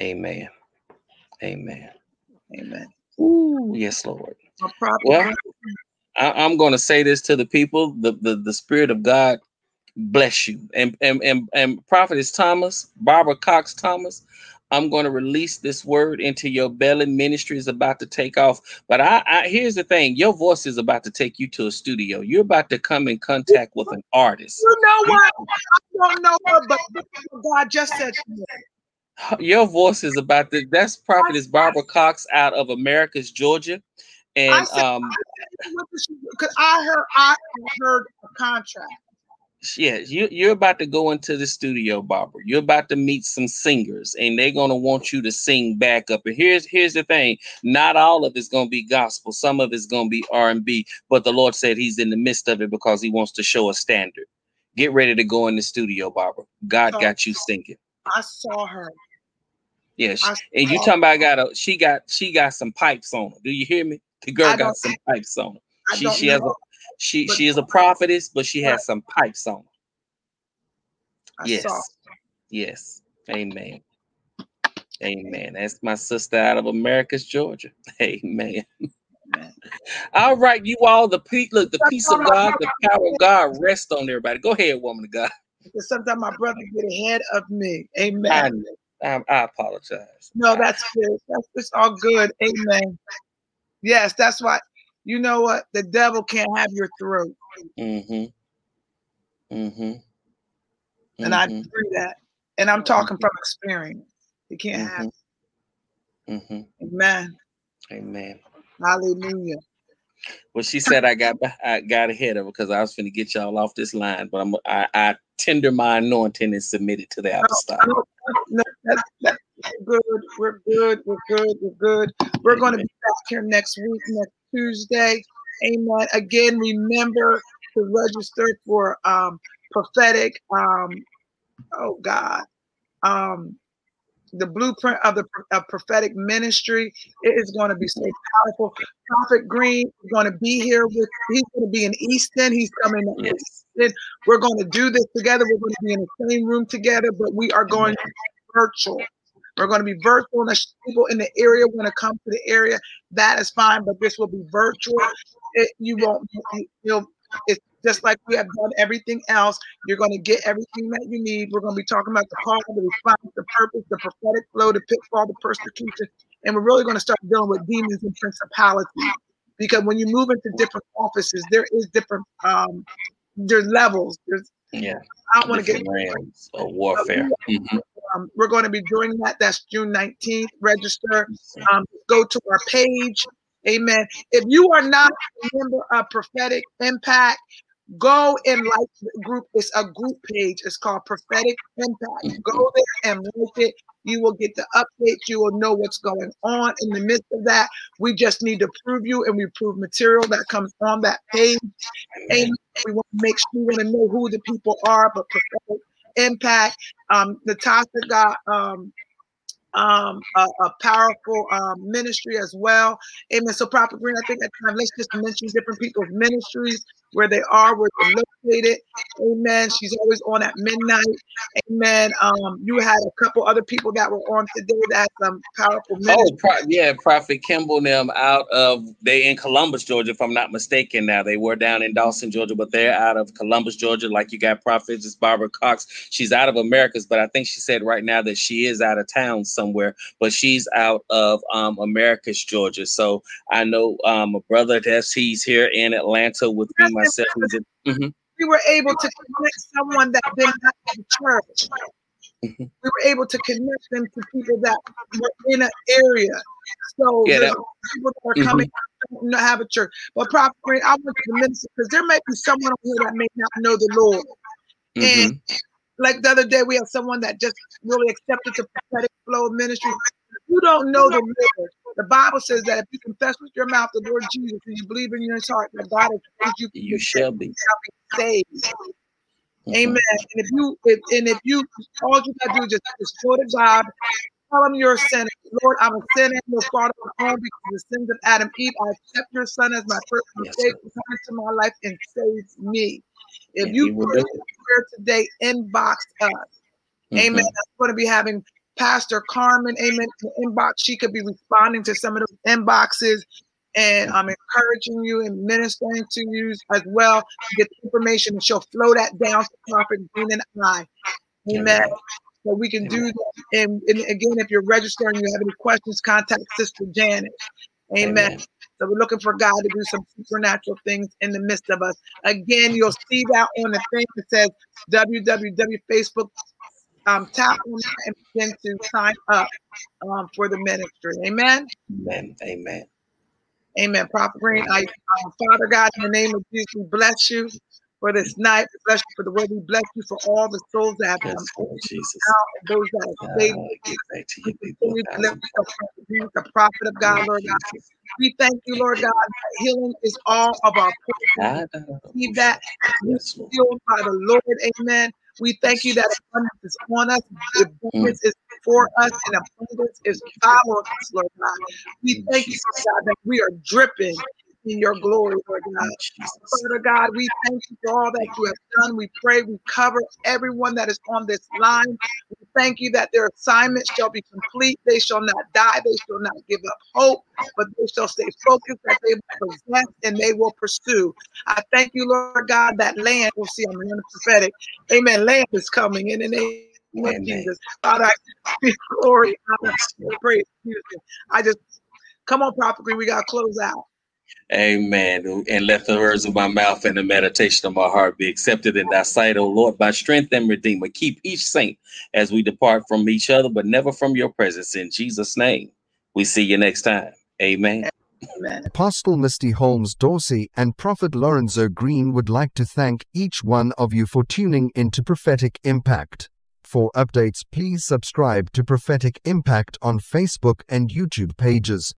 Amen. Amen. Amen. Ooh, yes, Lord. Well, I, I'm going to say this to the people: the, the the Spirit of God bless you. And and and and Prophetess Thomas, Barbara Cox Thomas. I'm going to release this word into your belly. Ministry is about to take off. But I, I here's the thing: your voice is about to take you to a studio. You're about to come in contact with an artist. You know what? I don't know her, but this is what God just said. Your voice is about to. That's Prophetess Barbara Cox out of Americus, Georgia, and said, um. Because I heard I heard a contract. Yes, you, you're about to go into the studio, Barbara. You're about to meet some singers, and they're gonna want you to sing back up. And here's here's the thing: not all of it's gonna be gospel. Some of it's gonna be R and B. But the Lord said He's in the midst of it because He wants to show a standard. Get ready to go in the studio, Barbara. God got you singing. I saw her. Yes, I and you talking about I got a she got she got some pipes on her. Do you hear me? The girl got some pipes on her. I She she has a she but- she is a prophetess, but she has some pipes on. I yes. Yes. Amen. Amen. That's my sister out of Americus, Georgia. Amen. Amen. All right, you all, the peace, look, the peace of God, the power of God rest on everybody. Go ahead, woman of God. Because sometimes my brother get ahead of me. I, Amen. I, I apologize. No, that's good. That's it's all good. Amen. Yes, that's why. You know what? The devil can't have your throat, Mm-hmm. Mm-hmm. and I agree that. And I'm talking from experience. He can't have. Mm-hmm. Amen. Amen. Hallelujah. Well, she said I got I got ahead of her because I was going to get y'all off this line, but I'm I, I tender my anointing and submit it to the apostolic. No, no, that's, that's good. We're good. We're good. We're good. We're going to be back here next week, next Tuesday. Amen. Again, remember to register for um, prophetic. Um, oh God, um, the blueprint of the of prophetic ministry. It is going to be so powerful. Prophet Green is going to be here with. He's going to be in Easton. He's coming. To Yes. We're going to do this together. We're going to be in the same room together, but we are going to virtual. We're going to be virtual. And there's people in the area want to come to the area. That is fine, but this will be virtual. It, you won't. You, you'll. It's just like we have done everything else. You're going to get everything that you need. We're going to be talking about the call, the response, the purpose, the prophetic flow, the pitfall, the persecution, and we're really going to start dealing with demons and principalities. Because when you move into different offices, there is different. Um, there's levels. There's. Yeah. I don't want to get. Of warfare. Um, we're going to be doing that. That's June 19th. Register. Um, go to our page. Amen. If you are not a member of Prophetic Impact, go and like the group. It's a group page. It's called Prophetic Impact. Go there and like it. You will get the updates. You will know what's going on in the midst of that. We just need to prove you, and we prove material that comes on that page. And we want to make sure we want to know who the people are, but Prophetic Impact. Um, Natasha got um, um, a, a powerful um, ministry as well. Amen. So, Prophet Green, I think at time, let's just mention different people's ministries, where they are, where they're located. Amen. She's always on at midnight. Amen. Um, you had a couple other people that were on today that had some powerful ministry. Oh, pro- yeah, Prophet Kimball and them out of they in Columbus, Georgia, if I'm not mistaken. Now they were down in Dawson, Georgia, but they're out of Columbus, Georgia. Like you got Prophet, it's Barbara Cox. She's out of Americus, but I think she said right now that she is out of town somewhere, but she's out of um Americus, Georgia. So I know um a brother that's he's here in Atlanta with me myself. In, Mhm. we were able to connect someone that been out of the church. we were able to connect them to people that were in an area. So Yeah, that- people that are coming don't have a church. But Prophet Green, I want to minister because there may be someone over here that may not know the Lord. And like the other day, we had someone that just really accepted the prophetic flow of ministry. If you don't know the Lord, the Bible says that if you confess with your mouth the Lord Jesus and you believe in your heart that God has raised you, You shall be. you shall be saved. Mhm. Amen. And if you if, and if you all you gotta do is just, just go to God, tell him you're a sinner. Lord, I'm a sinner, no fault of my own because the sins of Adam Eve. I accept your son as my personal Yes, savior. Come into my life and save me. If And you he will pray prayer today, inbox us. Amen. I'm going to be having Pastor Carmen, amen, inbox. She could be responding to some of those inboxes. And I'm encouraging you and ministering to you as well to get the information and she'll flow that down to Prophet Green and I. Amen. So we can do that. And, and again, if you're registering, you have any questions, contact Sister Janet. Amen. Amen. So we're looking for God to do some supernatural things in the midst of us. Again, you'll see that on the thing that says www.facebook. Um, tap on that and begin to sign up um, for the ministry. Amen. Amen. Amen. Amen. Prophet Green, I, um, Father God, in the name of Jesus, we bless you for this night. We bless you for the way we bless you for all the souls that have Yes, come Lord Jesus. out and those that have God, stayed. I give back to We continue to lift up the prophet of God, Lord God. We thank you, Lord God, that healing is all of our portion. Receive that. Yes, healed by the Lord. Amen. We thank you that abundance is on us, abundance is for us, and abundance is following us, Lord God. We thank you, Lord God, that we are dripping in your glory, Lord God. Father God, we thank you for all that you have done. We pray, we cover everyone that is on this line. Thank you that their assignment shall be complete. They shall not die. They shall not give up hope, but they shall stay focused, that they will possess and they will pursue. I thank you, Lord God, that land, we'll see, I'm in the prophetic. Amen. Land is coming in the name of Amen. Jesus. Father, I give glory, honor, Yes, Lord. and praise. I just, come on, Prophet we got to close out. Amen. And let the words of my mouth and the meditation of my heart be accepted in thy sight, O Lord, by strength and redeemer. Keep each saint as we depart from each other, but never from your presence. In Jesus' name, we see you next time. Amen. Amen. Apostle Misty Holmes Dorsey and Prophet Lorenzo Green would like to thank each one of you for tuning into Prophetic Impact. For updates, please subscribe to Prophetic Impact on Facebook and YouTube pages.